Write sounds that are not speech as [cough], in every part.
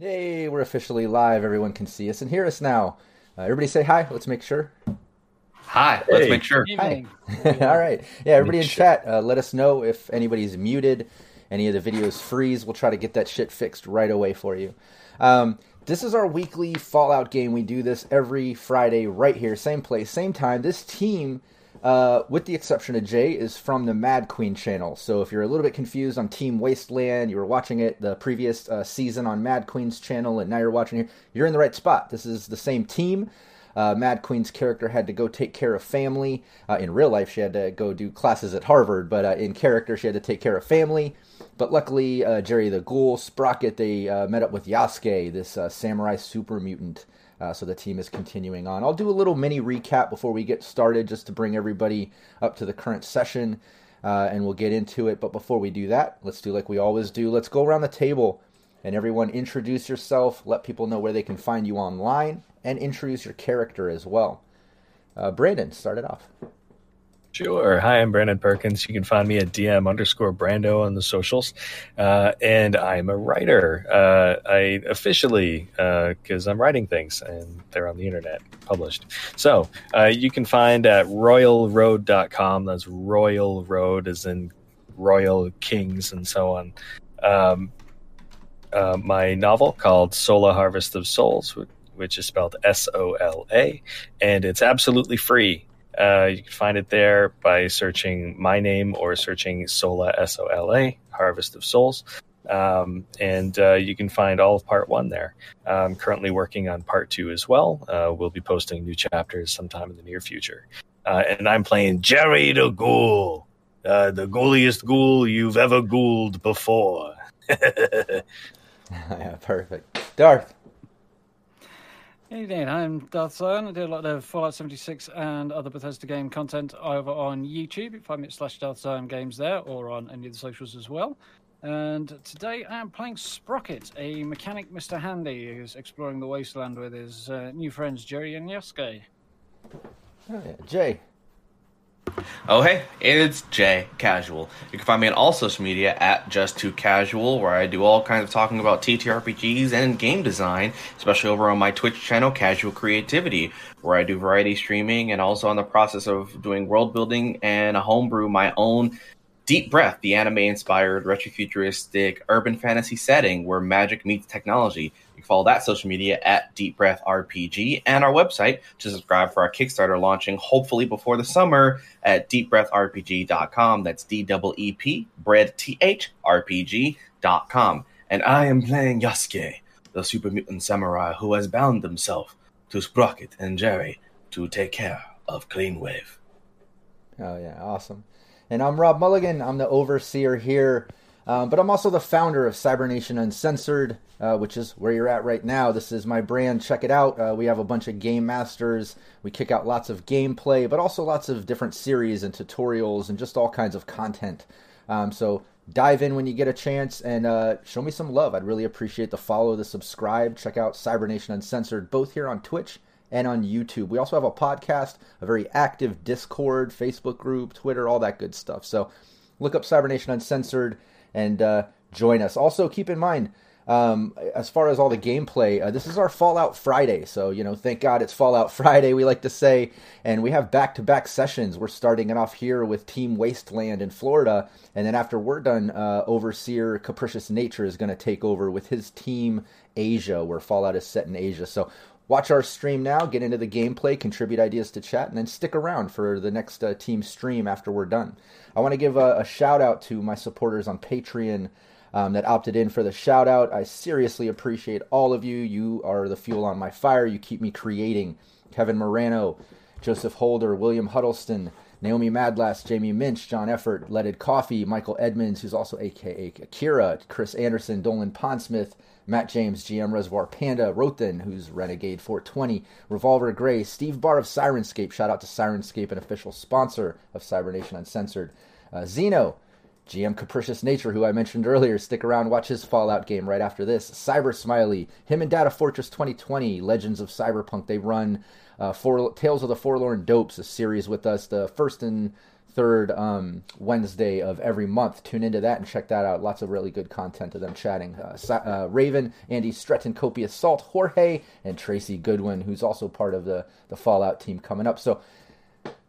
Hey, we're officially live. Everyone can see us and hear us now. Uh, everybody say hi. Let's make sure. Hi, let's make sure. Hi. [laughs] All right. Yeah, everybody in sure. chat, uh, let us know if anybody's muted, any of the videos freeze. We'll try to get that shit fixed right away for you. Um, this is our weekly Fallout game. We do this every Friday right here, same place, same time. This team, uh, with the exception of Jay, is from the Mad Queen channel. So if you're a little bit confused on Team Wasteland, you were watching it the previous uh, season on Mad Queen's channel, and now you're watching here, you're in the right spot. This is the same team. Uh, Mad Queen's character had to go take care of family. Uh, in real life, she had to go do classes at Harvard, but uh, in character, she had to take care of family. But luckily, Jerry the Ghoul, Sprocket, they met up with Yasuke, this samurai super mutant. Uh, so the team is continuing on. I'll do a little mini recap before we get started, just to bring everybody up to the current session, uh, and we'll get into it. But before we do that, let's do like we always do. Let's go around the table and everyone introduce yourself, let people know where they can find you online, and introduce your character as well. Uh, Brandon, start it off. Sure. Hi, I'm Brandon Perkins. You can find me at DM underscore Brando on the socials. Uh, and I'm a writer. Uh, I officially, because I'm writing things and they're on the internet published. So uh, you can find at royalroad.com. That's Royal Road, as in Royal Kings and so on. Um, uh, my novel called Sola Harvest of Souls, which is spelled S O L A, and it's absolutely free. Uh, you can find it there by searching my name or searching Sola S O L A Harvest of Souls, um, and uh, you can find all of Part One there. I'm currently working on Part Two as well. Uh, we'll be posting new chapters sometime in the near future, uh, and I'm playing Jerry the Ghoul, uh, the ghouliest ghoul you've ever ghouled before. [laughs] [laughs] yeah, perfect. Darth. There, I'm Darth Zion. I do a lot of Fallout 76 and other Bethesda game content over on YouTube. You find me at slash Darth Zion Games there or on any of the socials as well. And today I'm playing Sprocket, a mechanic Mr. Handy who's exploring the wasteland with his uh, new friends Jerry and Yasuke. Oh, yeah. Jay. Oh hey, it's Jay Casual. You can find me on all social media at Just Too Casual, where I do all kinds of talking about TTRPGs and game design, especially over on my Twitch channel, Casual Creativity, where I do variety streaming and also on the process of doing world building and a homebrew my own Deep Breath, the anime-inspired retrofuturistic urban fantasy setting where magic meets technology. Can follow that social media at Deep Breath RPG and our website to subscribe for our Kickstarter launching hopefully before the summer at deepbreathrpg.com. That's D double E P bread T H RPG.com. And I am playing Yasuke, the super mutant samurai who has bound himself to Sprocket and Jerry to take care of Clean Wave. Oh, yeah, awesome. And I'm Rob Mulligan. I'm the overseer here, um, but I'm also the founder of Cybernation Uncensored, uh, which is where you're at right now. This is my brand. Check it out. Uh, we have a bunch of game masters. We kick out lots of gameplay, but also lots of different series and tutorials and just all kinds of content. Um, so dive in when you get a chance and uh, show me some love. I'd really appreciate the follow, the subscribe. Check out Cybernation Uncensored, both here on Twitch and on YouTube. We also have a podcast, a very active Discord, Facebook group, Twitter, all that good stuff. So look up Cybernation Uncensored and uh, join us. Also, keep in mind, um, as far as all the gameplay, uh, this is our Fallout Friday. So, you know, thank God it's Fallout [laughs] Friday, we like to say. And we have back to back sessions. We're starting it off here with Team Wasteland in Florida. And then after we're done, uh, Overseer Capricious Nature is going to take over with his team Asia, where Fallout is set in Asia. So, watch our stream now, get into the gameplay, contribute ideas to chat, and then stick around for the next uh, team stream after we're done. I want to give a, a shout out to my supporters on Patreon. um, that opted in for the shout out. I seriously appreciate all of you. You are the fuel on my fire. You keep me creating. Kevin Morano, Joseph Holder, William Huddleston, Naomi Madlass, Jamie Minch, John Effort, Leaded Coffee, Michael Edmonds, who's also AKA Akira, Chris Anderson, Dolan Pondsmith, Matt James, GM Reservoir Panda, Rothen, who's Renegade 420, Revolver Gray, Steve Barr of Syrinscape, shout out to Syrinscape, an official sponsor of Cybernation Uncensored, uh, Zeno, GM Capricious Nature, who I mentioned earlier, stick around, watch his Fallout game right after this. Cyber Smiley, him and Data Fortress 2020, Legends of Cyberpunk. They run uh, for, Tales of the Forlorn Dopes, a series with us, the first and third um, Wednesday of every month. Tune into that and check that out. Lots of really good content of them chatting. Uh, uh, Raven, Andy Stretton, Copious Salt, Jorge, and Tracy Goodwin, who's also part of the, the Fallout team coming up. So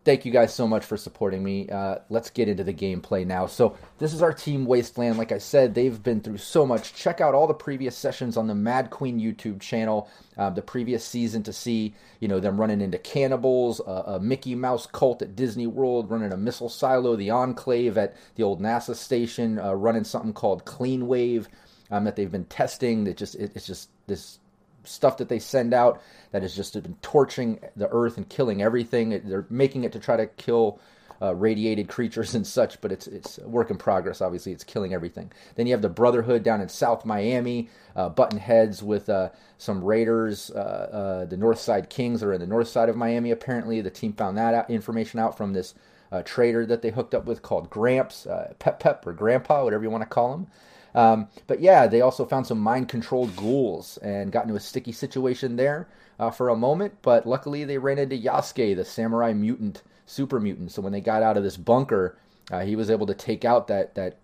thank you guys so much for supporting me. Uh, let's get into the gameplay now. So this is our team Wasteland. Like I said, they've been through so much. Check out all the previous sessions on the Mad Queen YouTube channel. Uh, the previous season to see you know them running into cannibals, a Mickey Mouse cult at Disney World, running a missile silo, the Enclave at the old NASA station, uh, running something called Clean Wave um, that they've been testing. That just it, it's just this stuff that they send out that has just been torching the earth and killing everything. They're making it to try to kill uh, radiated creatures [laughs] and such, but it's it's a work in progress. Obviously, it's killing everything. Then you have the Brotherhood down in South Miami, uh, button heads with uh, some Raiders. Uh, uh, the North Side Kings are in the north side of Miami. Apparently, the team found that out, information out from this uh, trader that they hooked up with called Gramps, Pep Pep or Grandpa, whatever you want to call him. Um, but yeah, they also found some mind controlled ghouls and got into a sticky situation there uh, for a moment. But luckily, they ran into Yasuke, the samurai mutant, super mutant. So when they got out of this bunker, uh, he was able to take out that that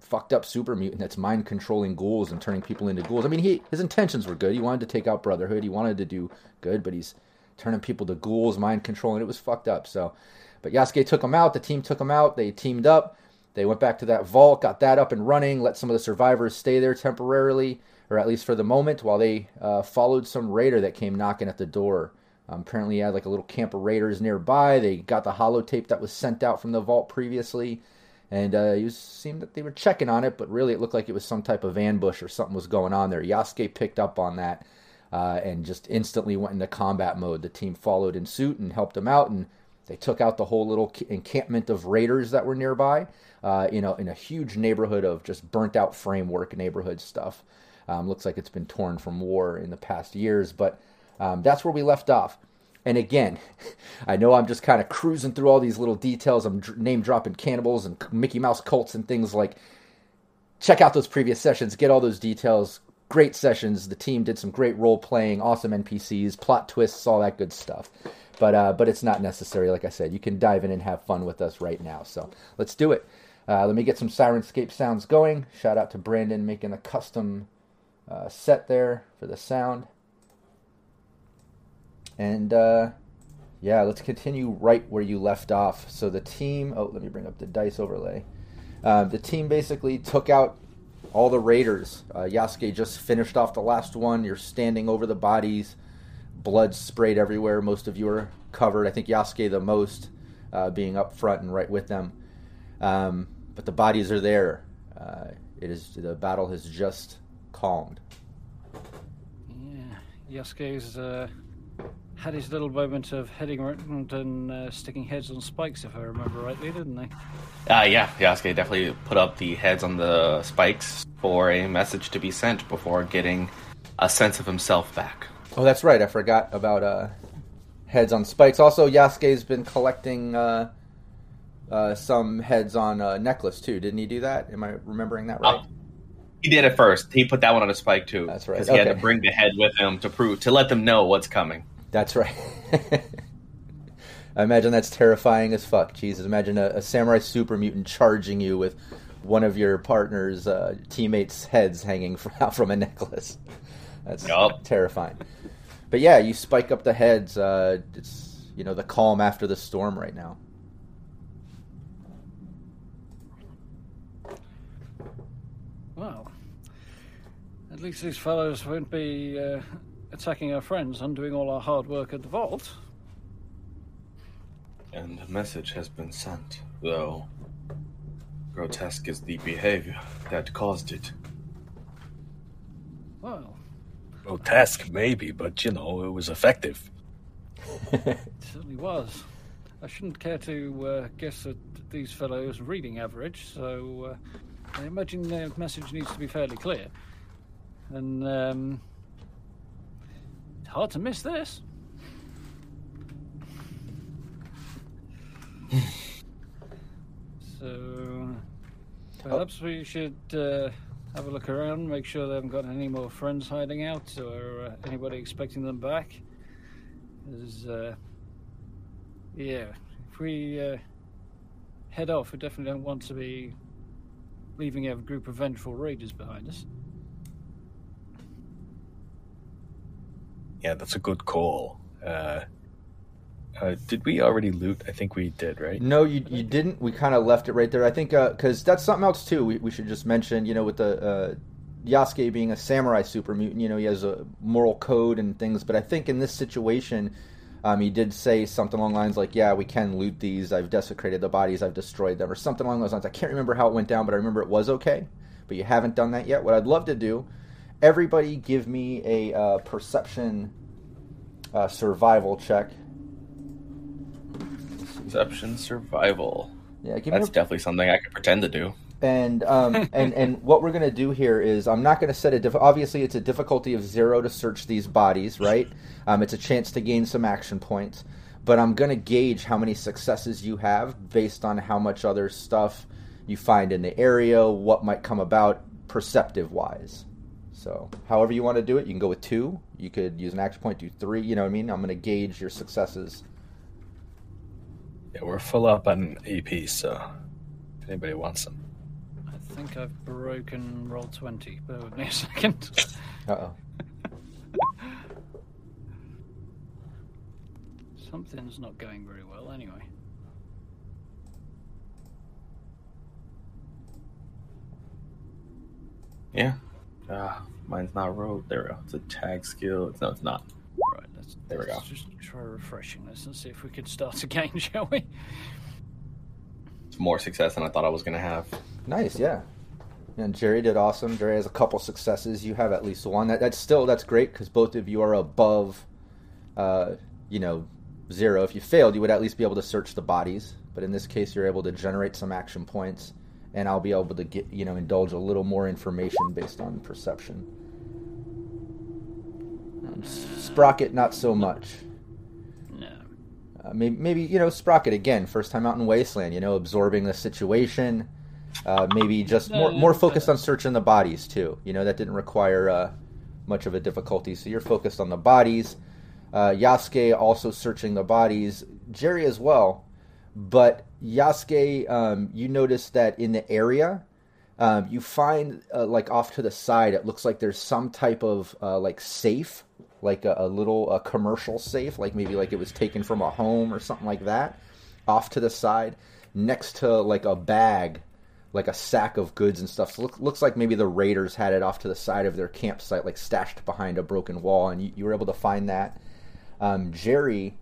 fucked up super mutant that's mind controlling ghouls and turning people into ghouls. I mean, he his intentions were good. He wanted to take out Brotherhood. He wanted to do good, but he's turning people to ghouls, mind controlling. It was fucked up. So, but Yasuke took him out. The team took him out. They teamed up. They went back to that vault, got that up and running, let some of the survivors stay there temporarily, or at least for the moment, while they uh, followed some raider that came knocking at the door. Um, apparently, he had like a little camp of raiders nearby. They got the holotape that was sent out from the vault previously, and uh, it seemed that they were checking on it, but really it looked like it was some type of ambush or something was going on there. Yasuke picked up on that uh, and just instantly went into combat mode. The team followed in suit and helped him out, and they took out the whole little encampment of raiders that were nearby uh, you know, in a huge neighborhood of just burnt out framework neighborhood stuff. Um, looks like it's been torn from war in the past years, but um, that's where we left off. And again, [laughs] I know I'm just kind of cruising through all these little details. I'm name dropping cannibals and Mickey Mouse cults and things like. Check out those previous sessions, get all those details. Great sessions. The team did some great role playing, awesome NPCs, plot twists, all that good stuff. But uh, but it's not necessary. Like I said, you can dive in and have fun with us right now. So let's do it. Uh, let me get some Syrinscape sounds going. Shout out to Brandon making a custom uh, set there for the sound. And uh, yeah, let's continue right where you left off. So the team, oh, let me bring up the dice overlay. Uh, the team basically took out all the raiders. Uh, Yasuke just finished off the last one. You're standing over the bodies, blood sprayed everywhere. Most of you are covered. I think Yasuke the most, uh, being up front and right with them. Um, but the bodies are there. Uh, it is the battle has just calmed. Yeah, Yasuke's uh, had his little moment of heading around and uh, sticking heads on spikes, if I remember rightly, didn't they? Uh, yeah, Yasuke definitely put up the heads on the spikes for a message to be sent before getting a sense of himself back. Oh, that's right. I forgot about uh, heads on spikes. Also, Yasuke's been collecting uh, uh, some heads on a necklace too. Didn't he do that? Am I remembering that right? Uh, he did it first. He put that one on a spike too. That's right. Because he okay. had to bring the head with him to prove to let them know what's coming. That's right. [laughs] I imagine that's terrifying as fuck. Jesus, imagine a, a, samurai super mutant charging you with one of your partner's uh, teammates' heads hanging [laughs] from, from a necklace. That's yep. terrifying. But yeah, you spike up the heads. Uh, it's you know the calm after the storm right now. Well, at least these fellows won't be uh, attacking our friends, undoing all our hard work at the vault. And a message has been sent, though. grotesque is the behavior that caused it. Well, Grotesque, maybe, but you know, it was effective. it certainly was. I shouldn't care to uh, guess at these fellows' reading average, so uh, I imagine their message needs to be fairly clear. And um, it's hard to miss this. [sighs] so perhaps we should uh, have a look around, make sure they haven't got any more friends hiding out or uh, anybody expecting them back. 'Cause, uh, yeah, if we uh, head off, we definitely don't want to be leaving a group of vengeful raiders behind us. Yeah, that's a good call. Uh, uh, did we already loot? I think we did, right? No, you you didn't. We kind of left it right there. I think because that's something else too. We, we should just mention, you know, with the uh, Yasuke being a samurai super mutant, you know, he has a moral code and things. But I think in this situation, um, he did say something along lines like, "Yeah, we can loot these. I've desecrated the bodies. I've destroyed them," or something along those lines. I can't remember how it went down, but I remember it was okay. But you haven't done that yet. What I'd love to do, everybody, give me a uh, perception uh, survival check. Perception survival. Yeah, give me That's a definitely something I could pretend to do. And um, [laughs] and and what we're gonna do here is I'm not gonna set a diff- obviously it's a difficulty of zero to search these bodies, right? [laughs] Um, it's a chance to gain some action points, but I'm gonna gauge how many successes you have based on how much other stuff you find in the area, what might come about perceptive wise. So, however you want to do it, you can go with two. You could use an action point, do three. You know what I mean? I'm gonna gauge your successes. Yeah, we're full up on EP, so if anybody wants them. I think I've broken Roll20. Bear with me a second. [laughs] Uh oh. Something's not going very well anyway. Yeah. Ah, mine's not rolled. There we go. It's a tag skill. No, it's not. Right, let's, There we let's go. just try refreshing this and see if we could start [laughs] again, shall we? It's more success than I thought I was gonna have. Nice, yeah. And Jerry did awesome. Jerry has a couple successes. You have at least one. That that's still that's great because both of you are above, uh, you know, zero. If you failed, you would at least be able to search the bodies. But in this case, you're able to generate some action points, and I'll be able to get you know indulge a little more information based on perception. Sprocket, not so much. No. Uh, maybe, maybe you know Sprocket again, first time out in Wasteland. You know, absorbing the situation. Uh, maybe just more more focused on searching the bodies too. You know, that didn't require uh, much of a difficulty. So you're focused on the bodies. Uh, Yasuke also searching the bodies. Jerry as well. But Yasuke, um, you notice that in the area, um, you find uh, like off to the side, it looks like there's some type of uh, like safe, like a, a little a commercial safe, like maybe like it was taken from a home or something like that, off to the side, next to like a bag, like a sack of goods and stuff. So look, looks like maybe the raiders had it off to the side of their campsite, like stashed behind a broken wall, and you, you were able to find that. Um, Jerry,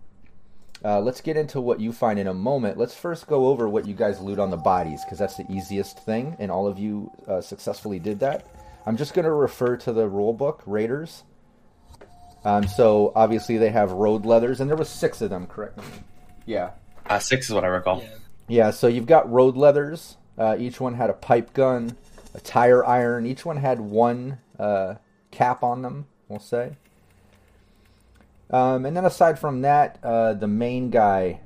uh, let's get into what you find in a moment. Let's first go over what you guys loot on the bodies, because that's the easiest thing, and all of you uh, successfully did that. I'm just going to refer to the rule book, Raiders. Um, so obviously they have road leathers, and there was six of them, correct? Yeah. Uh, six is what I recall. Yeah. Yeah, so you've got road leathers. Uh, each one had a pipe gun, a tire iron. Each one had one uh, cap on them, we'll say. Um, and then aside from that, uh, the main guy,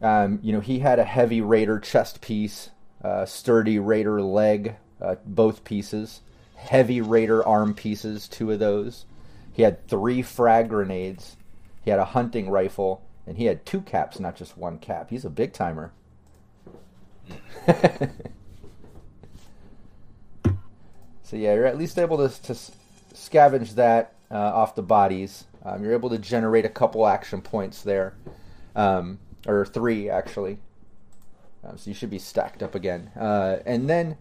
um, you know, he had a heavy raider chest piece, uh, sturdy raider leg, uh, both pieces, heavy raider arm pieces, two of those. He had three frag grenades. He had a hunting rifle, and he had two caps, not just one cap. He's a big timer. [laughs] so yeah, you're at least able to, to scavenge that uh, off the bodies. Um, you're able to generate a couple action points there, um, or three actually. Um, so you should be stacked up again. Uh, and then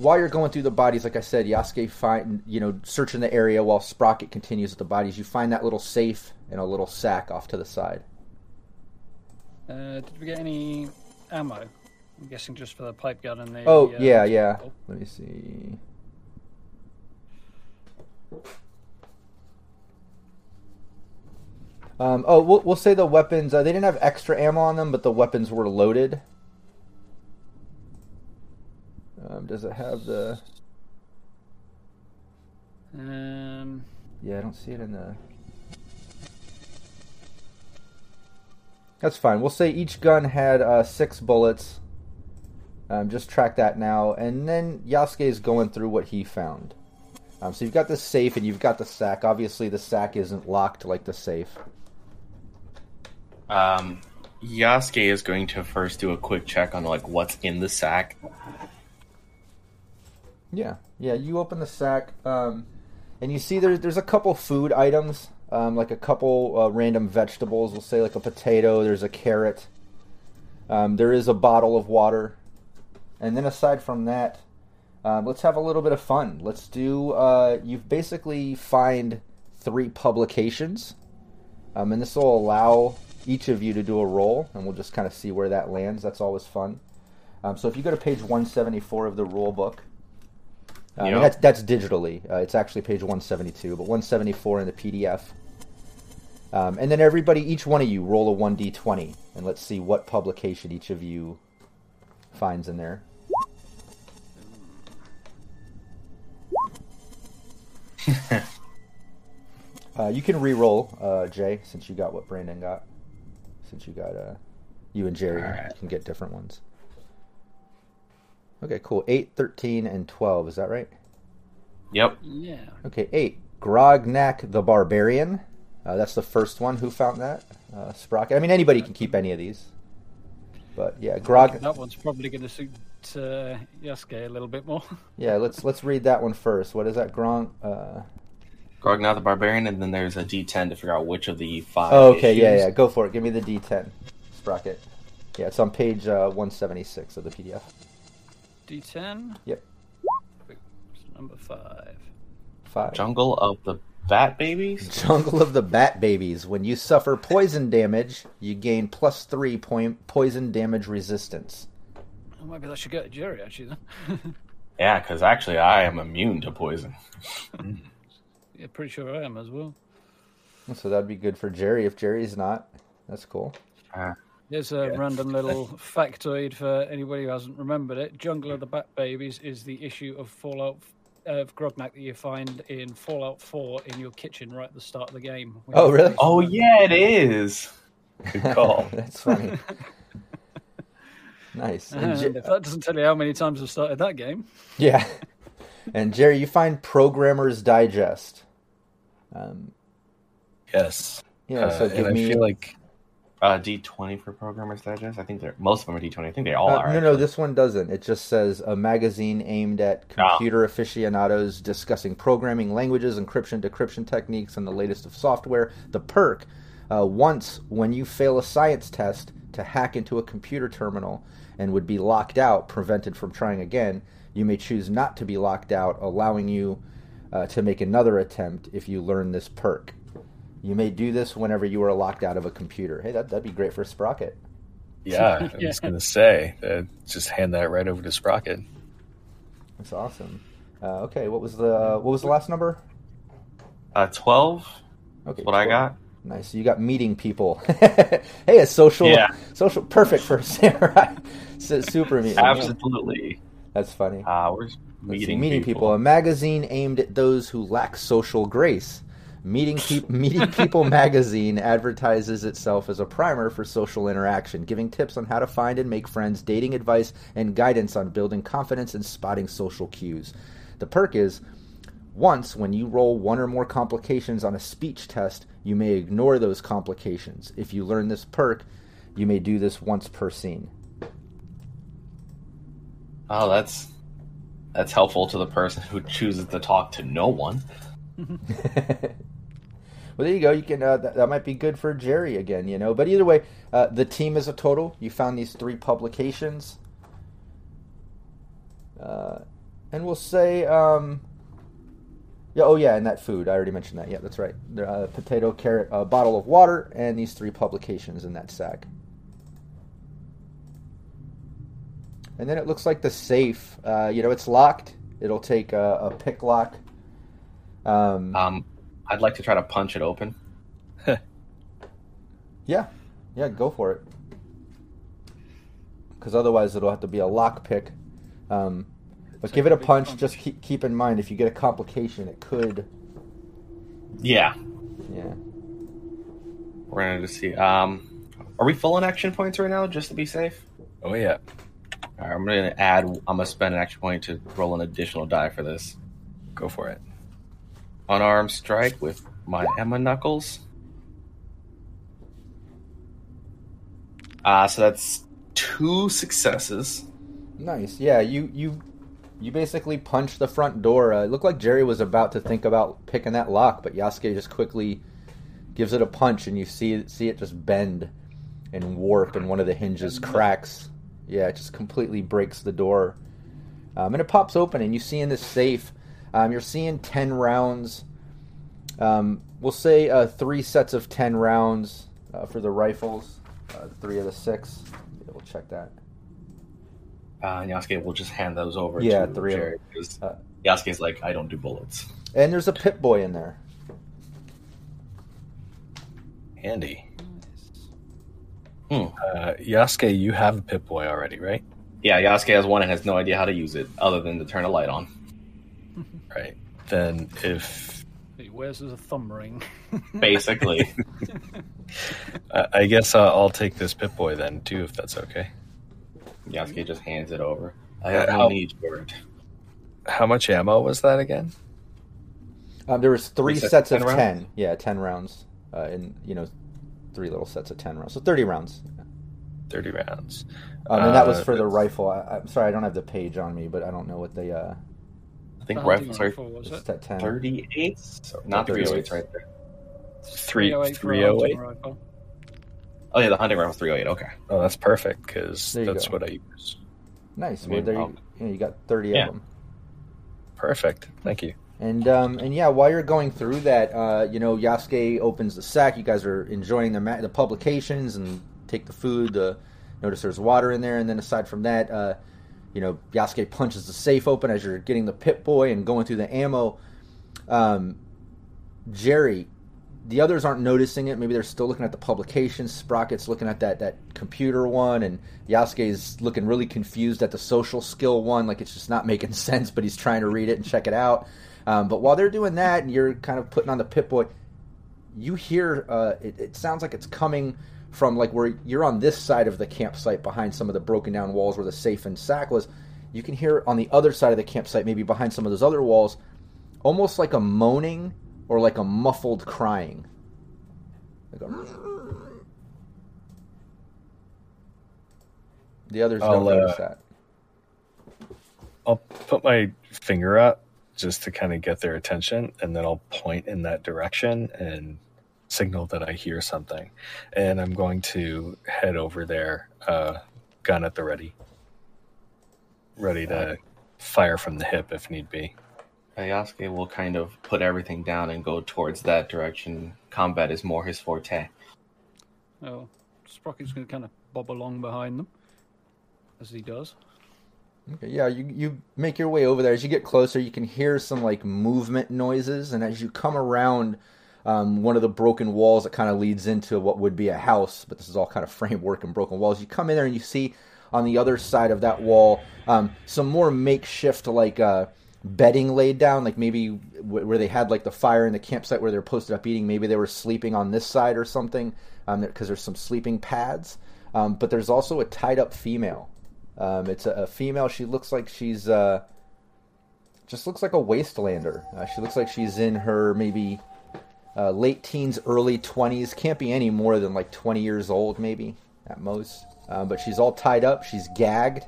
while you're going through the bodies, like I said, Yasuke find you know searching the area while Sprocket continues with the bodies. You find that little safe and a little sack off to the side. Uh, did we get any ammo I'm guessing just for the pipe gun and the. Oh uh, yeah, yeah. Let me see. Um, oh, we'll, we'll say the weapons. Uh, they didn't have extra ammo on them, but the weapons were loaded. Um, does it have the? Um, Yeah, I don't see it in the. That's fine. We'll say each gun had uh, six bullets. Um, just track that now, and then Yasuke is going through what he found. Um, so you've got the safe and you've got the sack. Obviously, the sack isn't locked like the safe. Um, Yasuke is going to first do a quick check on like what's in the sack. Yeah, yeah. You open the sack, um, and you see there's there's a couple food items, um, like a couple uh, random vegetables. We'll say like a potato. There's a carrot. Um, there is a bottle of water, and then aside from that, um, let's have a little bit of fun. Let's do. Uh, you've basically find three publications, um, and this will allow each of you to do a roll, and we'll just kind of see where that lands. That's always fun. Um, so if you go to page 174 of the rule book. Uh, Yep. that's that's digitally. Uh, it's actually page 172, but 174 in the PDF. Um, and then everybody, each one of you, roll a 1d20, and let's see what publication each of you finds in there. [laughs] uh, you can re-roll, uh, Jay, since you got what Brandon got. Since you got uh, you and Jerry Alright. can get different ones. Okay, cool. 8, 13, and 12. Is that right? Yep. yeah. Okay, 8. Grognak the Barbarian. Uh, that's the first one. Who found that? Uh, Sprocket. I mean, anybody can keep any of these. But yeah, Grog. That one's probably going to suit uh, Yasuke a little bit more. [laughs] Yeah, let's let's read that one first. What is that? Grog. Uh... Grognak the Barbarian, and then there's a D10 to figure out which of the five. Oh, okay, yeah, yeah. Go for it. Give me the D10. Sprocket. Yeah, it's on page uh, 176 of the PDF. D10. Yep. Number five. Five. Jungle of the Bat Babies. [laughs] Jungle of the Bat Babies. When you suffer poison damage, you gain plus three point poison damage resistance. Oh, maybe that should go to Jerry actually. Then. [laughs] Yeah, because actually I am immune to poison. [laughs] yeah, pretty sure I am as well. So that'd be good for Jerry if Jerry's not. That's cool. Uh, Here's a Yeah. random [laughs] little factoid for anybody who hasn't remembered it. Jungle of the Bat Babies is the issue of Fallout of Grognak that you find in Fallout 4 in your kitchen right at the start of the game. Oh, really? oh yeah, it is. Good call. [laughs] That's funny. [laughs] nice. And And Je- if that doesn't tell you how many times I've started that game, yeah. And Jerry, you find Programmer's Digest. Um, yes. yeah, Uh, so and give I feel like Uh, D20 for Programmers Digest. I think they're most of them are D20. I think they all Uh, are. no, no, this one doesn't. It just says a magazine aimed at Ah. computer aficionados discussing programming languages, encryption, decryption techniques, and the latest of software. The perk uh, once, when you fail a science test to hack into a computer terminal and would be locked out, prevented from trying again, you may choose not to be locked out, allowing you uh, to make another attempt if you learn this perk. You may do this whenever you are locked out of a computer. Hey, that, that'd be great for Sprocket. Yeah, I [laughs] was going to say, uh, just hand that right over to Sprocket. That's awesome. Uh, okay, what was the what was the last number? Uh, 12. Okay, That's what I got. Nice. You got meeting people. [laughs] hey, a social, Yeah. social, perfect for [laughs] samurai. Super meeting. Absolutely. That's funny. Uh, where's Let's see, meeting, people. A magazine aimed at those who lack social grace. Meeting, Peop Meeting People [laughs] magazine advertises itself as a primer for social interaction, giving tips on how to find and make friends, dating advice, and guidance on building confidence and spotting social cues. The perk is once, when you roll one or more complications on a speech test, you may ignore those complications. If you learn this perk, you may do this once per scene. Oh, that's that's helpful to the person who chooses to talk to no one. [laughs] well, there you go. You can uh, that, that might be good for Jerry again, you know. But either way, uh, the team is a total. You found these three publications, uh, and we'll say, um, yeah, oh yeah, and that food. I already mentioned that. Yeah, that's right. The, uh, potato, carrot, a bottle of water, and these three publications in that sack. and then it looks like the safe. Uh, you know, it's locked. It'll take a, a pick lock. Um, Um, I'd like to try to punch it open. [laughs] yeah, yeah, go for it. Because otherwise, it'll have to be a lock pick. Um, but Take give it a big punch. Just keep keep in mind if you get a complication, it could. Yeah, Yeah. we're gonna just see. Um, are we full on action points right now, just to be safe? Oh yeah. All right, I'm gonna add. I'm gonna spend an action point to roll an additional die for this. Go for it. Unarmed strike with my Emma knuckles. Uh, so that's two successes. Nice. Yeah, you you you basically punch the front door. Uh, it looked like Jerry was about to think about picking that lock, but Yasuke just quickly gives it a punch, and you see see it just bend and warp, and one of the hinges cracks. Yeah, it just completely breaks the door, um, and it pops open, and you see in this safe, um, you're seeing ten rounds. Um, we'll say uh, three sets of ten rounds uh, for the rifles. Uh, three of the six. We'll check that. Uh, and Yasuke will just hand those over Yeah, to three of Jerry because Uh, Yasuke's like, I don't do bullets. And there's a Pip Boy in there. Handy. Hmm. Uh, Yasuke, you have a Pip Boy already, right? Yeah, Yasuke has one and has no idea how to use it other than to turn a light on. Right. Then if He wears as a thumb ring. [laughs] Basically, [laughs] I I guess uh, I'll take this Pip Boy then too, if that's okay. Yasuke just hands it over. I have no How- need for it. How much ammo was that again? Um, there was three Three sets sets of of 10 ten. Yeah, ten rounds. Uh, and you know, three little sets of ten rounds. So thirty rounds. Thirty rounds. Um, and that was Uh, for the rifle. I, I'm sorry, I don't have the page on me, but I don't know what the uh, I think The hunting rifles are rifle, was it's it? at ten. 38, not 38. 308 right there. Three- 308 for a 308? hunting rifle. Oh yeah, the hunting rifle 308. Okay. Oh, that's perfect because that's go. what I use. Nice. I well, there you, you, know, you got thirty yeah. of them. Perfect. Thank you. And um, and yeah, while you're going through that, uh, you know, Yasuke opens the sack. You guys are enjoying the ma- the publications and take the food. The notice there's water in there, and then aside from that, uh, you know, Yasuke punches the safe open as you're getting the Pip Boy and going through the ammo. Um, Jerry, the others aren't noticing it. Maybe they're still looking at the publications. Sprocket's looking at that that computer one, and Yasuke's looking really confused at the social skill one. Like it's just not making [laughs] sense, but he's trying to read it and check it out. Um, but while they're doing that, and you're kind of putting on the Pip Boy, you hear uh, it, it sounds like it's coming from like where you're on this side of the campsite behind some of the broken down walls where the safe and sack was. You can hear on the other side of the campsite, maybe behind some of those other walls, almost like a moaning or like a muffled crying. Like a... The others I'll, don't notice uh, that. I'll put my finger up just to kind of get their attention, and then I'll point in that direction and signal that I hear something. And I'm going to head over there, uh, gun at the ready, ready to fire from the hip if need be. Uh, Yasuke will kind of put everything down and go towards that direction. Combat is more his forte. Oh, Sprocket's going to kind of bob along behind them, as he does. Okay, yeah, you you make your way over there. As you get closer, you can hear some like movement noises, and as you come around um, one of the broken walls that kind of leads into what would be a house, but this is all kind of [laughs] framework and broken walls. You come in there and you see on the other side of that wall um, some more makeshift like uh, bedding laid down, like maybe w- where they had like the fire in the campsite where they were posted up eating. Maybe they were sleeping on this side or something, because there's some sleeping pads. Um, but there's also a tied up female. Um, it's a, a female. She looks like she's uh, just looks like a wastelander. Uh, she looks like she's in her maybe uh, late teens, early twenties. Can't be any more than like twenty years old, maybe at most. Um, but she's all tied up. She's gagged.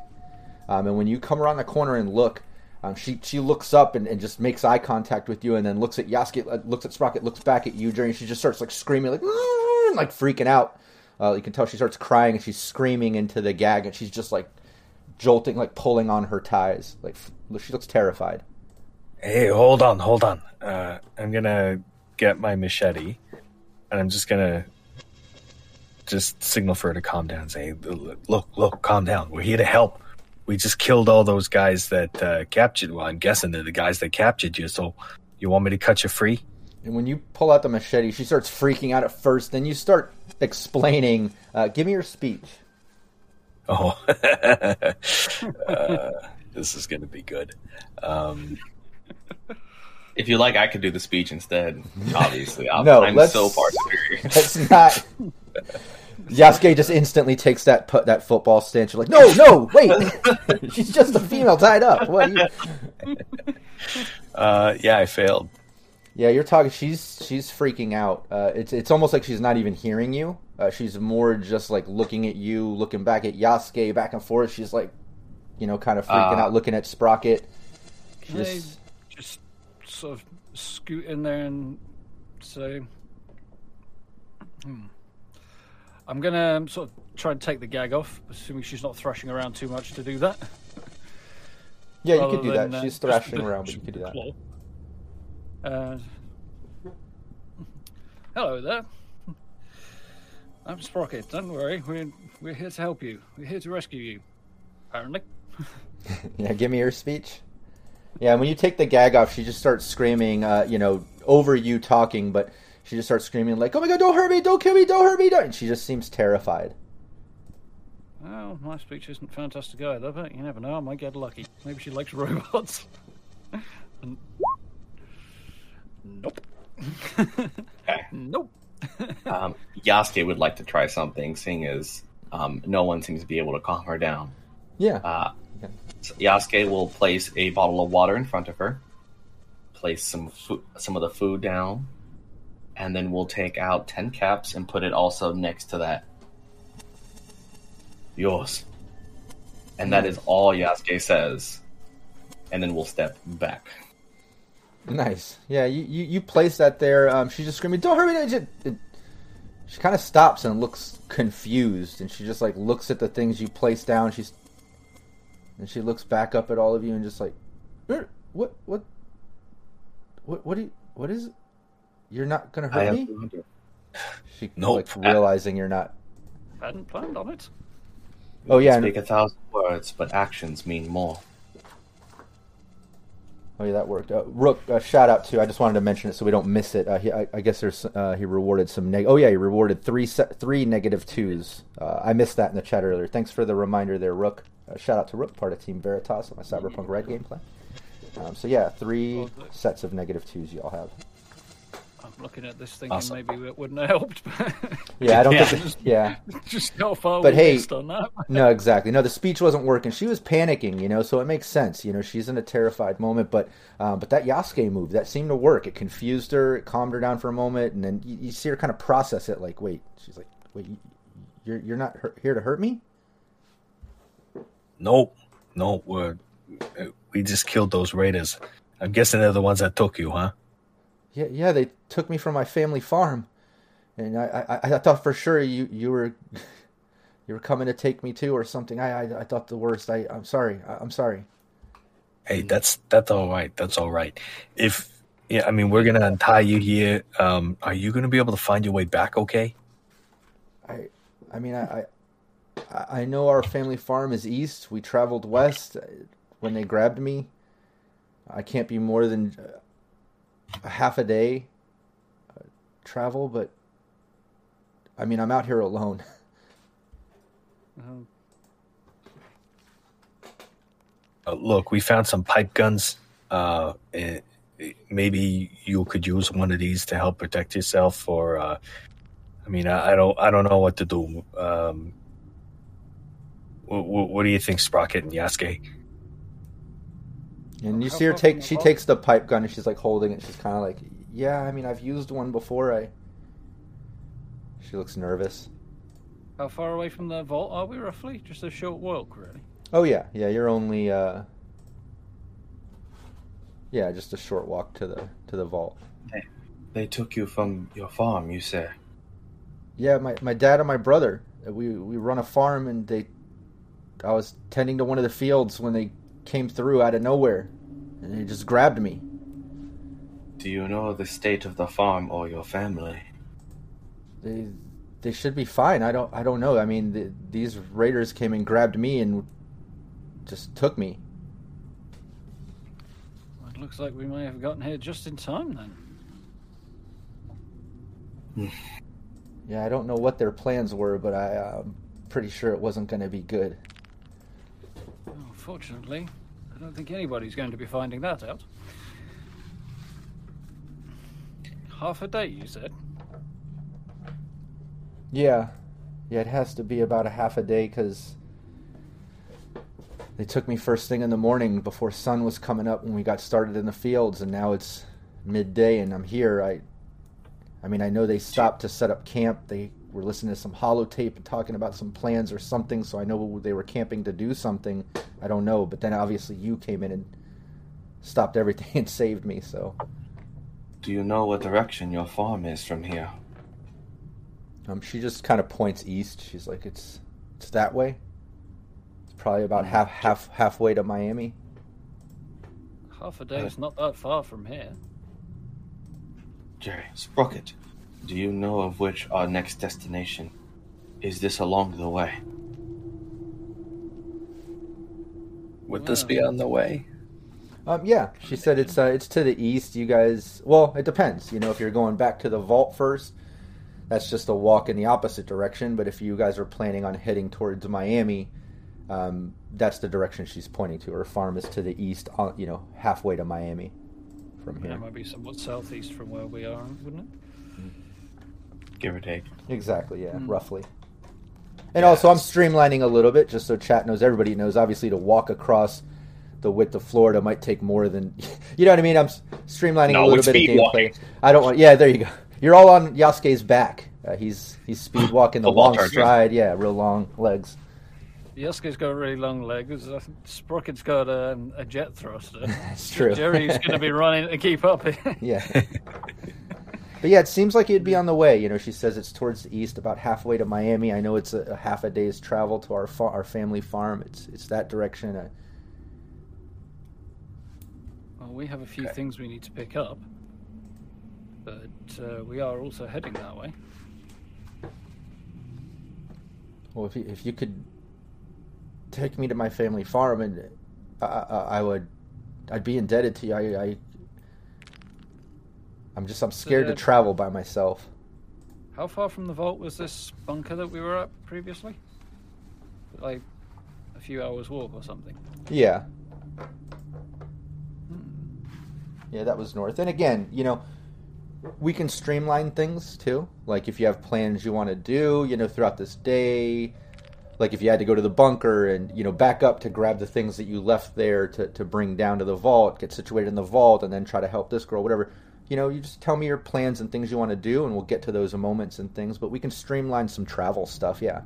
Um, and when you come around the corner and look, um, she she looks up and, and just makes eye contact with you, and then looks at Yasuke, uh, looks at Sprocket, looks back at you, Jerry, she just starts like screaming, like like freaking out. Uh, you can tell she starts crying and she's screaming into the gag, and she's just like jolting, like pulling on her ties. Like she looks terrified. Hey, hold on, hold on. Uh, I'm gonna get my machete, and I'm just gonna just signal for her to calm down. Say, look, look, calm down. We're here to help. we just killed all those guys that uh, captured. Well, I'm guessing they're the guys that captured you. So you want me to cut you free? And when you pull out the machete, she starts freaking out at first. Then you start explaining. Uh, give me your speech. Oh, [laughs] uh, this is going to be good. Um, If you like, I could do the speech instead. Obviously, I'm, No, I'm let's- so far superior. [laughs] That's not. Yasuke just instantly takes that put that football stance. You're like, no, no, wait. [laughs] She's just a female tied up. What? Are you... uh, yeah, I failed. Yeah, you're talking. She's she's freaking out. Uh, it's it's almost like she's not even hearing you. Uh, she's more just like looking at you, looking back at Yasuke, back and forth. She's like, you know, kind of freaking Uh, out, looking at Sprocket. She Can just- just sort of scoot in there and say, hmm. I'm gonna um, sort of try and take the gag off, assuming she's not thrashing around too much to do that. [laughs] yeah, you could do than, that. uh, She's thrashing around, but you could do that. Uh, hello there. [laughs] I'm Sprocket. Don't worry, we're we're here to help you. We're here to rescue you. Apparently. [laughs] Yeah, give me your speech. Yeah, when you take the gag off, she just starts screaming, uh, you know, over you talking, but she just starts screaming like, "Oh my god, don't hurt me! Don't kill me! Don't hurt me!" Don't. And she just seems terrified. Well, my speech isn't fantastic either, but you never know. I might get lucky. Maybe she likes [laughs] robots. And- nope. [laughs] nope. [laughs] Um, Yasuke would like to try something, seeing as um, no one seems to be able to calm her down. Yeah. Uh, Okay. so Yasuke will place a bottle of water in front of her, place some fo- some of the food down, and then we'll take out ten caps and put it also next to that. Yours. And that is all Yasuke says. And then we'll step back. Nice. Yeah, you, you, you place that there. Um, she's just screaming, "Don't hurt me!" It, she kind of stops and looks confused, and she just like looks at the things you place down. She's and she looks back up at all of you and just like, "Er, "What? What? What? What do you? What is it? You're not gonna hurt have me?" to. She [sighs] Nope. like realizing you're not. Hadn't planned on it. Oh yeah, and- Speak a thousand words, but actions mean more. Oh yeah, that worked. Uh, Rook, uh, shout out to. I just wanted to mention it so we don't miss it. Uh, he, I, I guess there's. Uh, he rewarded some. Neg- oh yeah, he rewarded three se- three negative twos. Uh, I missed that in the chat earlier. Thanks for the reminder there, Rook. Uh, shout out to Rook, part of Team Veritas on my Cyberpunk Red gameplay. Um, so yeah, three sets of negative twos y'all have. I'm looking at this thinking Awesome. maybe it wouldn't have helped. but Yeah, I don't Yeah. think. Yeah, [laughs] Just how far But hey- missed on that. [laughs] no, exactly. No, the speech wasn't working. She was panicking, you know, so it makes sense. You know, she's in a terrified moment, but um, but that Yasuke move that seemed to work. It confused her, it calmed her down for a moment, and then you, you see her kind of process it. Like, wait, she's like, wait, you- you're you're not hurt, here to hurt me? Nope, nope. We're, uh, we just killed those raiders. I'm guessing they're the ones that took you, huh? Yeah, yeah. They took me from my family farm, and I I, I thought for sure you you were [laughs] you were coming to take me too or something. I I, I thought the worst. I I'm sorry. I, I'm sorry. Hey, that's that's all right. That's all right. If yeah, I mean, we're gonna untie you here. Um, are you gonna be able to find your way back? Okay. I, I mean, I, I, know our family farm is east. We traveled west when they grabbed me. I can't be more than uh, a half a day uh, travel, but I mean, I'm out here alone. [laughs] Uh, look, we found some pipe guns. Uh, eh, maybe you could use one of these to help protect yourself. Or, uh, I mean, I, I don't, I don't know what to do. Um, what, what do you think, Sprocket and Yasuke? And you see her take. She takes the pipe gun and she's like holding it. She's kind of like, yeah. I mean, I've used one before. I. She looks nervous. how far away from the vault are we roughly? Just a short walk, really. Oh yeah, yeah. You're only. uh Yeah, just a short walk to the to the vault. They took you from your farm, you say. Yeah, my, my dad and my brother. We we run a farm, and they. I was tending to one of the fields when they came through out of nowhere, and they just grabbed me. Do you know the state of the farm or your family? They they should be fine. I don't I don't know. I mean, the, these raiders came and grabbed me, and just took me. Well, it looks like we may have gotten here just in time then. Hmm. Yeah, I don't know what their plans were, but I, I'm pretty sure it wasn't going to be good. Oh, fortunately, I don't think anybody's going to be finding that out. Half a day, you said? Yeah, yeah, it has to be about a half a day because they took me first thing in the morning before sun was coming up when we got started in the fields, and now it's midday and I'm here. I, I mean, I know they stopped to set up camp. They were listening to some holotape and talking about some plans or something, so I know they were camping to do something. I don't know, but then obviously you came in and stopped everything [laughs] and saved me. So Do you know what direction your farm is from here? um, she just kind of points east. She's like, "It's it's that way. It's probably about half half halfway to Miami." Half a day is not that far from here. Jerry, Sprocket, do you know of which our next destination? Is this along the way? Would this be on the way? Um, yeah, she said it's uh, it's to the east. You guys, well, it depends. You know, if you're going back to the vault first, that's just a walk in the opposite direction. But if you guys are planning on heading towards Miami, um, that's the direction she's pointing to. Her farm is to the east, uh, you know, halfway to Miami from Yeah, here. it might be somewhat southeast from where we are, wouldn't it? Give or take. Exactly, yeah, Mm. roughly. And also, I'm streamlining a little bit just so chat knows. Everybody knows. Obviously, to walk across the width of Florida might take more than [laughs] you know what I mean. I'm streamlining No, a little it's bit of speed gameplay. walking. I don't want. Yeah, there you go. You're all on Yasuke's back. Uh, he's he's speed [coughs] walking the Football long stride. Yeah, real long legs. Yasuke's got really long legs. Sprocket's got um, a jet thruster. [laughs] That's true. Jerry's going to be [laughs] running to keep up. Yeah. But yeah, it seems like it'd be on the way. You know, she says it's towards the east, about halfway to Miami. I know it's a, a half a day's travel to our fa- our family farm. It's it's that direction. Uh, well, we have a few Okay. things we need to pick up, but uh, we are also heading that way. Well, if you, if you could take me to my family farm, and I, I, I would, I'd be indebted to you. I, I I'm just I'm scared to travel by myself. How far from the vault was this bunker that we were at previously? Like a few hours walk or something. Yeah. Hmm. Yeah, that was north. And again, you know, we can streamline things too. Like if you have plans you want to do, you know, throughout this day, like if you had to go to the bunker and, you know, back up to grab the things that you left there to, to bring down to the vault, get situated in the vault, and then try to help this girl, whatever. You know, you just tell me your plans and things you want to do, and we'll get to those moments and things. But we can streamline some travel stuff, yeah.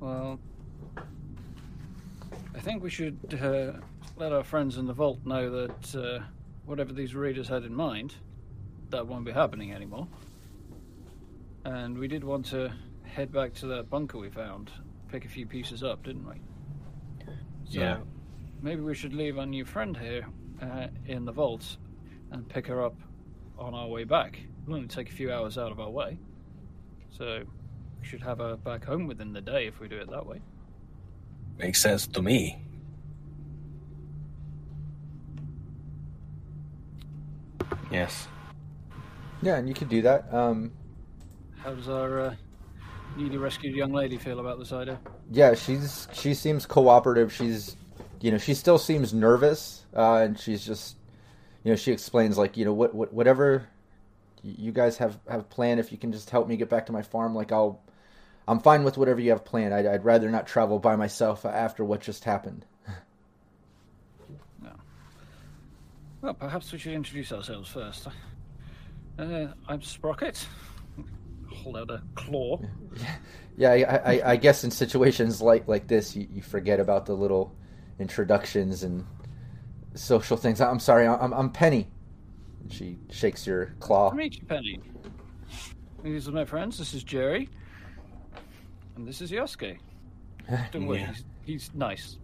Well, I think we should uh, let our friends in the vault know that uh, whatever these readers had in mind, that won't be happening anymore. And we did want to head back to that bunker we found, pick a few pieces up, didn't we? So Yeah. Maybe we should leave our new friend here uh, in the vault and pick her up on our way back. It'll only take a few hours out of our way. So we should have her back home within the day if we do it that way. Makes sense to me. Yes. Yeah, and you could do that. Um, How does our uh, newly rescued young lady feel about this idea? yeah, she's she seems cooperative. She's you know she still seems nervous, uh, and she's just you know she explains like you know what, what whatever you guys have have planned. If you can just help me get back to my farm, like I'll I'm fine with whatever you have planned. I'd, I'd rather not travel by myself after what just happened. Well, perhaps we should introduce ourselves first. Uh, I'm Sprocket. Hold out a claw. [laughs] Yeah, I, I, I guess in situations like like this, you, you forget about the little introductions and social things. I'm sorry, I'm I'm Penny. And she shakes your claw. To meet you, Penny. These are my friends. This is Jerry. And this is Yasuke. [laughs] Don't worry, Yeah. he's, he's nice.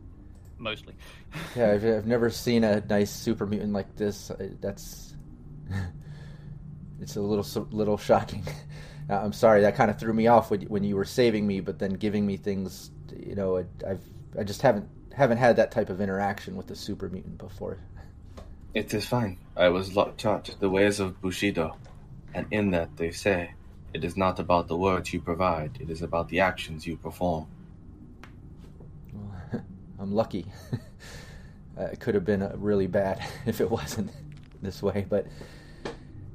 Mostly. [laughs] Yeah, I've, I've never seen a nice super mutant like this. That's [laughs] it's a little little shocking. Uh, I'm sorry, that kind of threw me off when when you were saving me, but then giving me things. You know, I've I just haven't haven't had that type of interaction with the super mutant before. It is fine. I was taught the ways of Bushido, and in that they say, it is not about the words you provide, it is about the actions you perform. Well, [laughs] I'm lucky. [laughs] uh, it could have been uh, really bad [laughs] if it wasn't this way, but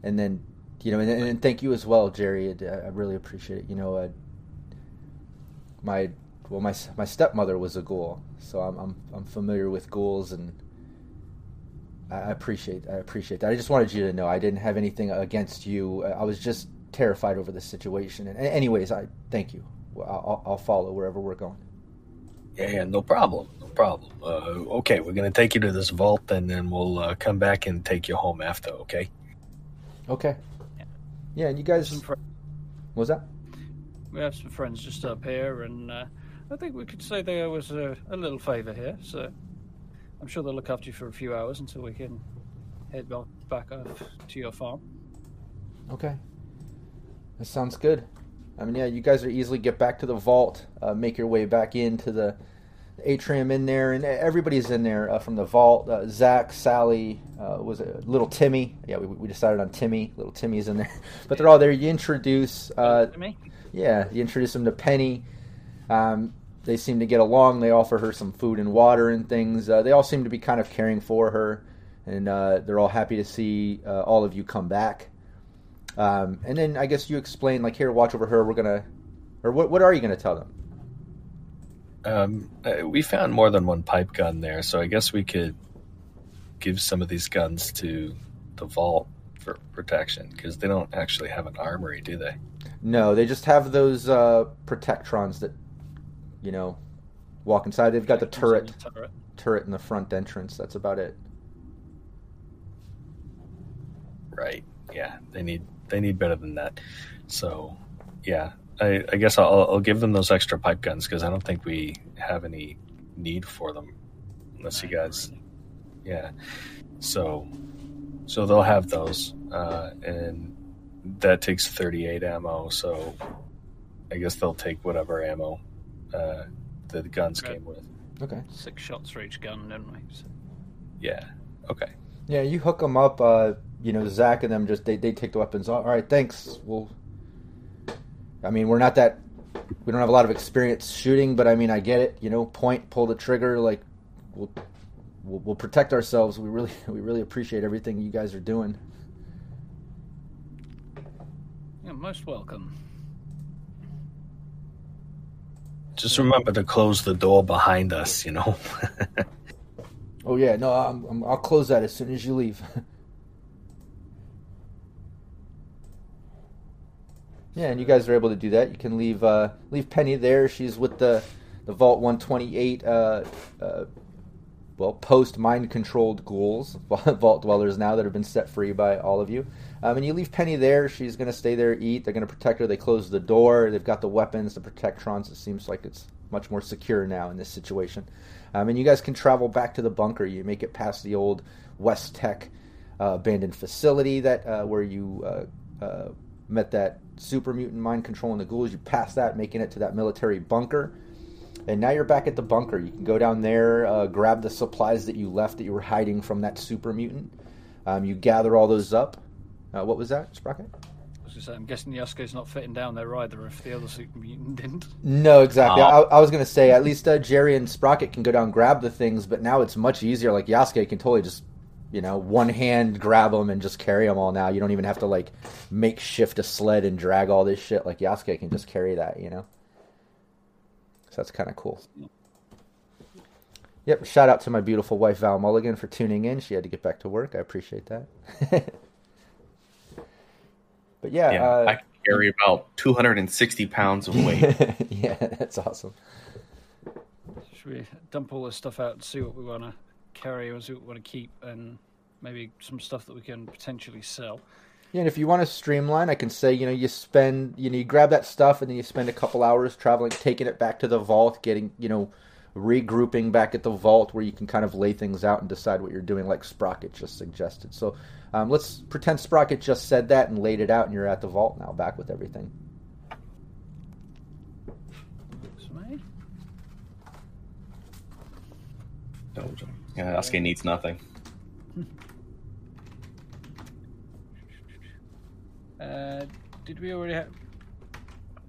and then you know, and, and thank you as well, Jerry. Uh, I really appreciate it. You know, uh, my well, my my stepmother was a ghoul, so I'm I'm, I'm familiar with ghouls, and I appreciate I appreciate that. I just wanted you to know I didn't have anything against you. I was just terrified over the situation. And anyways, I thank you. I'll, I'll follow wherever we're going. Yeah, yeah, no problem, no problem. Uh, okay, we're gonna take you to this vault, and then we'll uh, come back and take you home after. Okay. Okay. Yeah, and you guys. Some fr- What was that? we have some friends just up here, and uh, I think we could say there was a, a little favour here. So I'm sure they'll look after you for a few hours until we can head back back off to your farm. Okay. That sounds good. I mean, yeah, you guys are easily get back to the vault, uh, make your way back into the atrium in there, and everybody's in there uh, from the vault. Uh, Zach, Sally, uh, was it little Timmy? Yeah, we, we decided on Timmy. Little Timmy's in there, [laughs] but they're all there. You introduce, uh, yeah, you introduce them to Penny. Um, they seem to get along. They offer her some food and water and things. Uh, they all seem to be kind of caring for her, and uh, they're all happy to see uh, all of you come back. Um, and then I guess you explain, like, here, watch over her. We're gonna, or what? What are you gonna tell them? Um, uh, we found more than one pipe gun there, so I guess we could give some of these guns to the vault for protection because they don't actually have an armory, do they? No, they just have those uh, protectrons that, you know, walk inside. They've got the turret, turret. turret in the front entrance. That's about it. Right. Yeah. They need they need better than that. So, yeah. I, I guess I'll, I'll give them those extra pipe guns because I don't think we have any need for them, unless you guys, yeah. So, so they'll have those, uh, and that takes thirty-eight ammo. So, I guess they'll take whatever ammo uh, the guns Right. came with. Okay. Six shots for each gun, didn't we? So, Yeah. Okay. Yeah, you hook them up. Uh, you know, Zach and them just they, they take the weapons. Off. All right, thanks. We'll. I mean, we're not that. We don't have a lot of experience shooting, but I mean, I get it. You know, point, pull the trigger. Like, we'll we'll, we'll protect ourselves. We really [laughs] we really appreciate everything you guys are doing. You're most welcome. Just remember to close the door behind us. You know. [laughs] Oh yeah, no, I'm, I'm, I'll close that as soon as you leave. [laughs] yeah, and you guys are able to do that. You can leave uh, leave Penny there. She's with the the Vault 128. Uh, uh, well, post mind controlled ghouls, [laughs] vault dwellers now that have been set free by all of you. Um, and you leave Penny there. She's going to stay there, eat. They're going to protect her. They close the door. They've got the weapons, the protectrons. It seems like it's much more secure now in this situation. Um, and you guys can travel back to the bunker. You make it past the old West Tek uh, abandoned facility that uh, where you uh, uh, met that super mutant mind controlling the ghouls. You pass that, making it to that military bunker. And now you're back at the bunker. You can go down there, uh, grab the supplies that you left that you were hiding from that super mutant. Um, you gather all those up. Uh, what was that, Sprocket? I was gonna say, I'm guessing Yasuke's not fitting down there either if the other super mutant [laughs] didn't. No, exactly. Oh. I, I was going to say at least uh, Jerry and Sprocket can go down and grab the things, but now it's much easier. Like Yasuke can totally just, you know, one hand grab them and just carry them all. Now you don't even have to like make shift a sled and drag all this shit. Like Yasuke can just carry that, you know. So that's kind of cool. Yep. Shout out to my beautiful wife Val Mulligan for tuning in. She had to get back to work. I appreciate that. [laughs] but yeah, Yeah, uh, I carry about 260 pounds of weight. [laughs] yeah, that's awesome. Should we dump all this stuff out and see what we want to carry and see what we want to keep and maybe some stuff that we can potentially sell? Yeah, and if you want to streamline, I can say, you know, you spend, you know, you grab that stuff and then you spend a couple hours traveling, taking it back to the vault, getting, you know, regrouping back at the vault where you can kind of lay things out and decide what you're doing, like Sprocket just suggested. So um, let's pretend Sprocket just said that and laid it out, and you're at the vault now, back with everything. Works for me. Yeah, Yasuke needs nothing. [laughs] Uh, did we already have?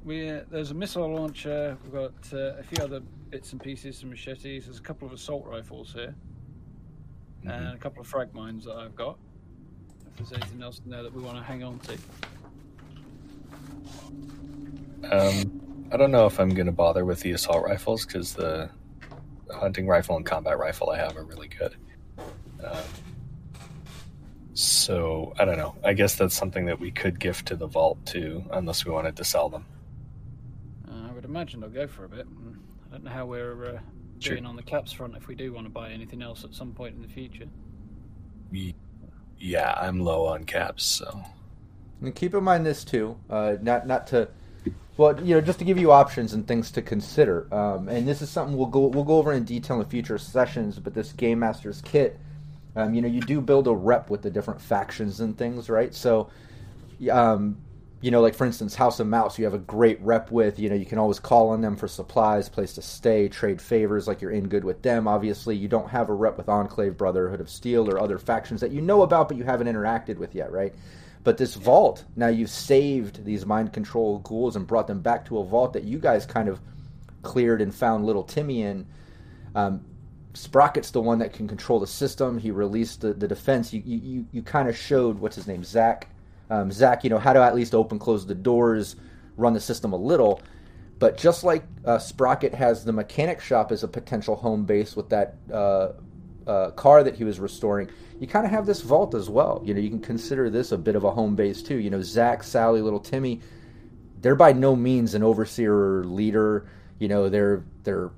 We uh, there's a missile launcher. We've got uh, a few other bits and pieces, some machetes. There's a couple of assault rifles here, and a couple of frag mines that I've got. If there's anything else in there that we want to hang on to. Um, I don't know if I'm going to bother with the assault rifles because the hunting rifle and combat rifle I have are really good. Um, so I don't know. I guess that's something that we could gift to the vault too, unless we wanted to sell them. Uh, I would imagine they'll go for a bit. I don't know how we're uh, Sure. doing on the caps front if we do want to buy anything else at some point in the future. Ye- Yeah, I'm low on caps, so And keep in mind this too, uh, not not to, well, you know, just to give you options and things to consider. Um, and this is something we'll go we'll go over in detail in future sessions. But this Game Masters kit, um, you know, you do build a rep with the different factions and things, right? So, um, you know, like for instance, House of Mouse, you have a great rep with. You know, you can always call on them for supplies, place to stay, trade favors, like you're in good with them. Obviously, you don't have a rep with Enclave, Brotherhood of Steel, or other factions that you know about, but you haven't interacted with yet, right? But this vault, now you've saved these mind control ghouls and brought them back to a vault that you guys kind of cleared and found little Timmy in. Um, Sprocket's the one that can control the system. He released the, the defense. You, you, you, you kind of showed, what's his name, Zach? Um, Zach, you know, how to at least open, close the doors, run the system a little. But just like uh, Sprocket has the mechanic shop as a potential home base with that uh, uh, car that he was restoring, you kind of have this vault as well. You know, you can consider this a bit of a home base too. You know, Zach, Sally, little Timmy, they're by no means an overseer or leader. You know, they're they're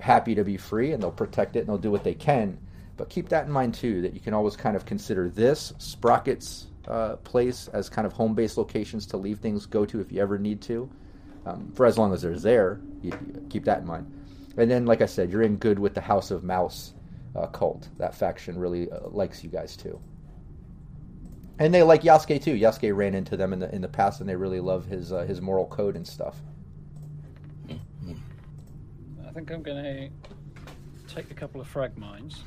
happy to be free and they'll protect it and they'll do what they can. But keep that in mind too, that you can always kind of consider this Sprocket's uh, place as kind of home base locations to leave things go to if you ever need to. Um, for as long as they're there, keep that in mind. And then, like I said, you're in good with the House of Mouse uh, cult. That faction really uh, likes you guys too. And they like Yasuke too. Yasuke ran into them in the in the past, and they really love his uh, his moral code and stuff. I think I'm to take a couple of frag mines.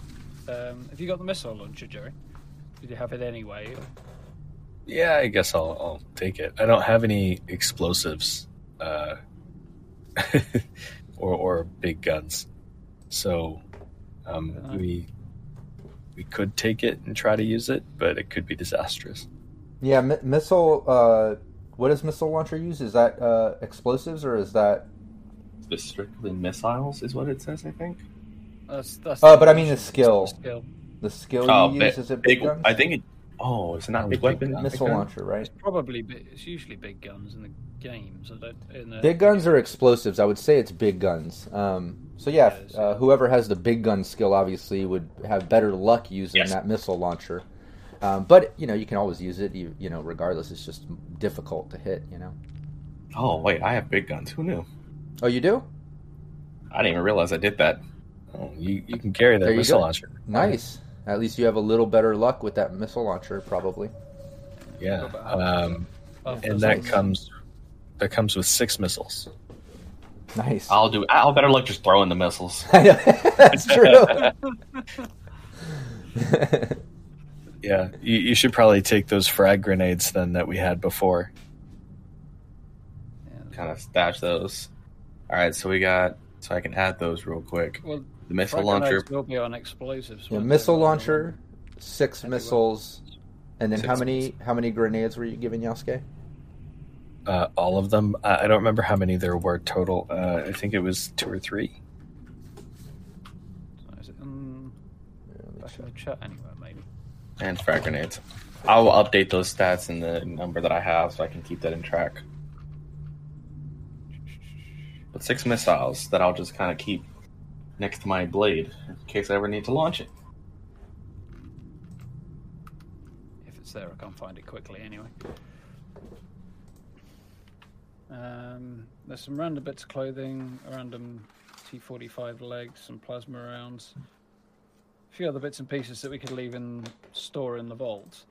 Um, have you got the missile launcher, Jerry? Did you have it anyway? Yeah, I guess I'll, I'll take it. I don't have any explosives, uh, [laughs] or or big guns, so um, Uh, we we could take it and try to use it, but it could be disastrous. Yeah, mi- missile. Uh, what does missile launcher use? Is that uh, explosives or is that? Strictly missiles, is what it says. I think. That's, that's Oh, but I mean the skill. skill. The skill Oh, you bi- use is it big, guns? I think it. Oh, it's it not Oh, big big weapon? guns. missile launcher, right? It's probably bi- it's usually big guns in the games. In the, Big guns are explosives? I would say it's big guns. Um, so yeah, Yes. uh, whoever has the big gun skill obviously would have better luck using Yes. that missile launcher. Um, but you know you can always use it. You, you know, regardless, it's just difficult to hit. You know. Oh wait, I have big guns. Who knew? Oh, you do? I didn't even realize I did that. Oh, you you can carry that There missile go. launcher. Nice. At least you have a little better luck with that missile launcher, probably. Yeah, um, and that comes that comes with six missiles. Nice. I'll do. I'll better luck just throwing the missiles. [laughs] That's true. [laughs] Yeah, you, you should probably take those frag grenades then that we had before. Yeah, kind of stash those. All right, so we got. So I can add those real quick. well, The missile launcher. will be on explosives. yeah, missile launcher, six I think missiles, and then how Six many how many grenades were you giving Yasuke? Uh, all of them. I, I don't remember how many there were total. Uh, I think it was two or three. So is it, um, Yeah, back in the chat anywhere, maybe. and frag grenades. I will update those stats in the number that I have so I can keep that in track. But six missiles that I'll just kind of keep next to my blade in case I ever need to launch it. If it's there, I can't find it quickly anyway. Um, there's some random bits of clothing, a random T45 legs, some plasma rounds, a few other bits and pieces that we could leave in store in the vault.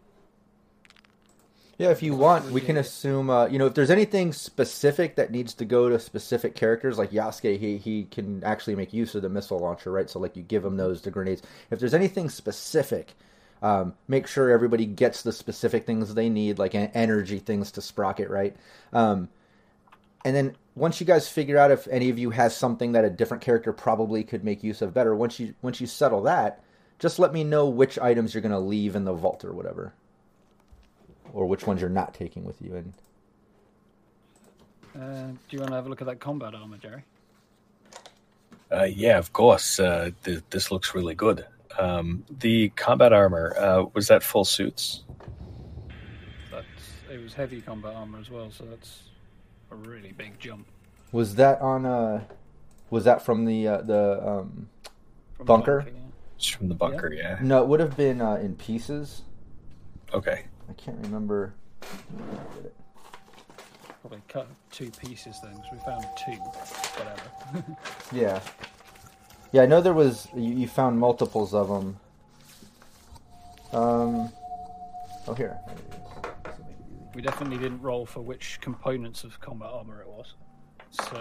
Yeah, if you want, we can assume. Uh, you know, if there's anything specific that needs to go to specific characters, like Yasuke, he he can actually make use of the missile launcher, right? So like you give him those the grenades. If there's anything specific, um, make sure everybody gets the specific things they need, like en- energy things to sprocket, right? Um, and then once you guys figure out if any of you has something that a different character probably could make use of better, once you once you settle that, just let me know which items you're going to leave in the vault or whatever or which ones you're not taking with you. And Uh, do you want to have a look at that combat armor, Jerry? Uh, yeah, of course. Uh, th- this looks really good. Um, the combat armor uh, was that full suits? That's it was heavy combat armor as well, so that's a really big jump. was that on? Uh, was that from the uh, the? Um, From Bunker? yeah. It's from the bunker. Yeah. no, it would have been uh, in pieces. Okay. I can't remember. Probably cut two pieces then, 'cause we found two. Whatever. [laughs] Yeah, yeah. I know there was. You, you found multiples of them. Um. Oh, here. There it is. This will make it easy. we definitely didn't roll for which components of combat armor it was. So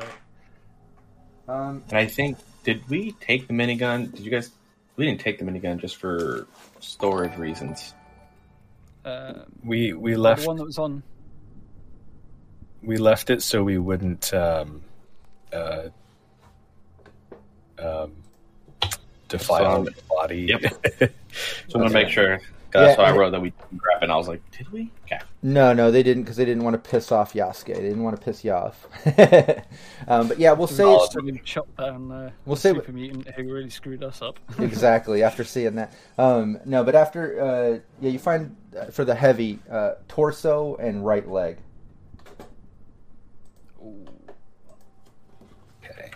Um. And I think did we take the minigun? Did you guys? We didn't take the minigun just for storage reasons. Uh, We we the one that was on. we left it so we wouldn't um, uh, um, defile So- the body. Yep. So I'm gonna make sure. 'Cause That's Yeah, why I wrote that we didn't grab. And I was like, did we? Okay. No, no, they didn't because they didn't want to piss off Yasuke. They didn't want to piss you off. [laughs] um, but yeah, we'll say it's, Solid chop down uh, We'll the say- super mutant who really screwed us up. [laughs] exactly after seeing that. Um, no, but after uh, yeah, you find uh, for the heavy uh, torso and right leg. Okay.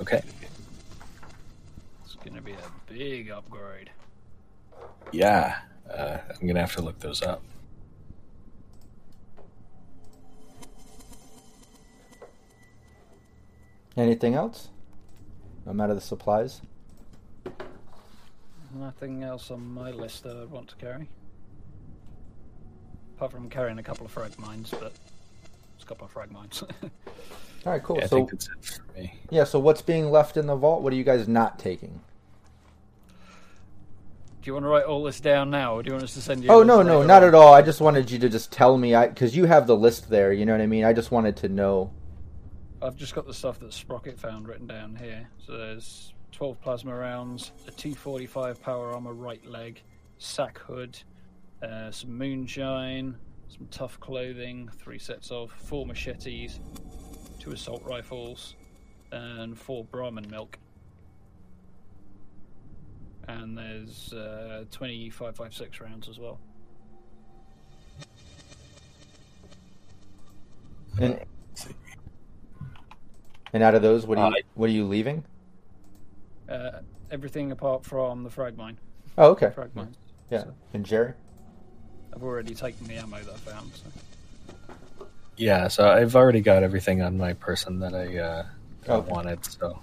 Okay. It's gonna be a big upgrade. Yeah. Uh, I'm gonna have to look those up. Anything else? No matter the supplies. Nothing else on my list that I'd want to carry. Apart from carrying a couple of frag mines, but it's a couple of frag mines. [laughs] All right, cool. Yeah, I so think that's it for me. yeah, so what's being left in the vault? What are you guys not taking? Do you want to write all this down now, or do you want us to send you? Oh no, no, not on? at all. I just wanted you to just tell me, because you have the list there. You know what I mean? I just wanted to know. I've just got the stuff that Sprocket found written down here. So there's 12 plasma rounds, a T45 power armor right leg, sack hood, uh, some moonshine, some tough clothing, three sets of four machetes, two assault rifles, and four Brahmin milk. And there's uh, 2556 rounds as well. And and out of those, what are you Uh, what are you leaving? Uh, everything apart from the frag mine. Oh, okay. Frag mines. Yeah. So And Jerry. I've already taken the ammo that I found. So. Yeah, so I've already got everything on my person that I, uh, that I wanted. So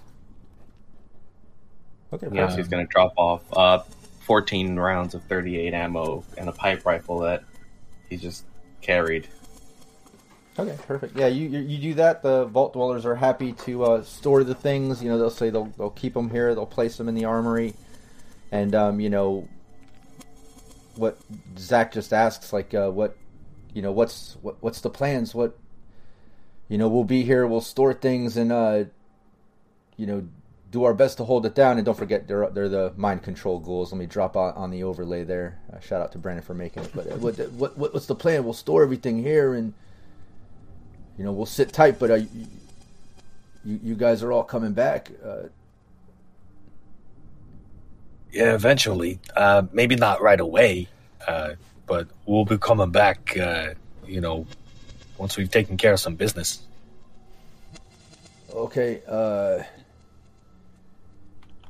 Okay. Yeah, cool. so he's gonna drop off uh, 14 rounds of 38 ammo and a pipe rifle that he just carried. Okay, perfect. Yeah, you, you you do that. The vault dwellers are happy to uh, store the things. You know, they'll say they'll they'll keep them here. They'll place them in the armory, and um, you know, what Zach just asks, like, uh, what, you know, what's what, what's the plans? What, you know, we'll be here. We'll store things and, uh, you know, do our best to hold it down. And don't forget, they're they're the mind control ghouls. Let me drop on, on the overlay there. Uh, shout out to Brandon for making it. But uh, what, what what what's the plan? We'll store everything here and you know, we'll sit tight, but uh, you, you, guys are all coming back. Uh, yeah, eventually, uh, maybe not right away, uh, but we'll be coming back. Uh, you know, once we've taken care of some business. okay.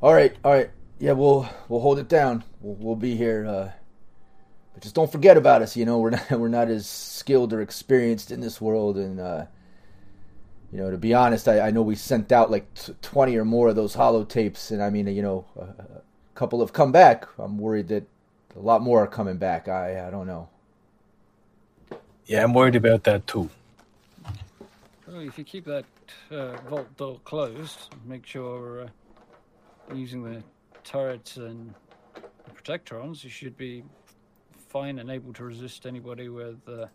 All right, all right. Yeah, we'll we'll hold it down. We'll, we'll be here. Uh, but just don't forget about us. You know, [laughs] we're not we're not as skilled or experienced in this world, and uh, you know, to be honest, I, I know we sent out like t- twenty or more of those holotapes, and I mean, you know, a, a couple have come back. I'm worried that a lot more are coming back. I I don't know. Yeah, I'm worried about that too. Well, if you keep that uh, vault door closed, make sure uh, using the turrets and the protectrons, you should be fine and able to resist anybody with uh,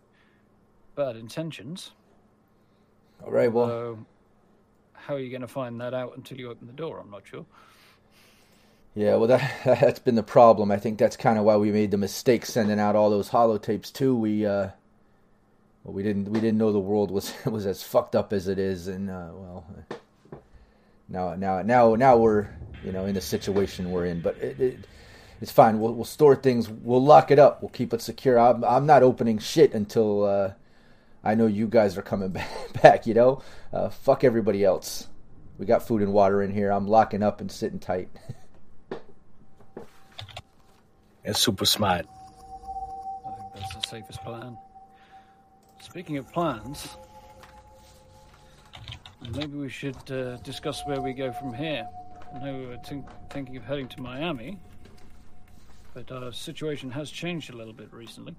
bad intentions. All right. Well, So, how are you going to find that out until you open the door? I'm not sure. yeah. Well, that [laughs] that's been the problem. I think that's kind of why we made the mistake sending out all those holotapes too. We uh, well, we didn't we didn't know the world was [laughs] was as fucked up as it is, and uh, well, now now now now we're you know in the situation we're in. But it, it it's fine. We'll we'll store things. We'll lock it up. We'll keep it secure. I'm I'm not opening shit until uh, I know you guys are coming [laughs] back. You know, uh, fuck everybody else. We got food and water in here. I'm locking up and sitting tight. [laughs] It's super smart. I think that's the safest plan. Speaking of plans, maybe we should uh, discuss where we go from here. I know we were think- thinking of heading to Miami, but our situation has changed a little bit recently.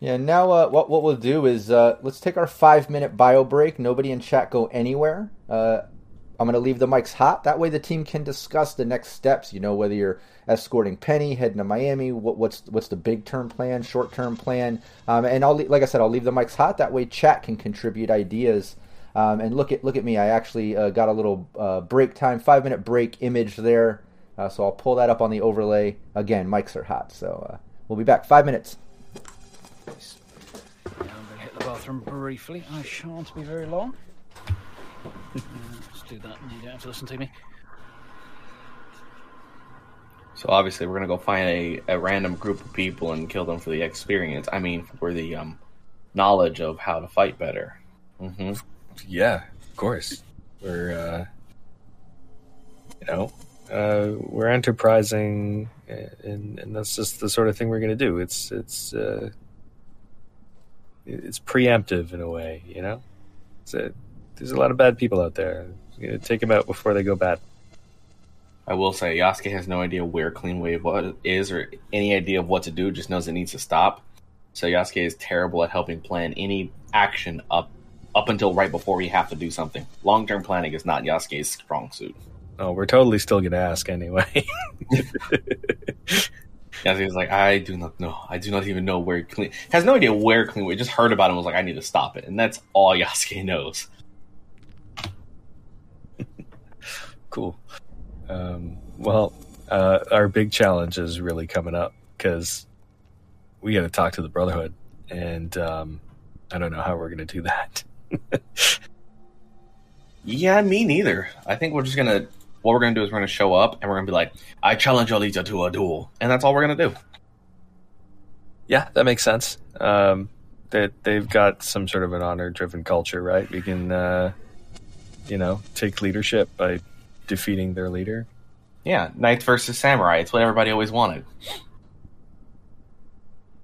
Yeah, now uh, what what we'll do is uh, let's take our five minute bio break. Nobody in chat go anywhere. Uh, I'm gonna leave the mics hot. That way the team can discuss the next steps. You know whether you're escorting Penny, heading to Miami. What, what's what's the big term plan, short term plan? Um, and I'll like I said, I'll leave the mics hot. That way chat can contribute ideas. Um, and look at look at me. I actually uh, got a little uh, break time, five minute break image there. Uh, so I'll pull that up on the overlay. Again, mics are hot. So uh, we'll be back five minutes. I'm going to hit the bathroom briefly. I shan't be very long. [laughs] Let's do that, and you don't have to listen to me. So obviously, we're gonna go find a, a random group of people and kill them for the experience. I mean, for the um, knowledge of how to fight better. hmm Yeah, of course. We're, uh, you know, uh, we're enterprising, uh, and, and that's just the sort of thing we're going to do. It's it's uh, it's preemptive in a way, you know. It's a, there's a lot of bad people out there. We're going to take them out before they go bad. I will say, Yasuke has no idea where Enclave is or any idea of what to do. Just knows it needs to stop. So Yasuke is terrible at helping plan any action up up until right before we have to do something. Long term planning is not Yasuke's strong suit. Oh, we're totally still going to ask anyway. [laughs] Yasuke's like, I do not know. I do not even know where Clean has no idea where Enclave. Just heard about it and was like, I need to stop it, and that's all Yasuke knows. Cool. Um, well, uh, our big challenge is really coming up because we got to talk to the Brotherhood, and um, I don't know how we're going to do that. [laughs] Yeah, me neither. I think we're just gonna. What we're gonna do is we're gonna show up and we're gonna be like, I challenge Alita to a duel, and that's all we're gonna do. yeah, that makes sense. Um, that they've got some sort of an honor-driven culture, right? We can, uh, you know, take leadership by defeating their leader. Yeah, knights versus samurai. It's what everybody always wanted.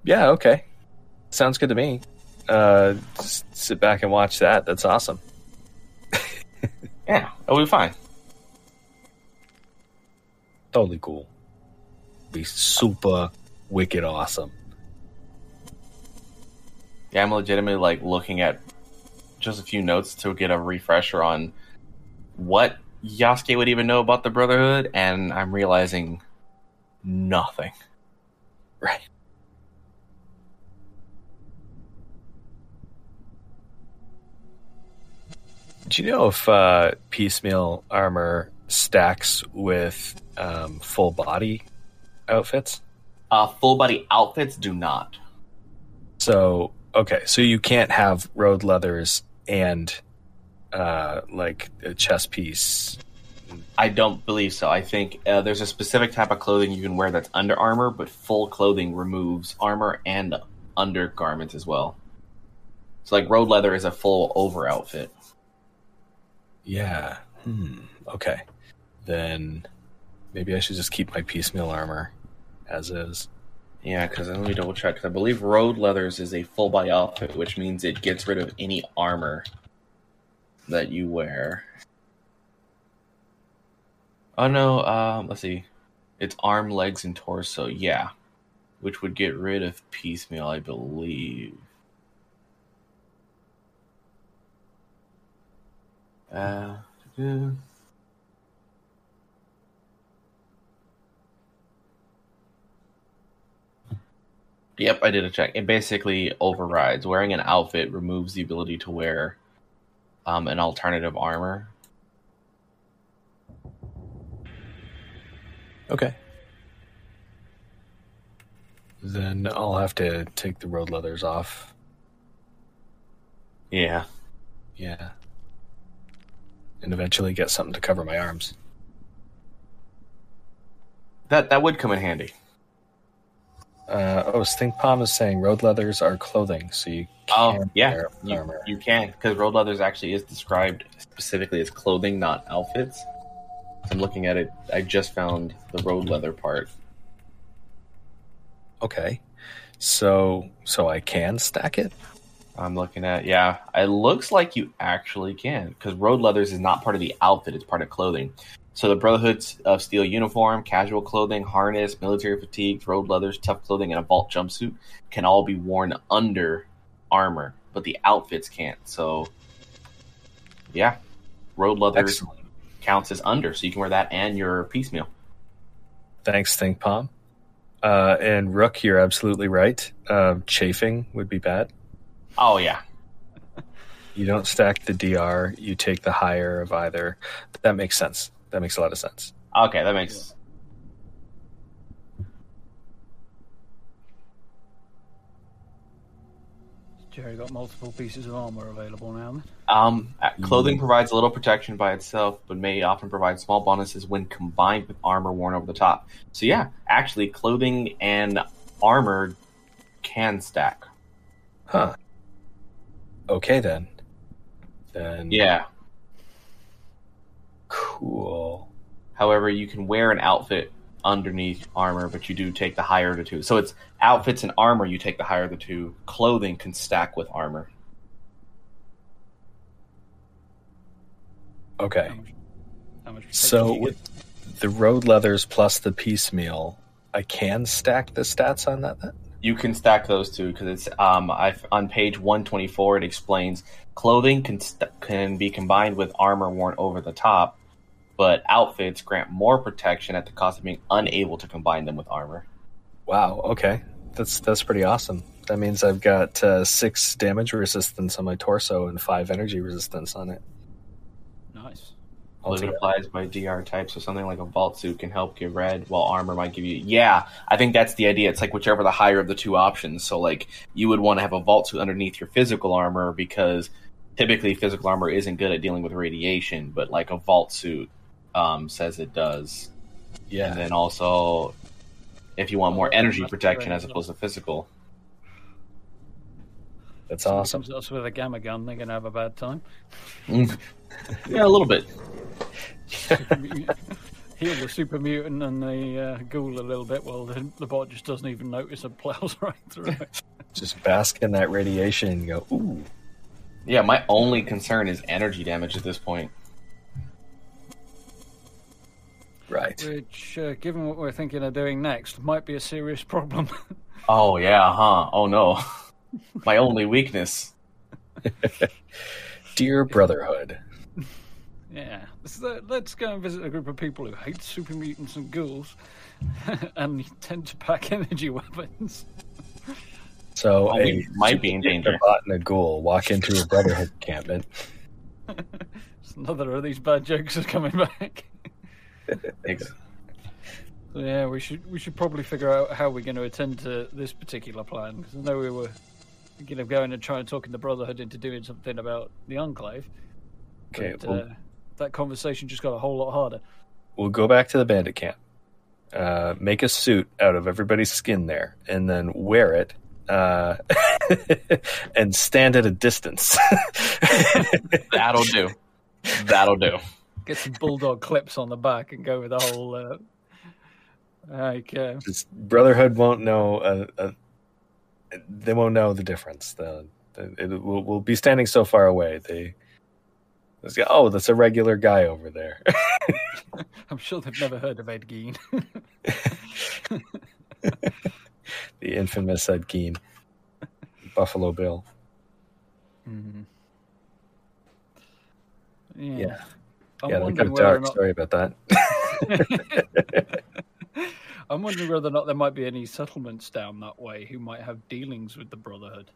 Yeah, okay, sounds good to me. Uh, just sit back and watch that. That's awesome. [laughs] Yeah, it'll be fine. totally cool. Be super wicked awesome. Yeah, I'm legitimately like looking at just a few notes to get a refresher on what Yasuke would even know about the Brotherhood, and I'm realizing nothing. [laughs] Right. Do you know if uh, piecemeal armor stacks with um, full body outfits? Uh, full body outfits do not. So okay, so you can't have road leathers and uh, like a chess piece. I don't believe so. I think uh, there's a specific type of clothing you can wear that's under armor, but full clothing removes armor and undergarments as well. So, like, road leather is a full over outfit. Yeah. Hmm. Okay. Then maybe I should just keep my piecemeal armor as is. Yeah, because let me double check. I believe road leathers is a full body outfit, which means it gets rid of any armor that you wear. Oh no, um, let's see. It's arm, legs, and torso. Yeah, which would get rid of piecemeal, I believe. Uh, yeah. Yep, I did a check. It basically overrides. Wearing an outfit removes the ability to wear um, an alternative armor. Okay. Then I'll have to take the road leathers off. Yeah. Yeah. And eventually get something to cover my arms. That that would come in handy. Uh, oh, Stink Palm is saying road leathers are clothing, so you Oh, yeah. wear You, you can, because road leathers actually is described specifically as clothing, not outfits. I'm looking at it. I just found the road leather part. Okay. So so I can stack it? I'm looking at, yeah. It looks like you actually can, because road leathers is not part of the outfit, it's part of clothing. So the Brotherhoods of Steel uniform, casual clothing, harness, military fatigues, road leathers, tough clothing, and a vault jumpsuit can all be worn under armor, but the outfits can't. So, yeah, road leathers Excellent. counts as under, so you can wear that and your piecemeal. Thanks, Stink Palm. Uh, and Rook, you're absolutely right. Um, chafing would be bad. Oh yeah, You don't stack the DR, you take the higher of either. That makes sense. That makes a lot of sense. okay, that makes. Jerry got multiple pieces of armor available now. Then. Um, uh, clothing provides a little protection by itself, but may often provide small bonuses when combined with armor worn over the top. So yeah, actually, clothing and armor can stack. Huh. Okay then. Then Yeah. Cool. However, you can wear an outfit underneath armor, but you do take the higher of the two. So it's outfits and armor. You take the higher of the two. Clothing can stack with armor. Okay. How much, how much So with the road leathers plus the piecemeal, I can stack the stats on that then? You can stack those two because it's um I on page one twenty four it explains clothing can st- can be combined with armor worn over the top, but outfits grant more protection at the cost of being unable to combine them with armor. Wow, okay. That's that's pretty awesome. That means I've got uh, six damage resistance on my torso and five energy resistance on it. Nice. Clothing it applies by DR type, so something like a vault suit can help give red, while armor might give you. Yeah, I think that's the idea. It's like whichever the higher of the two options. So like you would want to have a vault suit underneath your physical armor because typically physical armor isn't good at dealing with radiation, but like a vault suit um, says it does. Yeah. And then also, if you want more energy protection as opposed to physical, That's awesome. Comes to us with a gamma gun, they're going to have a bad time. [laughs] yeah, a little bit. [laughs] Heal the super mutant and the uh, ghoul a little bit, while the, the bot just doesn't even notice and plows [laughs] right through it. Just bask in that radiation and go, ooh. Yeah, my only concern is energy damage at this point. Right. Which, uh, given what we're thinking of doing next, might be a serious problem. [laughs] Oh yeah, huh? Oh no, [laughs] my only weakness. Dear Brotherhood. yeah. So let's go and visit a group of people who hate super mutants and ghouls [laughs] and tend to pack energy weapons. So Well, a we might be in danger. a bot and a ghoul walk into a Brotherhood encampment. Just Another of these bad jokes is coming back. Ex- So yeah, we should we should probably figure out how we're going to attend to this particular plan because I know we were thinking of going and trying to talking the Brotherhood into doing something about the Enclave. Okay, but, well, uh, that conversation just got a whole lot harder. we'll go back to the bandit camp. Uh, make a suit out of everybody's skin there, and then wear it, uh, [laughs] and stand at a distance. [laughs] That'll do. That'll do. Get some bulldog clips on the back and go with the whole. Uh, like, uh, Just Brotherhood won't know. Uh, uh, they won't know the difference. The, the, it, we'll, we'll be standing so far away. They, oh, that's a regular guy over there. [laughs] I'm sure they've never heard of Ed Gein. [laughs] the infamous Ed Gein, Buffalo Bill. Mm-hmm. Yeah. Yeah. I'm yeah, that wondering got whether or dark. not- Sorry about that. [laughs] I'm wondering whether or not there might be any settlements down that way who might have dealings with the Brotherhood.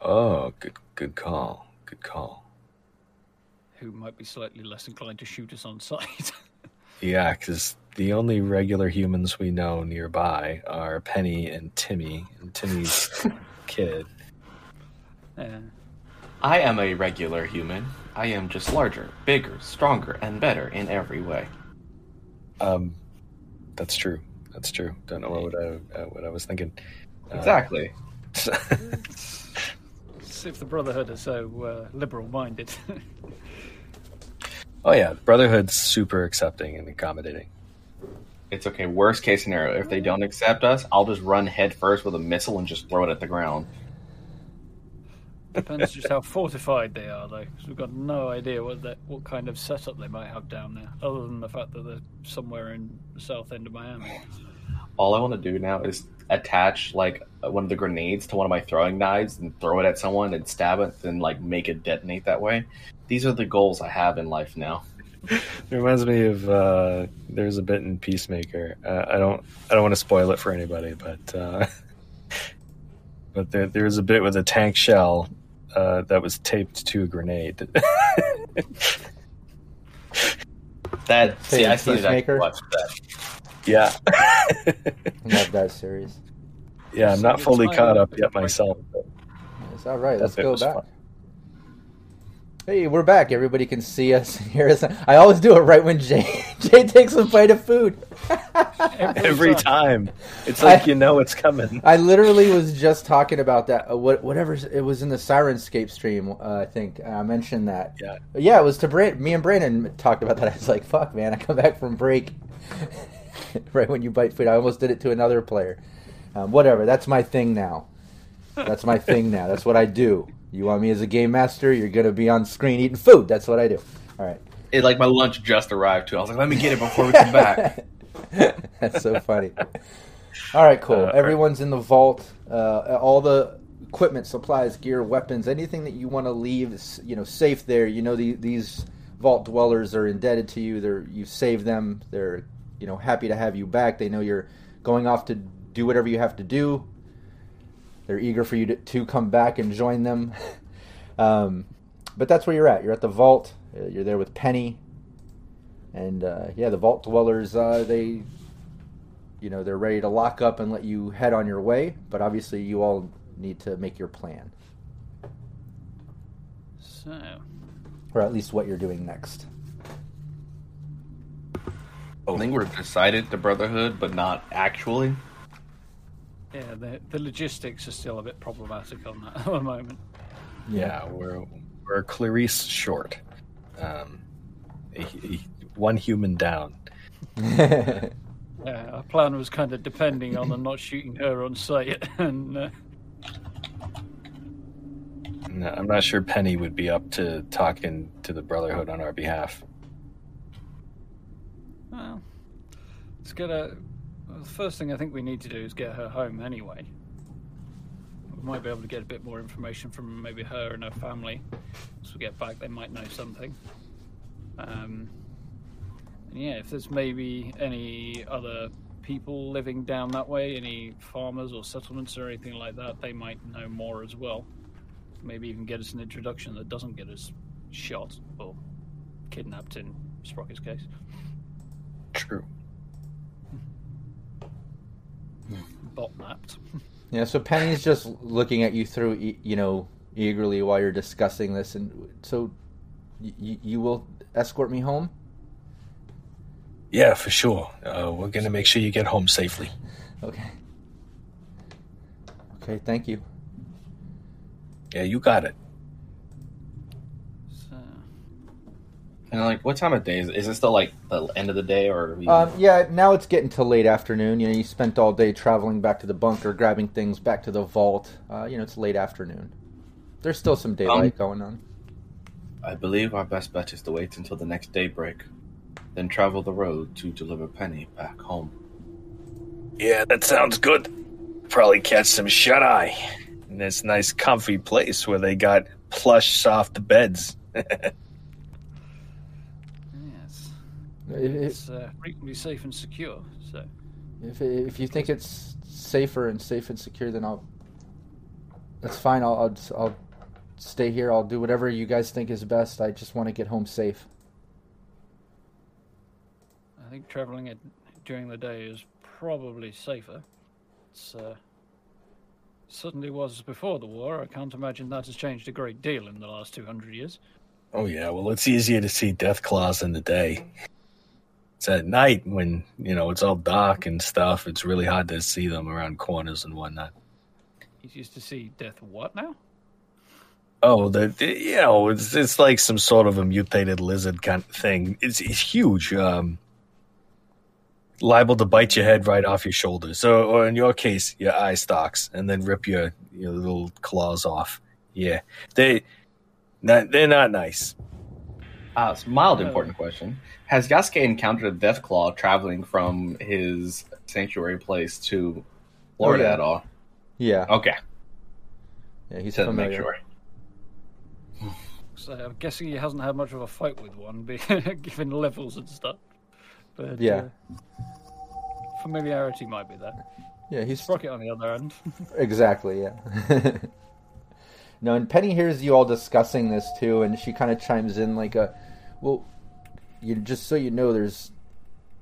oh, good, good call. Good call. Who might be slightly less inclined to shoot us on sight. [laughs] Yeah, because the only regular humans we know nearby are Penny and Timmy, and Timmy's [laughs] kid. yeah. I am a regular human. I am just larger, bigger, stronger, and better in every way. Um, that's true. That's true. Don't know what I uh, what I was thinking. Uh, Exactly. [laughs] See if the Brotherhood are so uh, liberal-minded. [laughs] oh yeah, Brotherhood's super accepting and accommodating. It's okay. Worst case scenario, if they don't accept us, I'll just run head first with a missile and just throw it at the ground. Depends just how fortified they are, though, because we've got no idea what that, what kind of setup they might have down there, other than the fact that they're somewhere in the south end of Miami. All I want to do now is attach like one of the grenades to one of my throwing knives and throw it at someone and stab it, and like make it detonate that way. These are the goals I have in life now. [laughs] It reminds me of uh, there's a bit in Peacemaker. Uh, I don't I don't want to spoil it for anybody, but uh, [laughs] but there there's a bit with a tank shell uh, that was taped to a grenade. [laughs] That Say see, I it's see that. I Peacemaker? watched that. yeah, [laughs] Love that series. yeah. I'm not So fully caught up yet myself. But It's all right. Let's go back. fun. Hey, we're back. Everybody can see us [laughs] and hear us. I always do it right when Jay [laughs] Jay takes a bite of food. Every time, it's like I- you know it's coming. [laughs] I literally was just talking about that. Uh, what whatever it was in the Syrinscape stream. Uh, I think I mentioned that. Yeah. Yeah, it was to Brand- me and Brandon talked about that. I was like, "Fuck, man! I come back from break right when you bite food." I almost did it to another player. Um, whatever. That's my thing now. That's my thing now. That's what I do. You want me as a game master? You're gonna be on screen eating food. That's what I do. All right. It like my lunch just arrived too. I was like, let me get it before we come back. [laughs] That's so funny. All right, cool. Uh, all right. Everyone's in the vault. Uh, all the equipment, supplies, gear, weapons, anything that you want to leave, is, you know, safe there. You know, the, these vault dwellers are indebted to you. They're you saved them. They're you know happy to have you back. They know you're going off to do whatever you have to do. They're eager for you to, to come back and join them. [laughs] Um, but that's where you're at. You're at the vault. Uh, you're there with Penny. And uh, yeah, the vault dwellers, uh, they, you know, they're ready to lock up and let you head on your way. But obviously, you all need to make your plan, So, or at least what you're doing next. I think we're decided to Brotherhood, but not actually. Yeah, the, the logistics are still a bit problematic on that [laughs] at the moment. Yeah, we're we're Clarice short. Um, a, a- one human down. [laughs] Yeah, our plan was kind of depending on them not shooting her on sight, [laughs] and uh, No, I'm not sure Penny would be up to talking to the Brotherhood on our behalf. well, let's get a. well, the first thing I think we need to do is get her home anyway. We might be able to get a bit more information from maybe her and her family. Once we get back, they might know something. Um, and yeah, if there's maybe any other people living down that way, any farmers or settlements or anything like that, they might know more as well. Maybe even get us an introduction that doesn't get us shot or kidnapped in Sprocket's case. True. Bot napped. Yeah, so Penny's just looking at you through, e- you know, eagerly while you're discussing this, and so y- you will escort me home. Yeah, for sure. Uh, we're gonna make sure you get home safely. Okay. Okay, thank you. Yeah, you got it. So, And like, what time of day is it? Is it still like the end of the day or? Are we... Um, yeah, now it's getting to late afternoon. You know, you spent all day traveling back to the bunker, grabbing things back to the vault. Uh, you know, it's late afternoon. There's still some daylight going on. I believe our best bet is to wait until the next daybreak, then travel the road to deliver Penny back home. Yeah, that sounds good. Probably catch some shut eye in this nice, comfy place where they got plush, soft beds. [laughs] Yes. If, It's uh, frequently safe and secure. So if, if you think it's safer and safe and secure, then I'll. That's fine. I'll, I'll I'll stay here. I'll do whatever you guys think is best. I just want to get home safe. I think traveling it during the day is probably safer. It's uh, certainly was before the war. I can't imagine that has changed a great deal in the last 200 years. Oh yeah, well it's easier to see death claws in the day. It's at night when you know it's all dark and stuff. It's really hard to see them around corners and whatnot. He's used to see death what now? Oh, the, the you know it's it's like some sort of a mutated lizard kind of thing. It's it's huge. Um, liable to bite your head right off your shoulder. So, or in your case, your eye stalks and then rip your your little claws off. Yeah, they not they're not nice. Uh, it's a mild important question. Has Yasuke encountered a death claw traveling from his sanctuary place to Florida Oh, yeah. at all? Yeah. Okay, Yeah, he's just to familiar. make sure. So I'm guessing he hasn't had much of a fight with one, be- [laughs] given levels and stuff. But Yeah. uh, familiarity might be there. Yeah, he's Sprocket on the other end. [laughs] Exactly, yeah. [laughs] no, and Penny hears you all discussing this too, and she kind of chimes in like a, well, you just so you know, there's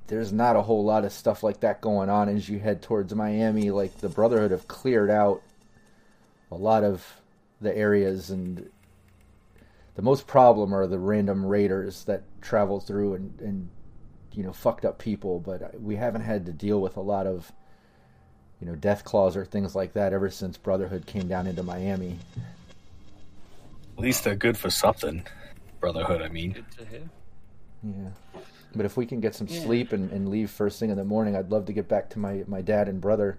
there's not a whole lot of stuff like that going on as you head towards Miami. Like the Brotherhood have cleared out a lot of the areas, and the most problem are the random raiders that travel through and and you know fucked up people. But we haven't had to deal with a lot of you know, death claws or things like that ever since Brotherhood came down into Miami. At least they're good for something. Brotherhood, I mean. Good to hear. Yeah. But if we can get some Yeah. sleep and, and leave first thing in the morning, I'd love to get back to my, my dad and brother.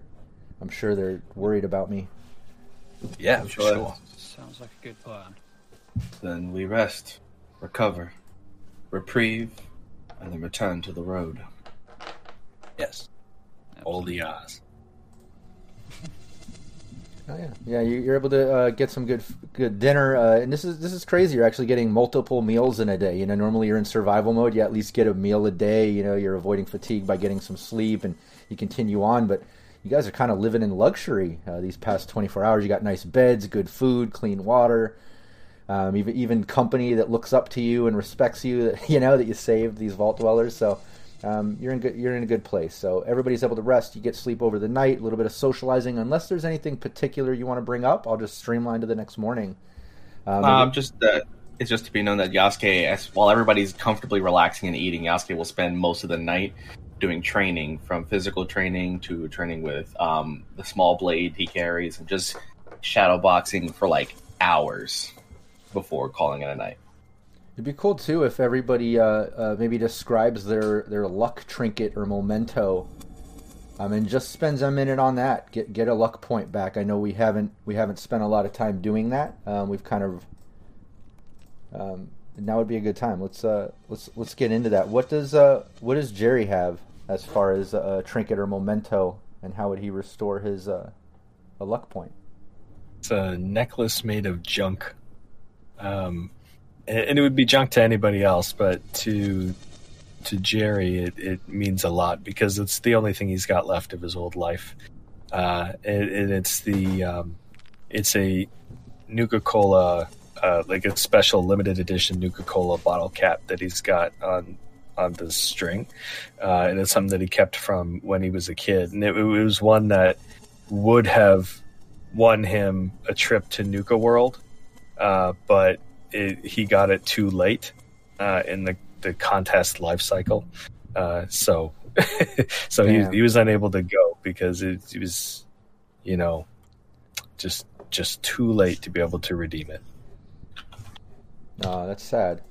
I'm sure they're worried about me. Yeah, for Sure. sure. Sounds like a good plan. Then we rest, recover, reprieve, and then return to the road. Yes. All the eyes. Oh yeah, yeah. you- You're able to uh, get some good good dinner, uh, and this is this is crazy. You're actually getting multiple meals in a day. You know, normally you're in survival mode. You at least get a meal a day. You know, you're avoiding fatigue by getting some sleep, and you continue on. But you guys are kind of living in luxury uh, these past 24 hours. You got nice beds, good food, clean water, um, even even company that looks up to you and respects you. That [laughs] you know that you saved these vault dwellers. So. Um, you're in good. You're in a good place. So everybody's able to rest. You get sleep over the night. A little bit of socializing. Unless there's anything particular you want to bring up, I'll just streamline to the next morning. Um, Um, just that it's just to be known that Yasuke, as while everybody's comfortably relaxing and eating, Yasuke will spend most of the night doing training, from physical training to training with um, the small blade he carries, and just shadow boxing for like hours before calling it a night. It'd be cool too if everybody uh, uh, maybe describes their their luck trinket or memento, um, and just spends a minute on that. Get get a luck point back. I know we haven't we haven't spent a lot of time doing that. Um, we've kind of um, now would be a good time. Let's uh let's let's get into that. What does uh what does Jerry have as far as a trinket or memento, and how would he restore his uh, a luck point? It's a necklace made of junk. Um, and it would be junk to anybody else, but to to Jerry, it, it means a lot because it's the only thing he's got left of his old life. Uh, and, and it's the um, it's a Nuka Cola, uh, like a special limited edition Nuka Cola bottle cap that he's got on on the string, uh, and it's something that he kept from when he was a kid, and it, it was one that would have won him a trip to Nuka World, uh, but it, he got it too late uh, in the, the contest life cycle. Uh, so [laughs] so he, he was unable to go because it, it was, you know, just just too late to be able to redeem it. Oh, that's sad.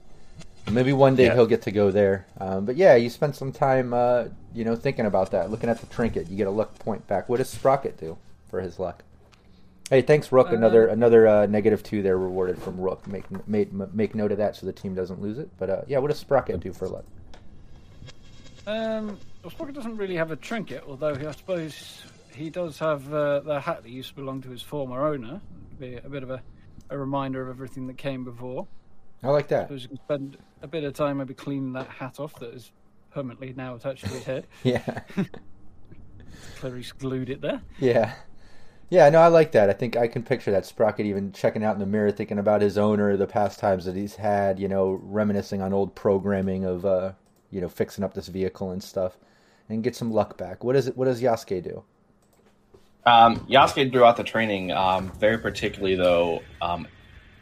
Maybe one day Yeah. he'll get to go there. Um, but yeah, you spend some time, uh, you know, thinking about that, looking at the trinket. You get a luck point back. What does Sprocket do for his luck? Hey, thanks, Rook. Uh, another another uh, negative two there rewarded from Rook. Make make make note of that so the team doesn't lose it. But uh, yeah, what does Sprocket do for luck? Um, Sprocket doesn't really have a trinket, although he, I suppose he does have uh, the hat that used to belong to his former owner. Be a bit of a, a reminder of everything that came before. I like that. suppose you can spend a bit of time maybe cleaning that hat off that is permanently now attached to his head. [laughs] Yeah. [laughs] Clearly glued it there. Yeah. Yeah, no, I like that. I think I can picture that Sprocket even checking out in the mirror, thinking about his owner, the past times that he's had, you know, reminiscing on old programming of, uh, you know, fixing up this vehicle and stuff, and get some luck back. What is it? What does Yasuke do? Um, Yasuke throughout the training, um, very particularly though, um,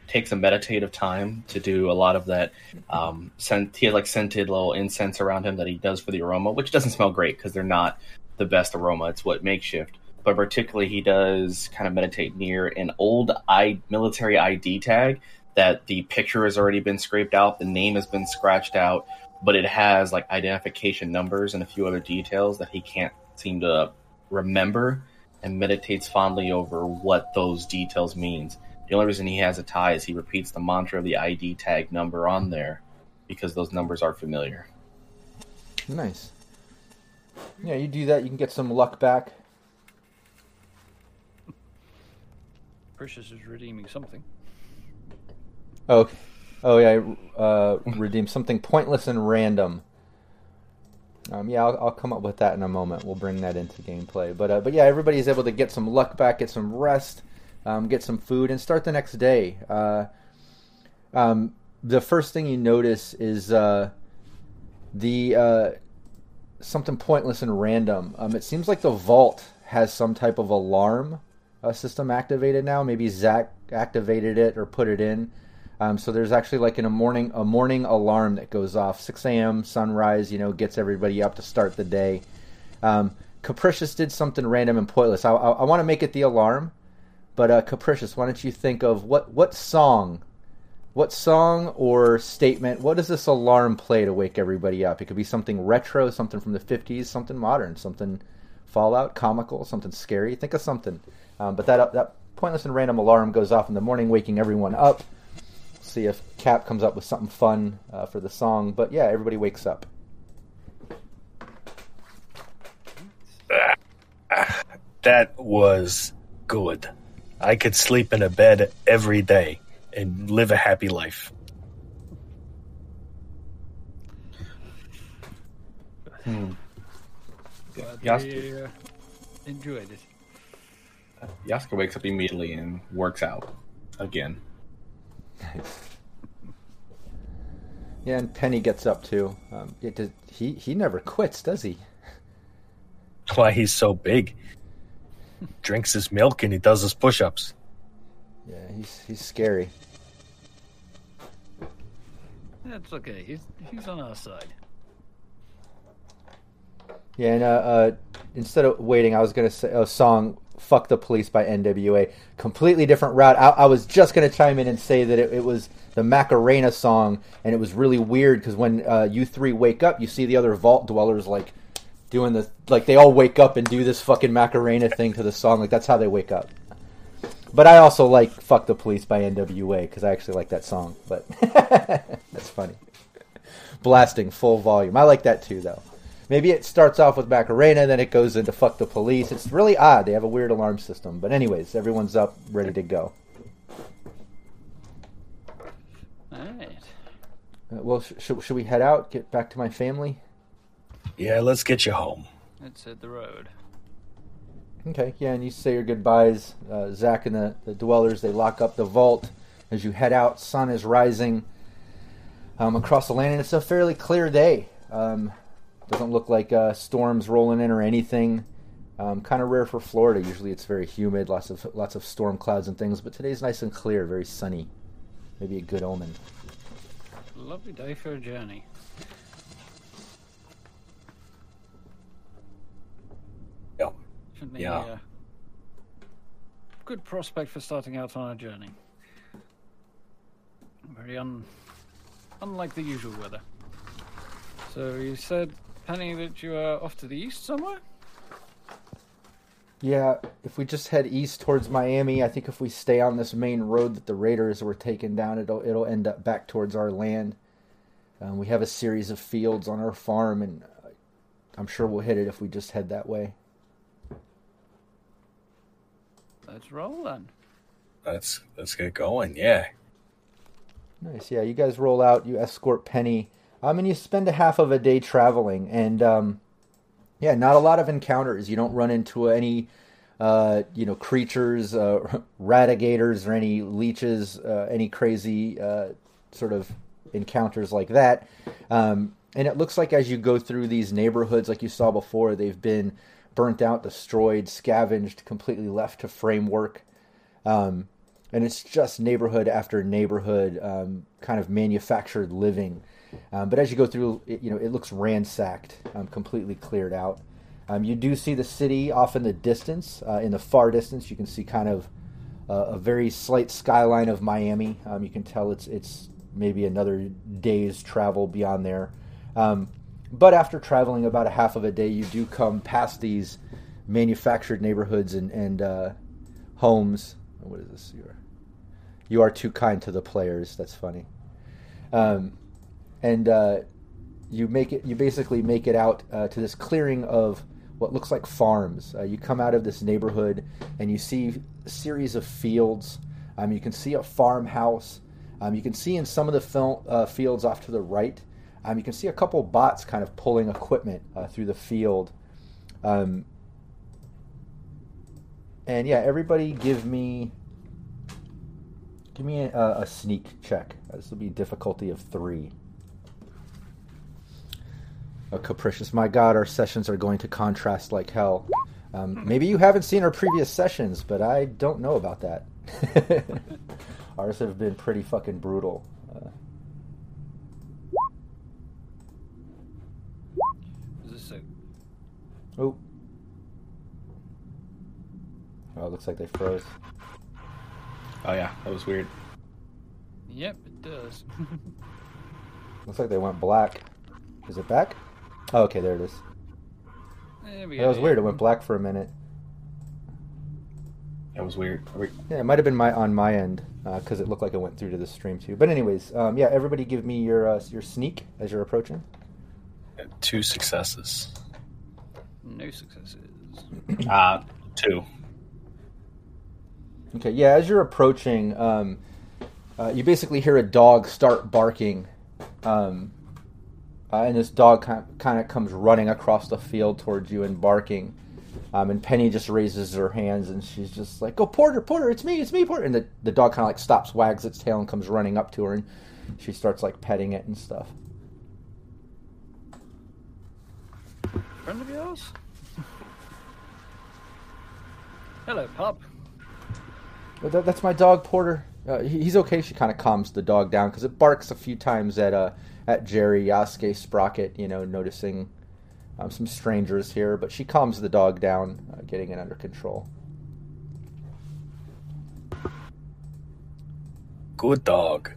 takes a meditative time to do a lot of that. Um, scent, he has like scented little incense around him that he does for the aroma, which doesn't smell great because they're not the best aroma. It's what makeshift. But particularly, he does kind of meditate near an old I, military ID tag that the picture has already been scraped out, the name has been scratched out, but it has like identification numbers and a few other details that he can't seem to remember and meditates fondly over what those details means. The only reason he has a tie is he repeats the mantra of the ID tag number on there because those numbers are familiar. Nice. Yeah, you do that, you can get some luck back. Precious is redeeming something. Oh, oh yeah, uh, redeem something pointless and random. Um, yeah, I'll, I'll come up with that in a moment. We'll bring that into gameplay. But uh, but yeah, everybody's able to get some luck back, get some rest, um, get some food, and start the next day. Uh, um, the first thing you notice is uh, the uh, something pointless and random. Um, it seems like the vault has some type of alarm uh, system activated now. Maybe Zach activated it or put it in. Um, so there's actually like in a morning a morning alarm that goes off 6 a.m. sunrise. You know, gets everybody up to start the day. Um, Capricious did something random and pointless. I, I, I want to make it the alarm, but uh, Capricious, why don't you think of what what song, what song or statement? What does this alarm play to wake everybody up? It could be something retro, something from the 50s, something modern, something Fallout, comical, something scary. Think of something. Um, but that that pointless and random alarm goes off in the morning, waking everyone up. See if Cap comes up with something fun uh, for the song. But yeah, everybody wakes up. That was good. I could sleep in a bed every day and live a happy life. Glad Yas- you uh, enjoyed it. Yasuke wakes up immediately and works out again. [laughs] Yeah, and Penny gets up too. Um, it does, he he never quits, does he? [laughs] Why he's so big. Drinks his milk and he does his push ups. Yeah, he's he's scary. That's okay. He's, he's on our side. Yeah, and uh, uh, instead of waiting, I was gonna say a song "Fuck the Police" by N.W.A. Completely different route. I, I was just gonna chime in and say that it, it was the Macarena song, and it was really weird because when uh, you three wake up, you see the other vault dwellers like doing the like they all wake up and do this fucking Macarena thing to the song. Like that's how they wake up. But I also like "Fuck the Police" by N.W.A. because I actually like that song. But [laughs] that's funny. Blasting full volume. I like that too, though. Maybe it starts off with Macarena, then it goes into "Fuck the Police." It's really odd. They have a weird alarm system. But anyways, everyone's up, ready to go. Alright. Uh, well, sh- should should we head out? Get back to my family? Yeah, let's get you home. Let's hit the road. Okay, yeah, and you say your goodbyes. Uh, Zach and the, the dwellers they lock up the vault as you head out. Sun is rising um, across the land, and it's a fairly clear day. Um, doesn't look like uh, storms rolling in or anything. Um, kind of rare for Florida. Usually it's very humid, lots of lots of storm clouds and things. But today's nice and clear, very sunny. Maybe a good omen. Lovely day for a journey. Yeah. Certainly, Yeah. uh, good prospect for starting out on a journey. Very un, unlike the usual weather. So you said, Penny, that you are off to the east somewhere? Yeah, if we just head east towards Miami, I think if we stay on this main road that the Raiders were taking down, it'll it'll end up back towards our land. Um, we have a series of fields on our farm, and I'm sure we'll hit it if we just head that way. Let's roll then. Let's let's get going. Yeah. Nice. Yeah, you guys roll out. You escort Penny. Um, mean, you spend a half of a day traveling, and um, yeah, not a lot of encounters. You don't run into any, uh, you know, creatures, uh, [laughs] radigators, or any leeches, uh, any crazy uh, sort of encounters like that. Um, and it looks like as you go through these neighborhoods, like you saw before, they've been burnt out, destroyed, scavenged, completely left to framework. Um, and it's just neighborhood after neighborhood, um, kind of manufactured living. Um, but as you go through, it, you know, it looks ransacked, um, completely cleared out. Um, you do see the city off in the distance. Uh, in the far distance, you can see kind of uh, a very slight skyline of Miami. Um, you can tell it's it's maybe another day's travel beyond there. Um, but after traveling about a half of a day, you do come past these manufactured neighborhoods and, and uh, homes. What is this? You are, you are too kind to the players. That's funny. Um, and uh, you make it. You basically make it out uh, to this clearing of what looks like farms. Uh, you come out of this neighborhood and you see a series of fields. Um, you can see a farmhouse. Um, you can see in some of the fil- uh, fields off to the right um, you can see a couple bots kind of pulling equipment uh, through the field. Um, and yeah, everybody give me give me a, a sneak check. This will be difficulty of three. Oh, capricious. My God, our sessions are going to contrast like hell. Um, maybe you haven't seen our previous sessions, but I don't know about that. [laughs] Ours have been pretty fucking brutal. Uh, Is this a Oh. Oh, it looks like they froze. Oh yeah, that was weird. Yep, it does. [laughs] Looks like they went black. Is it back? Oh, okay, there it is. there we That was weird. It went black for a minute. That was weird. We- Yeah, it might have been my on my end because it looked like it went through to the stream too. But anyways, um, yeah, everybody give me your uh, your sneak as you're approaching. Two successes. No successes. [clears throat] Uh, two. Okay, yeah, as you're approaching, um, uh, you basically hear a dog start barking, um, uh, and this dog kind of comes running across the field towards you and barking. Um, and Penny just raises her hands and she's just like, "Oh, Porter, Porter, it's me, it's me, Porter!" And the the dog kind of like stops, wags its tail, and comes running up to her, and she starts like petting it and stuff. Friend of yours? Hello, pup. That, that's my dog, Porter. Uh, he, he's okay. She kind of calms the dog down because it barks a few times at uh, at Jerry, Yasuke, Sprocket. You know, noticing um, some strangers here, but she calms the dog down, uh, getting it under control. Good dog.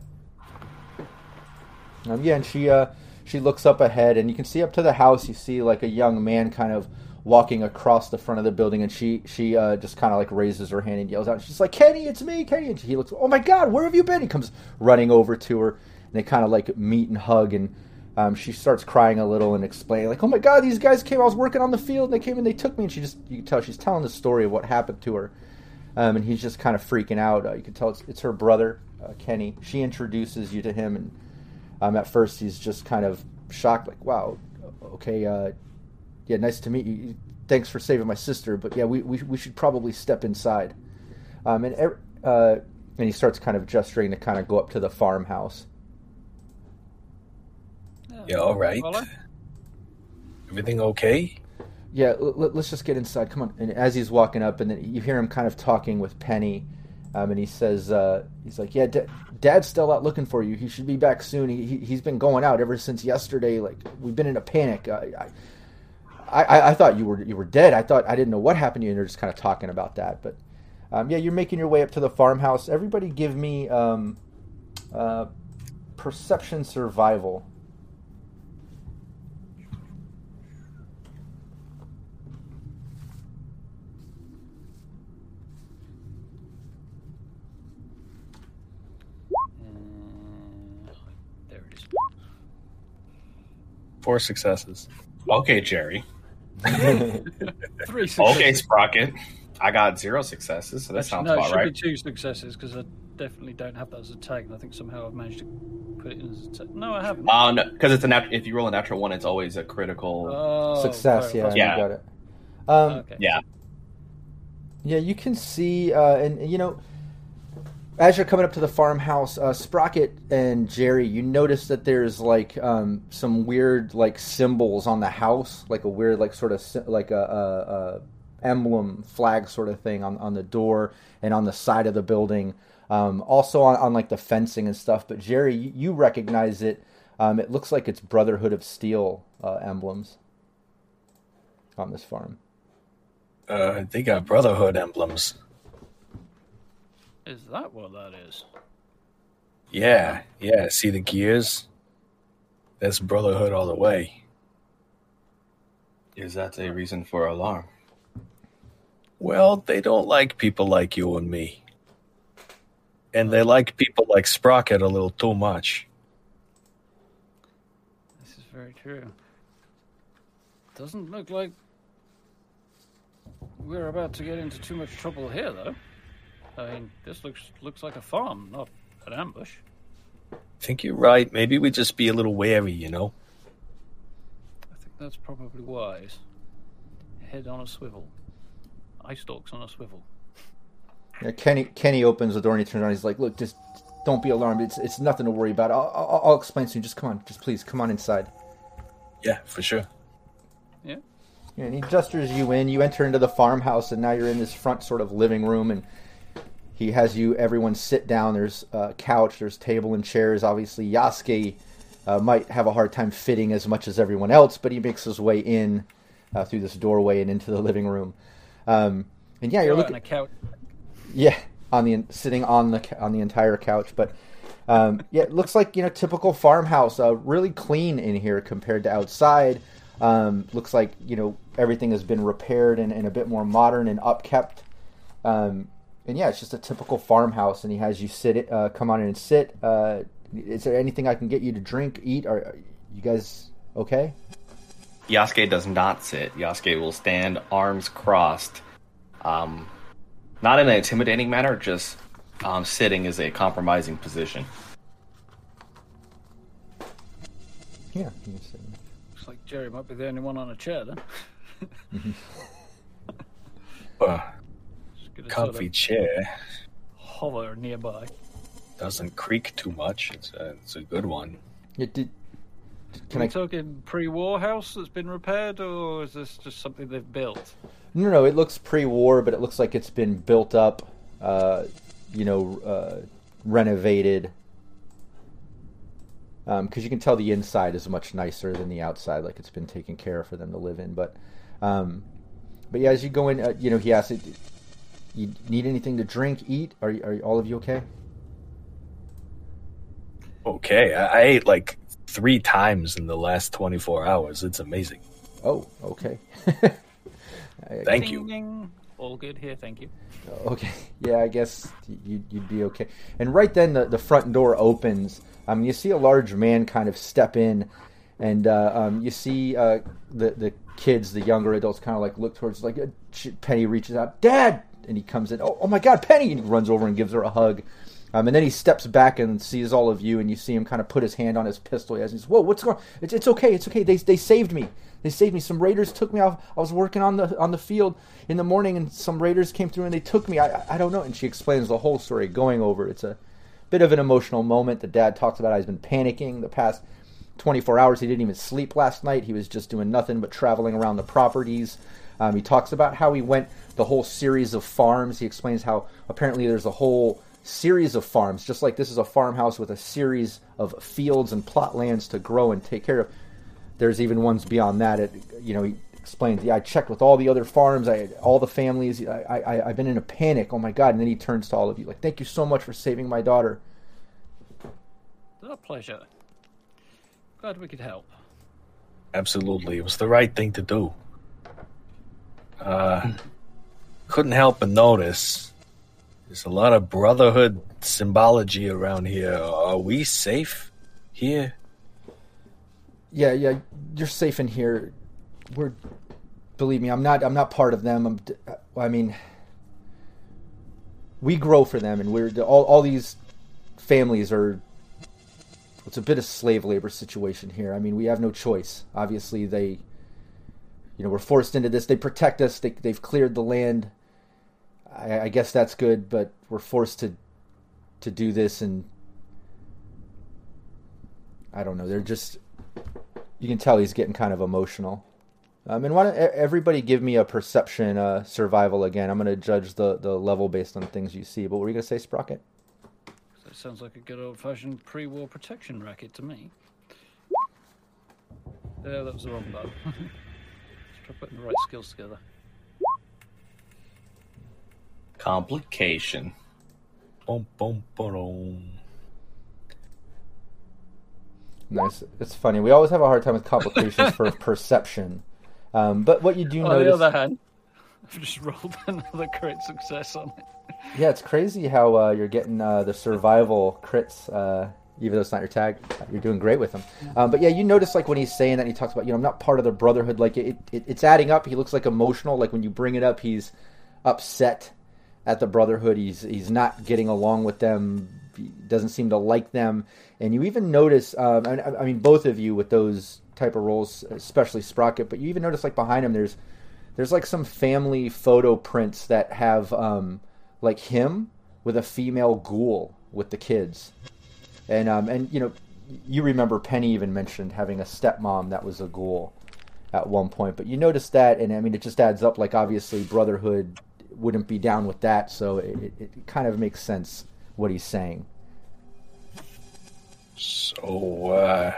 Um, yeah, and she uh, she looks up ahead, and you can see up to the house. You see like a young man kind of walking across the front of the building, and she she uh, just kind of like raises her hand and yells out. She's like, "Kenny, it's me, Kenny!" And he looks, "Oh my God, where have you been?" He comes running over to her, they kind of like meet and hug, and um, she starts crying a little and explaining like, "Oh my God, these guys came. I was working on the field, and they came and they took me." And she just you can tell she's telling the story of what happened to her. Um, and he's just kind of freaking out. Uh, you can tell it's, it's her brother, uh, Kenny. She introduces you to him, and um, at first he's just kind of shocked, like, "Wow, okay, uh, yeah, nice to meet you. Thanks for saving my sister, but yeah, we we, we should probably step inside." Um, and uh, and he starts kind of gesturing to kind of go up to the farmhouse. Yeah, all right. Follow? Everything okay? Yeah, l- l- let's just get inside. Come on. And as he's walking up, and then you hear him kind of talking with Penny, um, and he says, uh, "He's like, yeah, da- Dad's still out looking for you. He should be back soon. He, he he's been going out ever since yesterday. Like we've been in a panic. I, I, I, I thought you were you were dead. I thought I didn't know what happened to you. And they're just kind of talking about that. But um, yeah, you're making your way up to the farmhouse. Everybody, give me um, uh, perception survival. Uh, there it is. Four successes. Okay, Jerry. [laughs] Three successes. Okay, Sprocket. I got zero successes, so that sounds no, it about should right. be two successes because I definitely don't have that as a tag, and I think somehow I've managed to put it in as a tag. No, I haven't. Uh, no, because it's a nat- if you roll a natural one, it's always a critical. oh, Success, yeah, Yeah. you got it. Um, Okay. yeah, Yeah, you can see, uh, and you know, as you're coming up to the farmhouse, uh, Sprocket and Jerry, you notice that there's like um, some weird like symbols on the house, like a weird like sort of like a, a, a emblem flag sort of thing on on the door and on the side of the building. Um, also on, on like the fencing and stuff. But Jerry, you, you recognize it. Um, it looks like it's Brotherhood of Steel uh, emblems on this farm. Uh, they got Brotherhood emblems. Is that what that is? Yeah, yeah. See the gears? That's Brotherhood all the way. is that a reason for alarm? Well, they don't like people like you and me. And they like people like Sprocket a little too much. This is very true. Doesn't look like we're about to get into too much trouble here, though. I mean, this looks looks like a farm, not an ambush. I think you're right. Maybe we just be a little wary, you know? I think that's probably wise. Head on a swivel. Eye stalks on a swivel. Yeah, Kenny Kenny opens the door and he turns around. He's like, "Look, just don't be alarmed. It's it's nothing to worry about. I'll, I'll, I'll explain to you. Just come on. Just please come on inside." Yeah, for sure. Yeah. Yeah, and he gestures you in. You enter into the farmhouse, and now you're in this front sort of living room, and he has you everyone sit down. There's a couch, there's table and chairs. Obviously, Yasuke uh, might have a hard time fitting as much as everyone else, but he makes his way in uh, through this doorway and into the living room. Um, and yeah, you're looking. on a couch. Yeah, on the sitting on the on the entire couch, but um, yeah, it looks like you know typical farmhouse. Uh, really clean in here compared to outside. Um, looks like you know everything has been repaired and, and a bit more modern and upkept. Um, and yeah, it's just a typical farmhouse. And he has you sit, uh, come on in and sit. Uh, is there anything I can get you to drink, eat? Are, are you guys okay? Yasuke does not sit. Yasuke will stand, arms crossed. Um, not in an intimidating manner, just um, sitting is a compromising position. Yeah. you can. Looks like Jerry might be the only one on a chair then. [laughs] Uh, Just gonna comfy Sort chair. of hover nearby. Doesn't creak too much. It's a, it's a good one. Yeah, did, Can can we I talking pre-war house that's been repaired, or is this just something they've built? No, no, it looks pre-war, but it looks like it's been built up, uh, you know, uh, renovated. Because you can tell the inside is much nicer than the outside, like it's been taken care of for them to live in. But, um, but yeah, as you go in, uh, you know, he asks, "You need anything to drink, eat? Are you, are all of you okay?" Okay, I, I ate like three times in the last 24 hours. It's amazing. Oh, okay. [laughs] Thank you. ding. All good here, thank you. Okay, yeah, I guess you'd, you'd be okay. And right then, the, the front door opens. Um, you see a large man kind of step in, and uh, um, you see uh, the the kids, the younger adults, kind of like look towards. Like uh, Penny reaches out, Dad, and he comes in. Oh, oh my God, Penny! And he runs over and gives her a hug. Um, and then he steps back and sees all of you, and you see him kind of put his hand on his pistol. He has, he says, "Whoa, what's going? on? It's, it's okay, it's okay. They they saved me. They saved me. Some raiders took me off. I was working on the on the field in the morning, and some raiders came through and they took me. I I, I don't know." And she explains the whole story, going over. It's a bit of an emotional moment. The dad talks about how he's been panicking the past 24 hours. He didn't even sleep last night. He was just doing nothing but traveling around the properties. Um, he talks about how he went the whole series of farms. He explains how apparently there's a whole series of farms, just like this is a farmhouse with a series of fields and plot lands to grow and take care of. There's even ones beyond that. It, you know, he explains, yeah, I checked with all the other farms, I all the families. I, I, I've been in a panic. Oh my god! And then he turns to all of you, like, thank you so much for saving my daughter. It's our pleasure. Glad we could help. Absolutely. It was the right thing to do. Uh, couldn't help but notice there's a lot of brotherhood symbology around here. Are we safe here? Yeah, yeah, you're safe in here. we're believe me, I'm not I'm not part of them. I'm I mean we grow for them and we're all all these families are it's a bit of slave labor situation here. I mean, we have no choice. Obviously, they you know, we're forced into this. They protect us. They they've cleared the land. I, I guess that's good, but we're forced to to do this and I don't know. They're just you can tell he's getting kind of emotional. Um, and why don't everybody give me a perception uh, survival again? I'm going to judge the, the level based on things you see. But what were you going to say, Sprocket? That sounds like a good old fashioned pre war protection racket to me. Yeah, that was the wrong button. [laughs] Let's try putting the right skills together. Complication. Boom, boom, boom. Nice. It's funny. We always have a hard time with complications for [laughs] perception. Um, but what you do On notice, the other hand, I've just rolled [laughs] another crit success on it. yeah, it's crazy how uh, you're getting uh, the survival crits, uh, even though it's not your tag. You're doing great with them. Um, but yeah, you notice like when he's saying that, he talks about you know I'm not part of the brotherhood. Like it, it, it's adding up. He looks like emotional. Like when you bring it up, he's upset at the brotherhood. He's he's not getting along with them. He doesn't seem to like them. And you even notice, um, I, I mean, both of you with those type of roles, especially Sprocket. But you even notice like behind him, there's there's like some family photo prints that have um, like him with a female ghoul with the kids, and um, and you know you remember Penny even mentioned having a stepmom that was a ghoul at one point, but you notice that, and I mean it just adds up. Like obviously Brotherhood wouldn't be down with that, so it, it, kind of makes sense what he's saying. So, uh,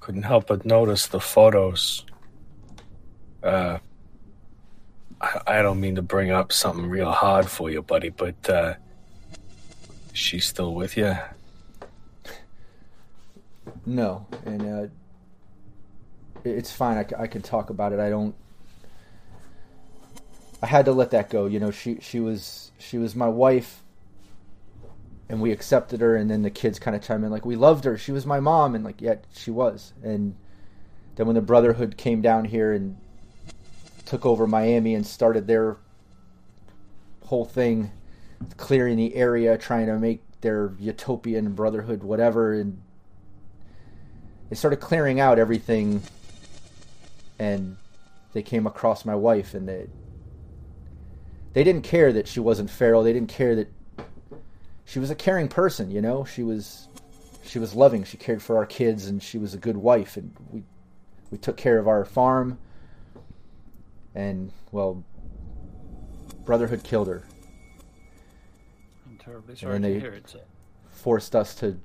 couldn't help but notice the photos. Uh, I, I don't mean to bring up something real hard for you, buddy, but uh, she's still with you. No, and uh, it's fine. I, can talk about it. I don't. I had to let that go. You know, she she was she was my wife, and we accepted her. And then the kids kind of chime in like, "We loved her. She was my mom." And like, yeah, she was. And then when the Brotherhood came down here and took over Miami and started their whole thing, clearing the area, trying to make their utopian Brotherhood whatever, and they started clearing out everything and they came across my wife and they they didn't care that she wasn't feral. They didn't care that she was a caring person you know? She was she was loving. She cared for our kids and she was a good wife and we we took care of our farm. And well brotherhood killed her. I'm terribly sorry And to they- hear it. forced us to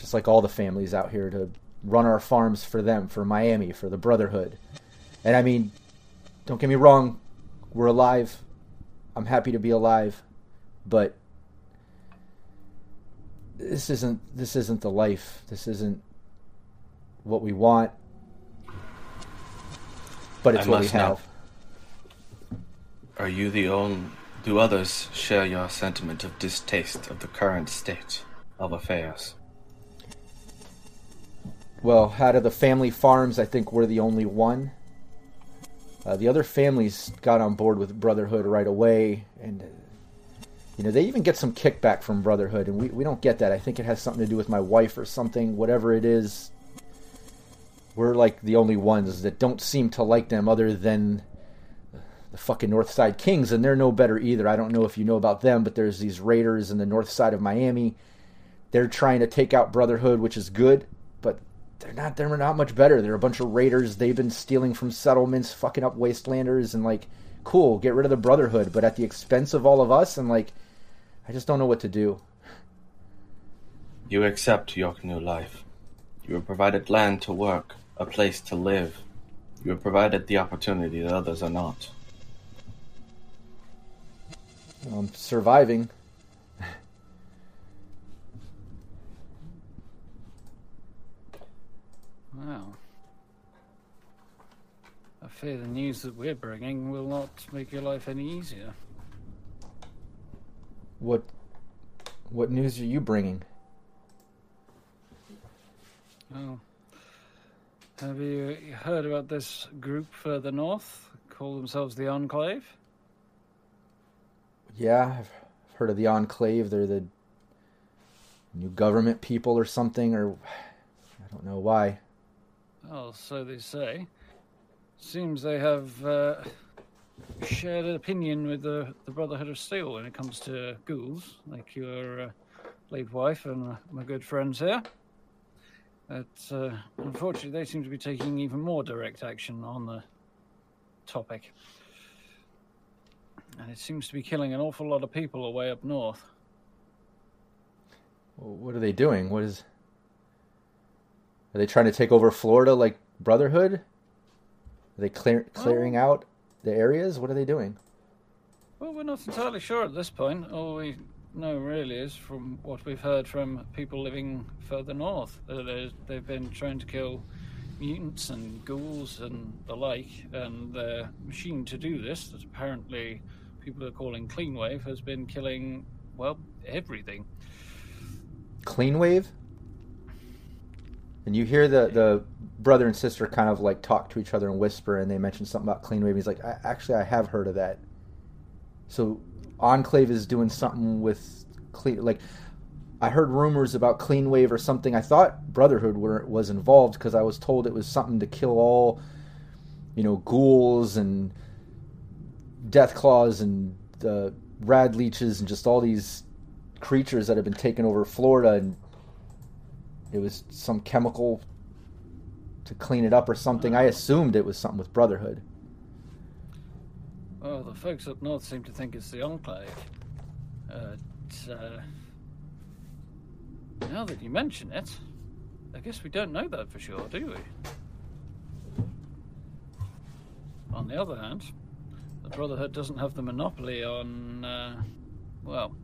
just like all the families out here to run our farms for them for Miami for the brotherhood and I mean don't get me wrong we're alive I'm happy to be alive but this isn't this isn't the life this isn't what we want but it's I what we must know. have Are you the only. Do others share your sentiment of distaste of the current state of affairs? Well, out of the family farms, I think we're the only one. Uh, the other families got on board with Brotherhood right away, and uh, you know they even get some kickback from Brotherhood, and we, we don't get that. I think it has something to do with my wife or something, whatever it is. We're like the only ones that don't seem to like them, other than the fucking North Side Kings, and they're no better either. I don't know if you know about them, but there's these raiders in the north side of Miami. They're trying to take out Brotherhood, which is good, they're not they're not much better. They're a bunch of raiders. They've been stealing from settlements, fucking up wastelanders, and like, cool, get rid of the Brotherhood, but at the expense of all of us. And like, I just don't know what to do. You accept your new life. You are provided land to work, a place to live. You are provided the opportunity that others are not. I'm surviving. Wow. I fear the news that we're bringing will not make your life any easier. What what news are you bringing? Well, Have you heard about this group further north? Call themselves the Enclave? Yeah, I've heard of the Enclave. They're the new government people or something, or I don't know why. Well, so they say. Seems they have uh, shared an opinion with the, the Brotherhood of Steel when it comes to ghouls, like your uh, late wife and my good friends here. But uh, unfortunately, they seem to be taking even more direct action on the topic. And it seems to be killing an awful lot of people away up north. What are they doing? What is? Are they trying to take over Florida like Brotherhood? Are they clear, clearing oh. out the areas? What are they doing? Well, we're not entirely sure at this point. All we know really is from what we've heard from people living further north. that They've been trying to kill mutants and ghouls and the like, and the machine to do this, that apparently people are calling Clean Wave, has been killing, well, everything. Clean Wave? And you hear the the brother and sister kind of like talk to each other and whisper, and they mention something about Clean Wave. He's like, I, actually, I have heard of that. So Enclave is doing something with clean. Like, I heard rumors about Clean Wave or something. I thought Brotherhood were, was involved because I was told it was something to kill all, you know, ghouls and death claws and the rad leeches and just all these creatures that have been taking over Florida and it was some chemical to clean it up or something. I assumed it was something with Brotherhood. Well, the folks up north seem to think it's the Enclave. But, uh, now that you mention it, I guess we don't know that for sure, do we? On the other hand, the Brotherhood doesn't have the monopoly on, uh, well,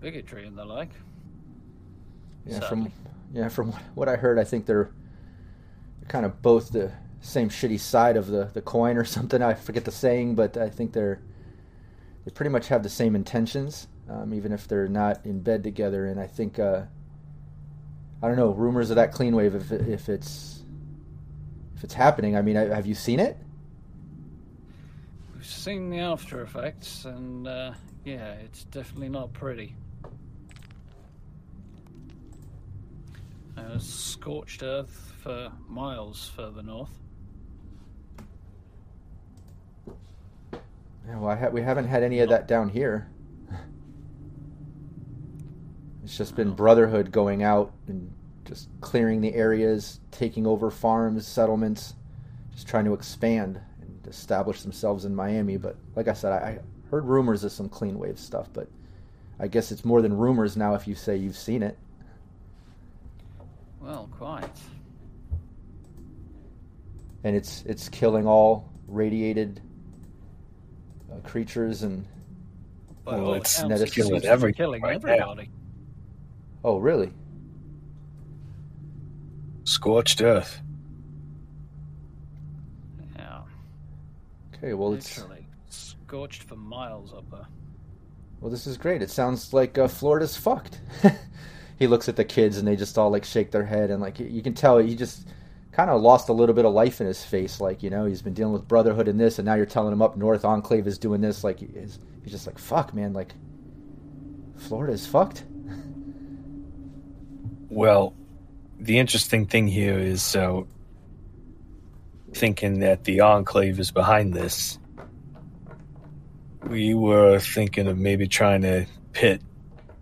bigotry and the like. Yeah, Sadly. from yeah, from what I heard, I think they're, kind of both the same shitty side of the, the coin or [laughs] something. I forget the saying, but I think they're they pretty much have the same intentions, um, even if they're not in bed together. And I think uh, I don't know rumors of that clean wave if if it's if it's happening. I mean, have you seen it? We've seen the after effects, and, uh, yeah, it's definitely not pretty. Uh, scorched earth for miles further north. Yeah, well, ha- we haven't had any of that down here. [laughs] It's just been Brotherhood going out and just clearing the areas, taking over farms, settlements, just trying to expand and establish themselves in Miami. But like I said, I, I heard rumors of some clean wave stuff, but I guess it's more than rumors now if you say you've seen it. Well, quite. And it's it's killing all radiated uh, creatures and By Well, all it's accounts, killing seems to be everything killing right now. everybody. oh really? Scorched earth. Yeah, Okay, well it's scorched for miles up there. Well, this is great. It sounds like uh, Florida's fucked. [laughs] he looks at the kids and they just all like shake their head and like you can tell he just kind of lost a little bit of life in his face. Like you know he's been dealing with Brotherhood and this, and now you're telling him up north Enclave is doing this. Like he's, he's just like fuck, man. Like Florida is fucked. Well, the interesting thing here is so thinking that the Enclave is behind this. We were thinking of maybe trying to pit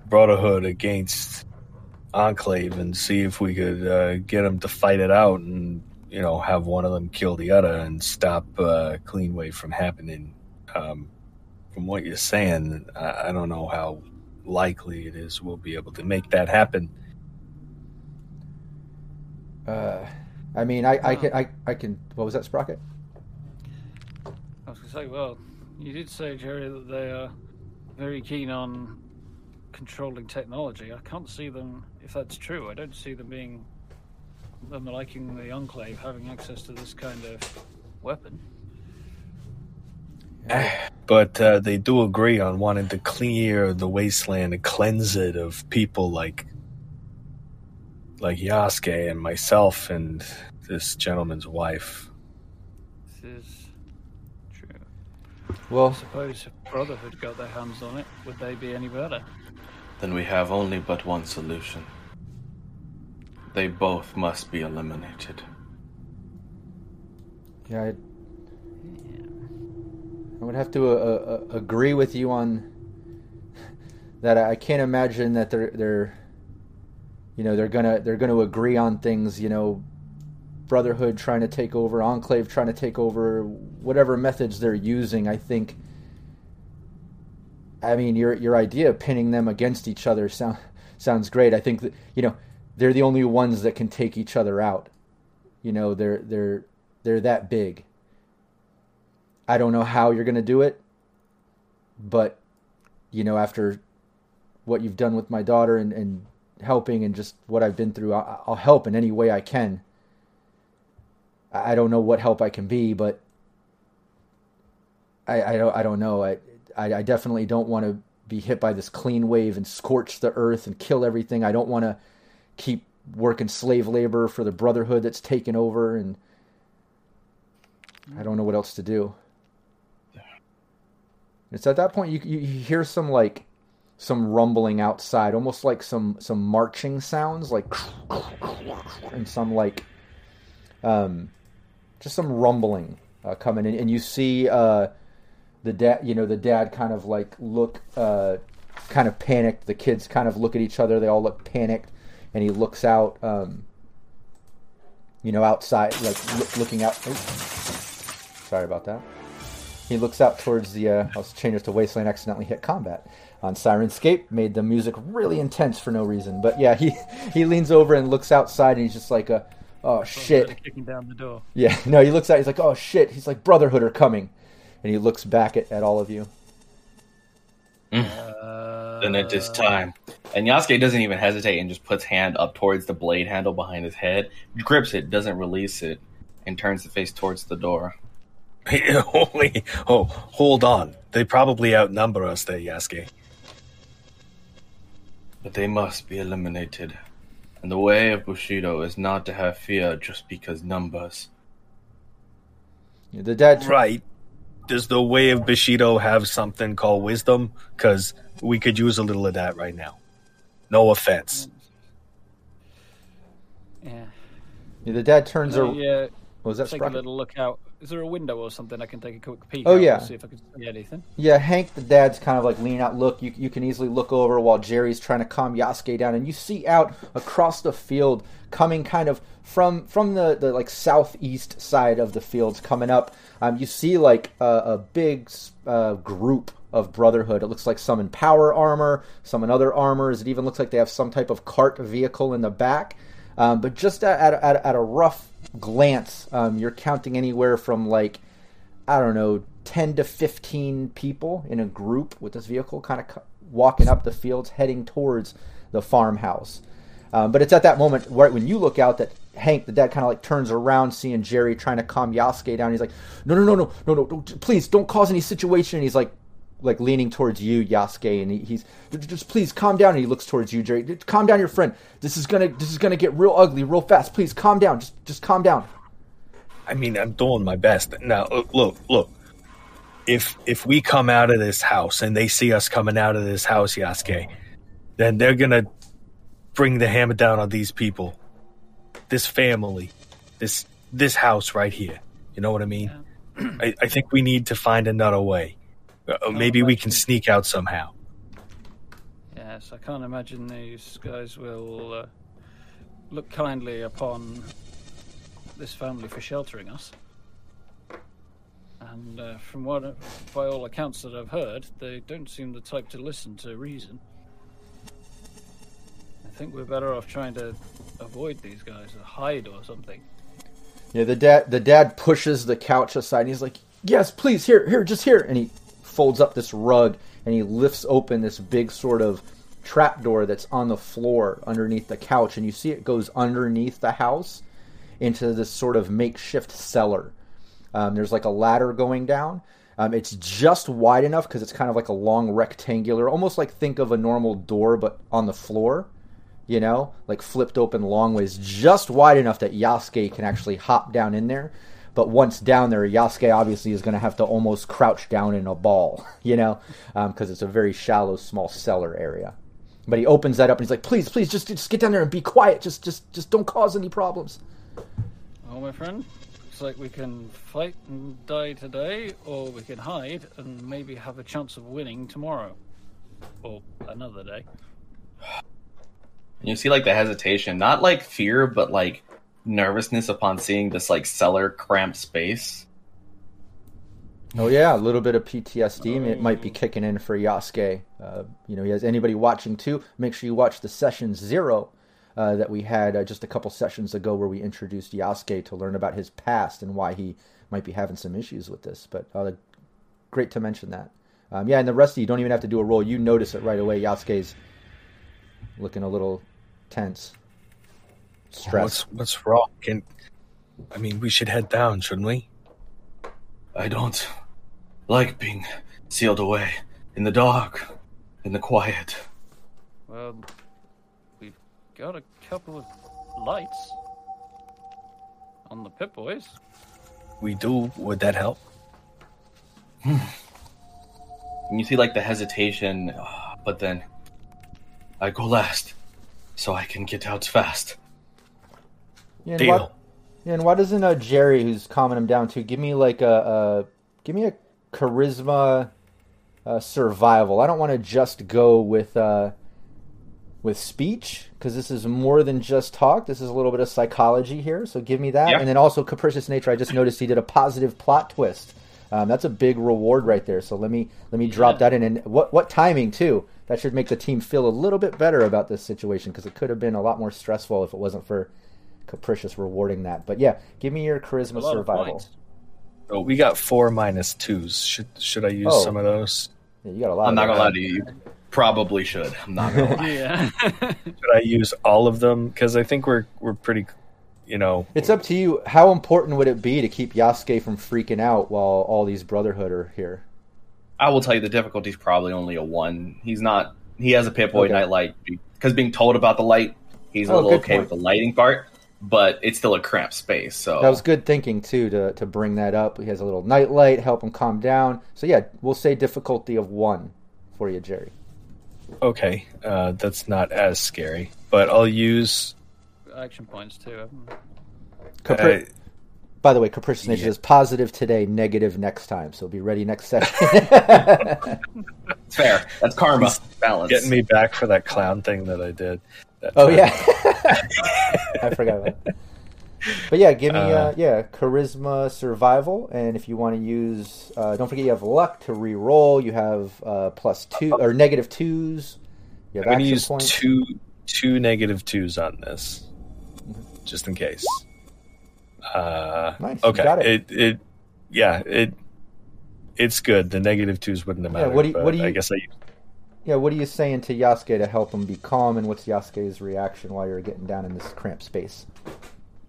Brotherhood against Enclave and see if we could uh, get them to fight it out and, you know, have one of them kill the other and stop uh, Clean Wave from happening. Um, from what you're saying, I, I don't know how likely it is we'll be able to make that happen. Uh, I mean, I, I can I, I can. What was that, Sprocket? I was going to say, well, you did say, Jerry, that they are very keen on controlling technology. I can't see them, if that's true, I don't see them being, them liking the Enclave having access to this kind of weapon. [sighs] But uh, they do agree on wanting to clear the wasteland and cleanse it of people like like Yasuke and myself and this gentleman's wife. This is true. Well, I suppose if Brotherhood got their hands on it, would they be any better? Then we have only but one solution. They both must be eliminated. yeah, I, I would have to uh, uh, agree with you on that. I can't imagine that they're they're, you know, they're gonna they're gonna agree on things. You know, Brotherhood trying to take over, Enclave trying to take over, whatever methods they're using. I think. I mean, your your idea of pinning them against each other sound, sounds great. I think that you know they're the only ones that can take each other out. You know, they're they're they're that big. I don't know how you're going to do it, but you know, after what you've done with my daughter and, and helping and just what I've been through, I'll, I'll help in any way I can. I don't know what help I can be, but I, I don't I don't know. I, I I definitely don't want to be hit by this clean wave and scorch the earth and kill everything. I don't want to keep working slave labor for the brotherhood that's taken over and I don't know what else to do. It's at that point you you you hear some like some rumbling outside, almost like some some marching sounds, like [laughs] and some like um just some rumbling uh, coming in, and you see uh the dad, you know, the dad kind of like look uh kind of panicked. The kids kind of look at each other. They all look panicked, and he looks out. Um, you know, outside, like loo- looking out. oops. sorry about that. He looks out towards the. Uh, I was changing to Wasteland. Accidentally hit combat on Syrinscape. Made the music really intense for no reason. But yeah, he [laughs] he leans over and looks outside, and he's just like, uh, "Oh shit!" Kicking down the door. Yeah, [laughs] no, he looks out. He's like, "Oh shit!" He's like, "Brotherhood are coming," and he looks back at, at all of you. Uh, Then it is time. And Yasuke doesn't even hesitate and just puts hand up towards the blade handle behind his head, grips it, doesn't release it, and turns the face towards the door. [laughs] Only, oh, hold on. They probably outnumber us there, Yasuke. But they must be eliminated. And the way of Bushido is not to have fear just because numbers. The dad, Right. Does the way of Bushido have something called wisdom? Because we could use a little of that right now. No offense. Yeah. the dad turns. Uh, ar- yeah. what was that Take a little look out. Is there a window or something I can take a quick peek? Oh, out yeah. See if I can see anything. Yeah, Hank, the dad's kind of like leaning out. Look, you you can easily look over while Jerry's trying to calm Yasuke down, and you see out across the field, coming kind of from from the, the like southeast side of the fields, coming up. Um, you see like a, a big uh, group of Brotherhood. It looks like some in power armor, some in other armors. It even looks like they have some type of cart vehicle in the back. Um, but just at, at, at, a rough glance, um, you're counting anywhere from like I don't know, 10 to 15 people in a group with this vehicle kind of walking up the fields heading towards the farmhouse. Um, but it's at that moment right when you look out that Hank, the dad, kind of like turns around, seeing Jerry trying to calm Yasuke down. He's like, "No, no, no, no, no, no! Don't, please don't cause any situation." And he's like, like leaning towards you, Yasuke, and he, he's just please calm down. And he looks towards you, Jerry. Calm down, your friend. This is gonna this is gonna get real ugly real fast. Please calm down. Just just calm down. I mean, I'm doing my best. Now, look, look, look. If if we come out of this house and they see us coming out of this house, Yasuke, then they're gonna bring the hammer down on these people, this family, this this house right here. You know what I mean? I, I think we need to find another way. Uh, maybe we can sneak out somehow. Yes, I can't imagine these guys will uh, look kindly upon this family for sheltering us. And uh, from what, by all accounts that I've heard, they don't seem the type to listen to reason. Think we're better off trying to avoid these guys, or hide or something. Yeah, the dad the dad pushes the couch aside and he's like, "Yes, please, here, here, just here." And he folds up this rug and he lifts open this big sort of trapdoor that's on the floor underneath the couch and you see it goes underneath the house into this sort of makeshift cellar. Um, there's like a ladder going down. Um, it's just wide enough because it's kind of like a long rectangular, almost like think of a normal door but on the floor you know, like flipped open long ways, just wide enough that Yasuke can actually hop down in there. But once down there, Yasuke obviously is going to have to almost crouch down in a ball, [laughs] you know, um, because it's a very shallow, small cellar area. But he opens that up and he's like, "Please, please, just just get down there and be quiet. Just just just don't cause any problems." Well, my friend, looks like we can fight and die today, or we can hide and maybe have a chance of winning tomorrow. Or another day. And you see like the hesitation, not like fear, but like nervousness upon seeing this like cellar cramped space. Oh yeah, a little bit of PTSD it might be kicking in for Yasuke. Uh, you know, he has anybody watching too. Make sure you watch the session zero uh, that we had uh, just a couple sessions ago, where we introduced Yasuke to learn about his past and why he might be having some issues with this. But uh, great to mention that. Um, yeah, and the rest of you don't even have to do a roll. You notice it right away. Yasuke's looking a little tense, stressed. What's what's wrong? Can I mean we should head down, shouldn't we? I don't like being sealed away in the dark, in the quiet. Well, we've got a couple of lights on the Pip Boys. We do. Would that help? Hmm. And you see like the hesitation, but then I go last, so I can get out fast. Yeah, and Deal. why, yeah, and why doesn't uh, Jerry, who's calming him down too, give me like a, a give me a charisma uh, survival? I don't want to just go with uh, with speech because this is more than just talk. This is a little bit of psychology here. So give me that, Yeah. and then also capricious nature. I just noticed he did a positive plot twist. Um, that's a big reward right there. So let me let me drop Yeah. that in. And what what timing too? That should make the team feel a little bit better about this situation because it could have been a lot more stressful if it wasn't for capricious rewarding that. But yeah, give me your charisma A lot of survival. points. Oh, we got four minus twos. Should should I use Oh. some of those? Yeah, you got a lot. I'm not gonna lie to you. You probably should. I'm not gonna lie. Yeah. [laughs] Should I use all of them? Because I think we're we're pretty, you know. It's up to you. How important would it be to keep Yasuke from freaking out while all these Brotherhood are here? I will tell you the difficulty is probably only a one. He's not. He has a Pip Boy Okay. nightlight because being told about the light, he's a Oh, little okay point. with the lighting part. But it's still a cramped space. So That was good thinking too to to bring that up. He has a little nightlight, help him calm down. So yeah, we'll say difficulty of one for you, Jerry. Okay, uh, that's not as scary, but I'll use. Action points too. haven't? Capri- Uh, By the way, capricious nature yeah. is positive today, negative next time. So be ready next session. it's [laughs] fair. That's karma. Balance. getting me back for that clown thing that I did. that oh time. yeah, [laughs] I forgot about that. But yeah, give me uh, Uh, yeah charisma survival, and if you want to use, uh, don't forget you have luck to re-roll. You have uh, plus two or negative twos. You have I'm gonna use points. two two negative twos on this, just in case. Uh, Nice, Okay. got it. it. It yeah it it's good. The negative twos wouldn't have Yeah, mattered. what do you- what do you- I guess I Yeah, what are you saying to Yasuke to help him be calm, and what's Yasuke's reaction while you're getting down in this cramped space?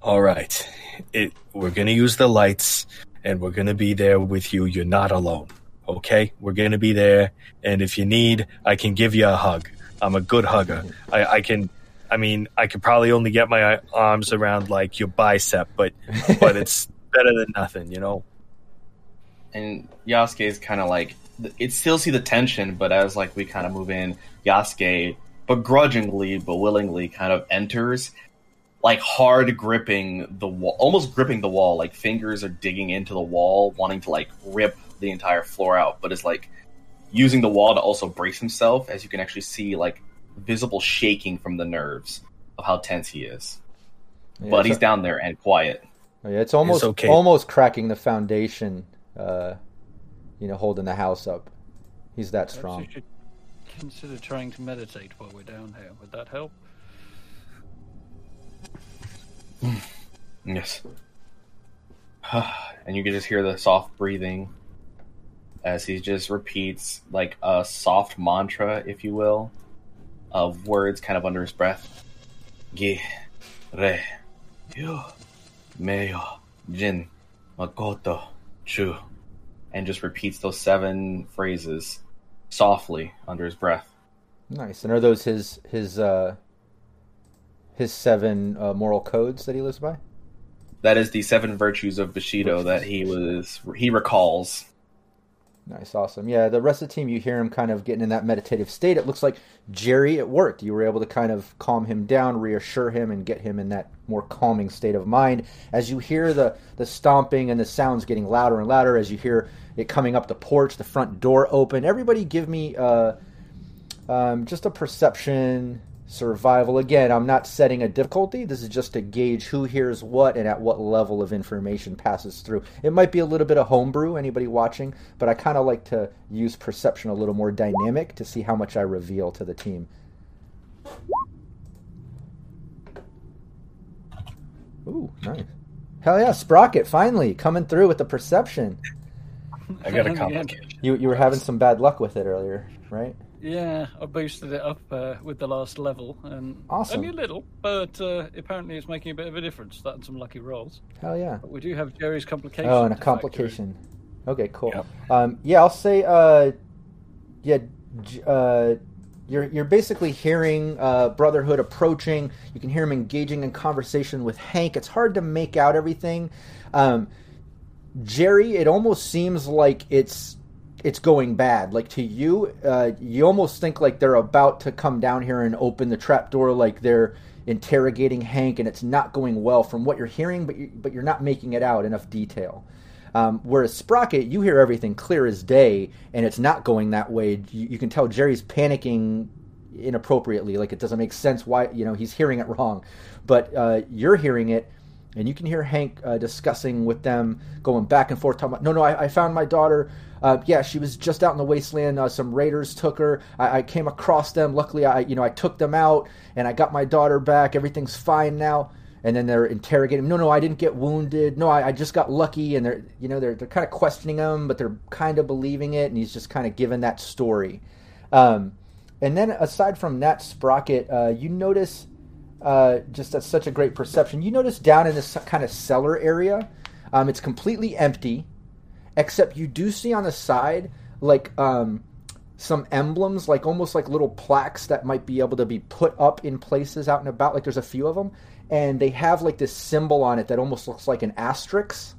All right. It we're to use the lights and we're to be there with you. You're not alone. Okay? We're to be there and if you need, I can give you a hug. I'm a good hugger. I I can I mean, I could probably only get my arms around like your bicep, but but [laughs] it's better than nothing, you know. and Yasuke is kind of like it still see the tension, but as like we kind of move in, Yasuke begrudgingly but willingly kind of enters, like hard gripping the wall, almost gripping the wall, like fingers are digging into the wall, wanting to like rip the entire floor out, but is like using the wall to also brace himself, as you can actually see like visible shaking from the nerves of how tense he is. Yeah, but he's a- down there and quiet. yeah, it's almost okay. almost cracking the foundation. Uh, you know, holding the house up. He's that Perhaps strong. you should consider trying to meditate while we're down here. Would that help? [sighs] Yes. [sighs] and you can just hear the soft breathing as he just repeats like a soft mantra, if you will, of words kind of under his breath. Gi, rei, yu, meiyo, jin, makoto, chu. And just repeats those seven phrases softly under his breath. Nice. And are those his his uh his seven uh, moral codes that he lives by. That is the seven virtues of Bushido that he was he recalls. Nice, awesome. Yeah, the rest of the team, you hear him kind of getting in that meditative state. It looks like Jerry, it worked. You were able to kind of calm him down, reassure him, and get him in that more calming state of mind. As you hear the the stomping and the sounds getting louder and louder, as you hear it coming up the porch, the front door open. Everybody, give me uh, um, just a perception survival. Again, I'm not setting a difficulty. This is just to gauge who hears what and at what level of information passes through. It might be a little bit of homebrew, anybody watching, but I kind of like to use perception a little more dynamic to see how much I reveal to the team. Ooh, nice. Hell yeah, Sprocket finally coming through with the perception. I got a [laughs] Yeah. complication. You you were having some bad luck with it earlier, right? Yeah, I boosted it up uh, with the last level, and Awesome. only a little, but uh, apparently it's making a bit of a difference. That and some lucky rolls. Hell yeah. But we do have Jerry's complication. Oh, and a to factor in. complication. Okay, cool. Yep. Um, yeah, I'll say, uh, yeah, uh, you're you're basically hearing uh, Brotherhood approaching. You can hear him engaging in conversation with Hank. It's hard to make out everything. Um, Jerry, it almost seems like it's it's going bad. Like to you, uh, you almost think like they're about to come down here and open the trap door, like they're interrogating Hank, and it's not going well from what you're hearing, but you, but you're not making it out enough detail. Um, whereas Sprocket, you hear everything clear as day, and it's not going that way. You, you can tell Jerry's panicking inappropriately, like it doesn't make sense why you know he's hearing it wrong, but uh, you're hearing it, and you can hear Hank uh, discussing with them, going back and forth, talking about, no, no, I, I found my daughter. Uh, yeah, she was just out in the wasteland. Uh, some raiders took her. I, I came across them. Luckily, I, you know, I took them out, and I got my daughter back. Everything's fine now. And then they're interrogating. No, no, I didn't get wounded. No, I, I just got lucky. And they're, you know, they're they're kind of questioning him, but they're kind of believing it. And he's just kind of giving that story. Um, and then aside from that, Sprocket, uh, you notice uh, just that's such a great perception. You notice down in this kind of cellar area, um, it's completely empty, except you do see on the side like um, some emblems, like almost like little plaques that might be able to be put up in places out and about. Like there's a few of them, and they have like this symbol on it that almost looks like an asterisk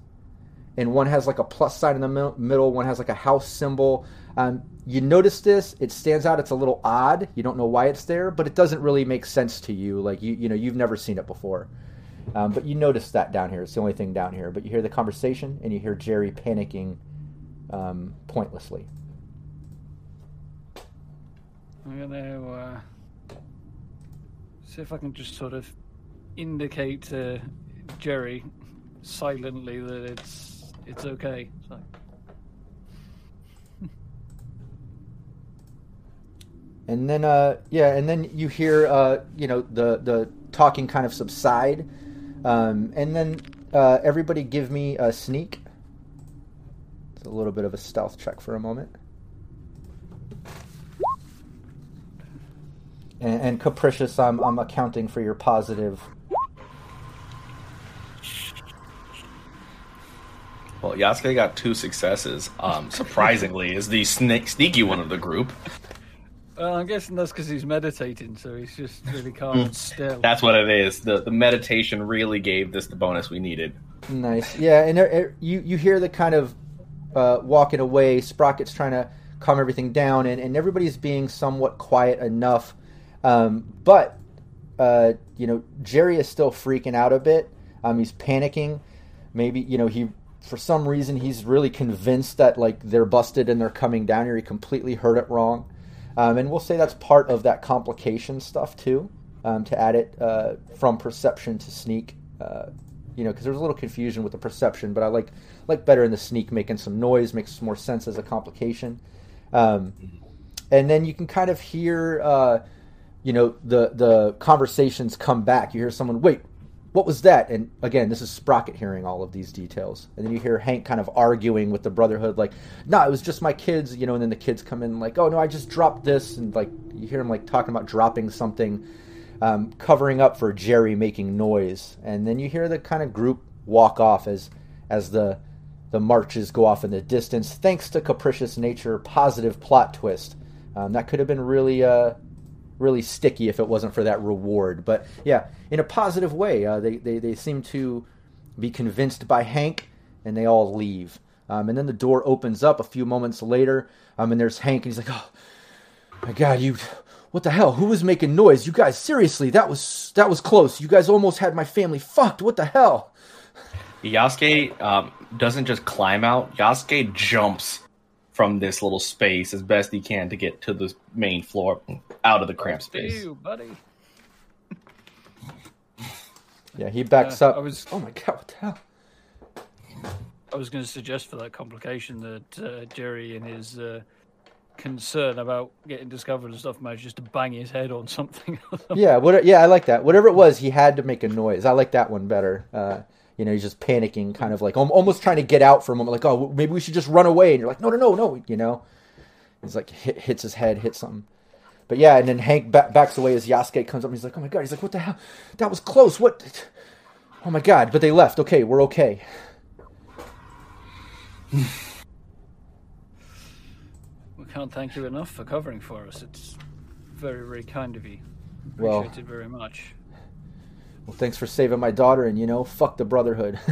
and one has like a plus sign in the middle. One has like a house symbol. Um, you notice this; it stands out. It's a little odd. You don't know why it's there, but it doesn't really make sense to you. Like you, you know, you've never seen it before. Um, but you notice that down here. It's the only thing down here. But you hear the conversation, and you hear Jerry panicking um, pointlessly. I'm gonna uh, see if I can just sort of indicate to Jerry silently that it's it's okay. So. [laughs] And then, uh, yeah, and then you hear, uh, you know, the the talking kind of subside, um, and then uh, everybody give me a sneak. It's a little bit of a stealth check for a moment. And, and capricious, I'm I'm accounting for your positive. Well, Yasuke got two successes. Um, surprisingly, is the sne- sneaky one of the group. Well, I'm guessing that's because he's meditating, so he's just really calm and still. That's what it is. The the meditation really gave this the bonus we needed. Nice, yeah, and there, er, you you hear the kind of uh, walking away. Sprocket's trying to calm everything down, and, and everybody's being somewhat quiet enough. Um, but uh, you know, Jerry is still freaking out a bit. Um, he's panicking. Maybe you know he, for some reason, he's really convinced that like they're busted and they're coming down here. He completely heard it wrong, um, and we'll say that's part of that complication stuff too. Um, to add it uh, from perception to sneak, uh, you know, because there's a little confusion with the perception, but I like like better in the sneak, making some noise makes more sense as a complication. Um, and then you can kind of hear, uh, you know, the the conversations come back. You hear someone, wait, what was that? And again, this is Sprocket hearing all of these details. And then you hear Hank kind of arguing with the Brotherhood, like, no, it was just my kids, you know. And then the kids come in, like, oh no, I just dropped this, and like you hear him like talking about dropping something, um, covering up for Jerry making noise. And then you hear the kind of group walk off as as the the marches go off in the distance. Thanks to capricious nature, positive plot twist. Um, that could have been really uh, really sticky if it wasn't for that reward. But yeah, in a positive way, uh, they, they they seem to be convinced by Hank, and they all leave. Um, and then the door opens up a few moments later, um, and there's Hank, and he's like, "Oh my God, you! What the hell? Who was making noise? You guys, seriously, that was that was close. You guys almost had my family fucked. What the hell?" Yasuke um, doesn't just climb out. Yasuke jumps from this little space as best he can to get to the main floor, out of the cramped space. You, buddy. [laughs] Yeah, he backs Yeah, up. I was- Oh my God, what the hell? I was going to suggest for that complication that uh, Jerry and his uh, concern about getting discovered and stuff managed just to bang his head on something. [laughs] Yeah, what? Yeah, I like that. Whatever it was, he had to make a noise. I like that one better. You know, he's just panicking, kind of like almost trying to get out for a moment, like, oh, maybe we should just run away. And you're like, no, no, no, no. You know, he's like hit, hits his head, hits something. But yeah, and then Hank ba- backs away as Yasuke comes up. and He's like, oh my god. He's like, what the hell? That was close. What? Oh my god. But they left. Okay, we're okay. [sighs] we can't thank you enough for covering for us. It's very, very kind of you. Well- Appreciate it very much. Well, thanks for saving my daughter, and you know, fuck the Brotherhood. [laughs]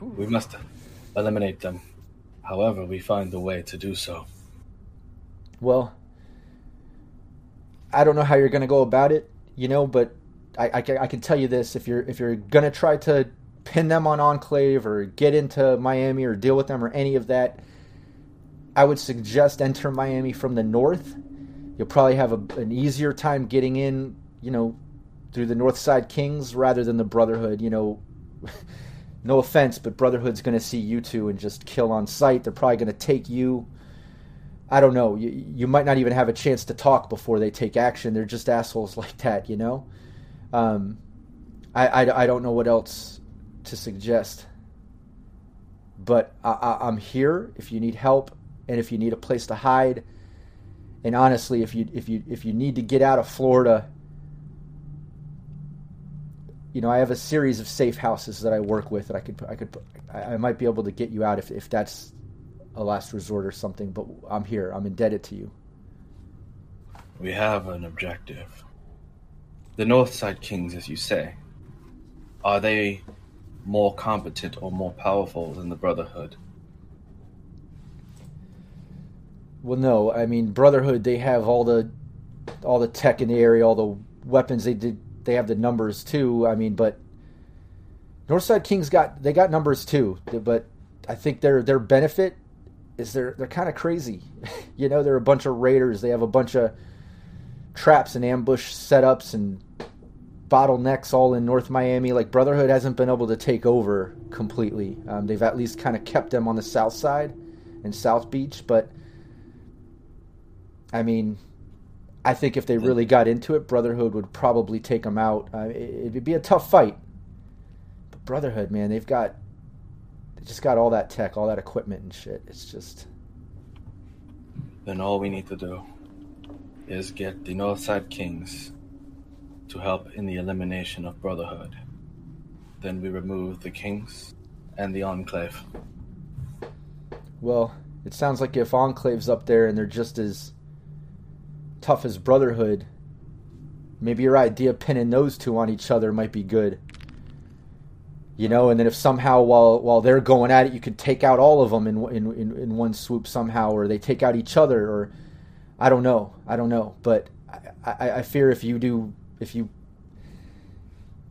We must eliminate them. However, we find a way to do so. well, I don't know how you're going to go about it, you know, but I, I, can- I can tell you this: if you're if you're going to try to pin them on Enclave or get into Miami or deal with them or any of that, I would suggest enter Miami from the north. You'll probably have a, an easier time getting in, you know, through the North Side Kings rather than the Brotherhood. You know, [laughs] no offense, but Brotherhood's going to see you two and just kill on sight. They're probably going to take you. I don't know. You, you might not even have a chance to talk before they take action. They're just assholes [laughs] like that, you know. Um, I, I, I don't know what else to suggest. But I, I, I'm here if you need help and if you need a place to hide. And honestly, if you if you if you need to get out of Florida, you know I have a series of safe houses that I work with, that I could I could I might be able to get you out if if that's a last resort or something. But I'm here. I'm indebted to you. We have an objective. The Northside Kings, as you say, are they more competent or more powerful than the Brotherhood? Well, no, I mean Brotherhood. They have all the all the tech in the area, all the weapons. They did. They have the numbers too. I mean, but Northside Kings got they got numbers too. But I think their their benefit is they're they're kind of crazy. [laughs] you know, they're a bunch of raiders. They have a bunch of traps and ambush setups and bottlenecks all in North Miami. Like Brotherhood hasn't been able to take over completely. Um, they've at least kind of kept them on the south side and South Beach, but I mean, I think if they really got into it, Brotherhood would probably take them out. Uh, it, it'd be a tough fight, but Brotherhood, man, they've got they just got all that tech, all that equipment and shit. It's just Then all we need to do is get the Northside Kings to help in the elimination of Brotherhood. Then we remove the Kings and the Enclave. well, it sounds like if Enclave's up there and they're just as tough as Brotherhood, maybe your idea of pinning those two on each other might be good. You know, and then if somehow while while they're going at it, you could take out all of them in in in, in one swoop somehow, or they take out each other, or I don't know, I don't know, but I, I, I fear if you do if you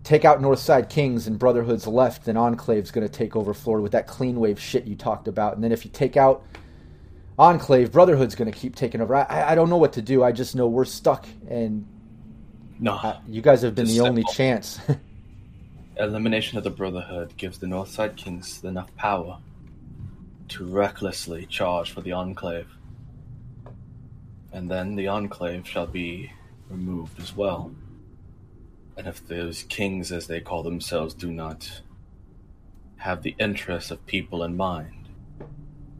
take out Northside Kings and Brotherhood's left, then Enclave's going to take over Florida with that clean wave shit you talked about, and then if you take out Enclave, Brotherhood's going to keep taking over. I, I don't know what to do. I just know we're stuck, and No. uh, you guys have been the only chance. [laughs] Elimination of the Brotherhood gives the Northside Kings enough power to recklessly charge for the Enclave. And then the Enclave shall be removed as well. And if those kings, as they call themselves, do not have the interests of people in mind,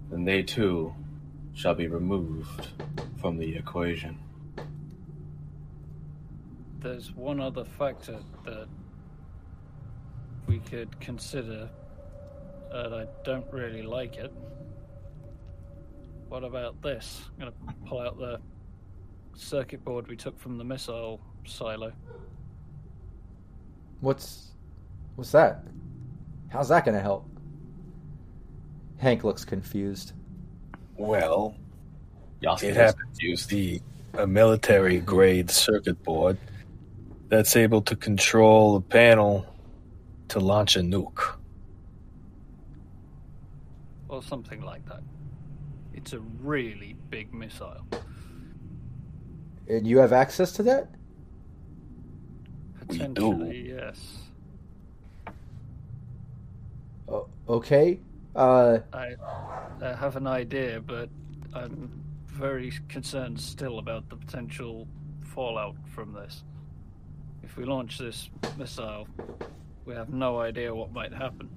then they too shall be removed from the equation. There's one other factor that we could consider, and I don't really like it. what about this? I'm going to pull out the circuit board we took from the missile silo. What's what's that? How's that going to help? Hank looks confused. Well, Yossi it is happens to confused. be a military grade circuit board that's able to control a panel to launch a nuke. Or something like that. It's a really big missile. And you have access to that? We do. Potentially, yes. O- okay. Uh, I, I have an idea, but I'm very concerned still about the potential fallout from this. If we launch this missile, we have no idea what might happen.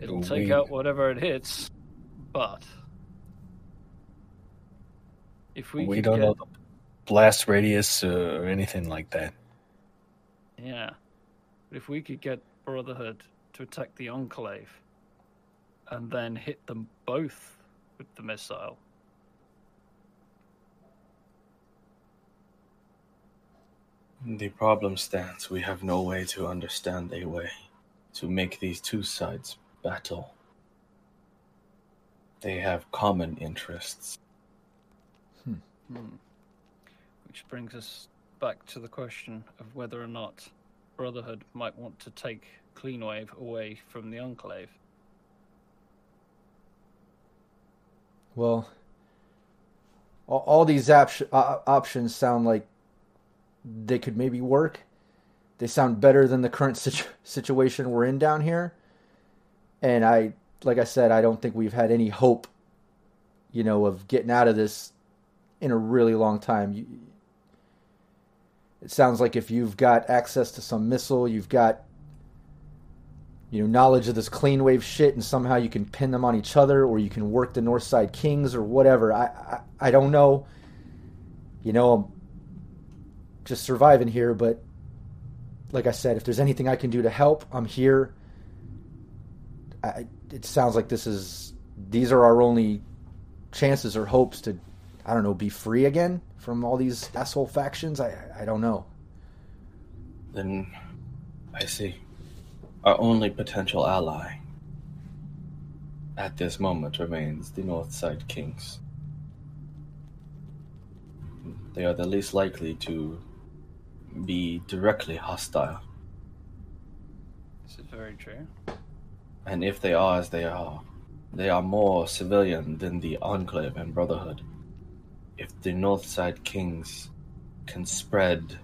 It'll take We- out whatever it hits, but if we, We, could don't get, know the blast radius or anything like that. yeah, but if we could get Brotherhood to attack the Enclave and then hit them both with the missile, The problem stands. We have no way to understand a way to make these two sides battle. They have common interests. Hmm. Which brings us back to the question of whether or not Brotherhood might want to take Cleanwave away from the Enclave. Well, all, all these op- uh, options sound like they could maybe work. They sound better than the current situ- situation we're in down here. And I, like I said, I don't think we've had any hope, you know, of getting out of this in a really long time. You, it sounds like if you've got access to some missile, you've got you know knowledge of this clean wave shit, and somehow you can pin them on each other, or you can work the north side Kings or whatever. I I, I don't know. You know, I'm just surviving here, but like I said, if there's anything I can do to help, I'm here. I, it sounds like this is these are our only chances or hopes to I don't know be free again from all these asshole factions. I I don't know. Then I see. Our only potential ally at this moment remains the Northside Kings. They are the least likely to be directly hostile. This is very true. And if they are as they are, they are more civilian than the Enclave and Brotherhood. If the Northside Kings can spread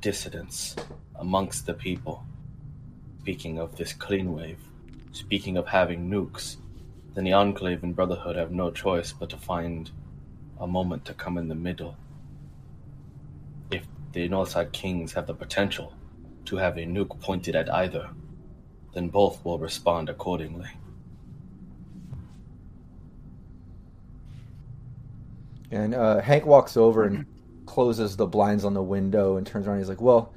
dissidence amongst the people, speaking of this clean wave, speaking of having nukes, then the Enclave and Brotherhood have no choice but to find a moment to come in the middle. If the Northside Kings have the potential to have a nuke pointed at either, then both will respond accordingly. And uh, Hank walks over and closes the blinds on the window and turns around. He's like, "Well,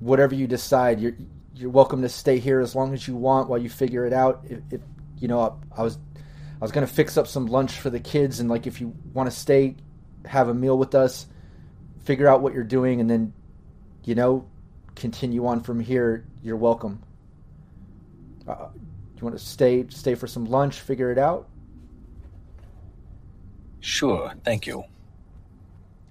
whatever you decide, you're you're welcome to stay here as long as you want while you figure it out. If, if you know, I, I was I was gonna fix up some lunch for the kids, and like if you want to stay, have a meal with us, figure out what you're doing, and then, you know, continue on from here. You're welcome. Uh, you want to stay stay for some lunch, figure it out." Sure, thank you.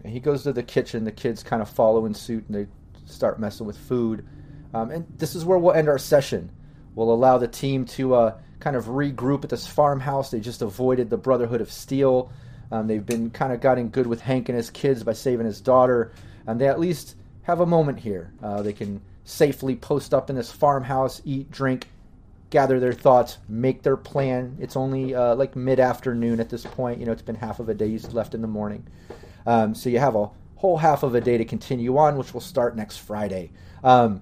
And he goes to the kitchen. The kids kind of follow in suit and they start messing with food. Um, and this is where we'll end our session. We'll allow the team to uh, kind of regroup at this farmhouse. They just avoided the Brotherhood of Steel. Um, they've been kind of gotten good with Hank and his kids by saving his daughter. And they at least have a moment here. Uh, they can safely post up in this farmhouse, eat, drink, gather their thoughts, make their plan. It's only uh, like mid afternoon at this point. You know, it's been half of a day left in the morning. Um, so you have a whole half of a day to continue on, which will start next Friday. Um,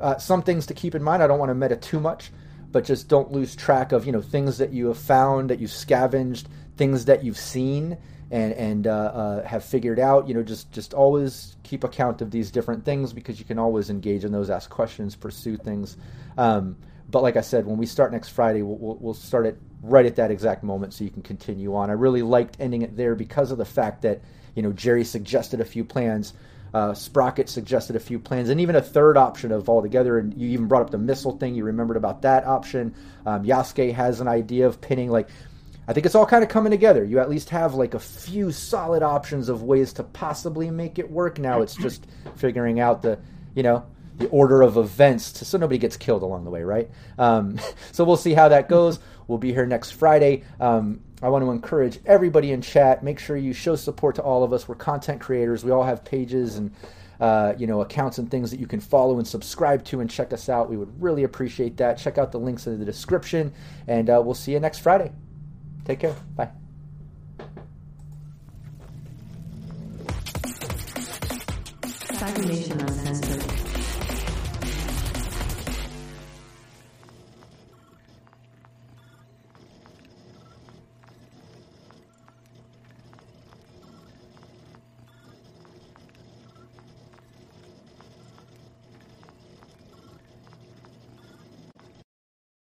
uh, some things to keep in mind. I don't want to meta too much, but just don't lose track of you know things that you have found, that you've scavenged, things that you've seen, and and uh, uh, have figured out. You know, just just always keep account of these different things because you can always engage in those, ask questions, pursue things. Um, but like I said, when we start next Friday, we'll, we'll, we'll start it right at that exact moment so you can continue on. I really liked ending it there because of the fact that you know Jerry suggested a few plans. Uh, Sprocket suggested a few plans, and even a third option of altogether. And you even brought up the missile thing. You remembered about that option. Um, Yasuke has an idea of pinning. Like, I think it's all kind of coming together. You at least have like a few solid options of ways to possibly make it work. Now it's just figuring out the, you know, the order of events to, so nobody gets killed along the way, right? Um, [laughs] so we'll see how that goes. We'll be here next Friday. Um, I want to encourage everybody in chat. Make sure you show support to all of us. We're content creators. We all have pages and uh, you know accounts and things that you can follow and subscribe to and check us out. We would really appreciate that. Check out the links in the description, and uh, we'll see you next Friday. Take care. Bye.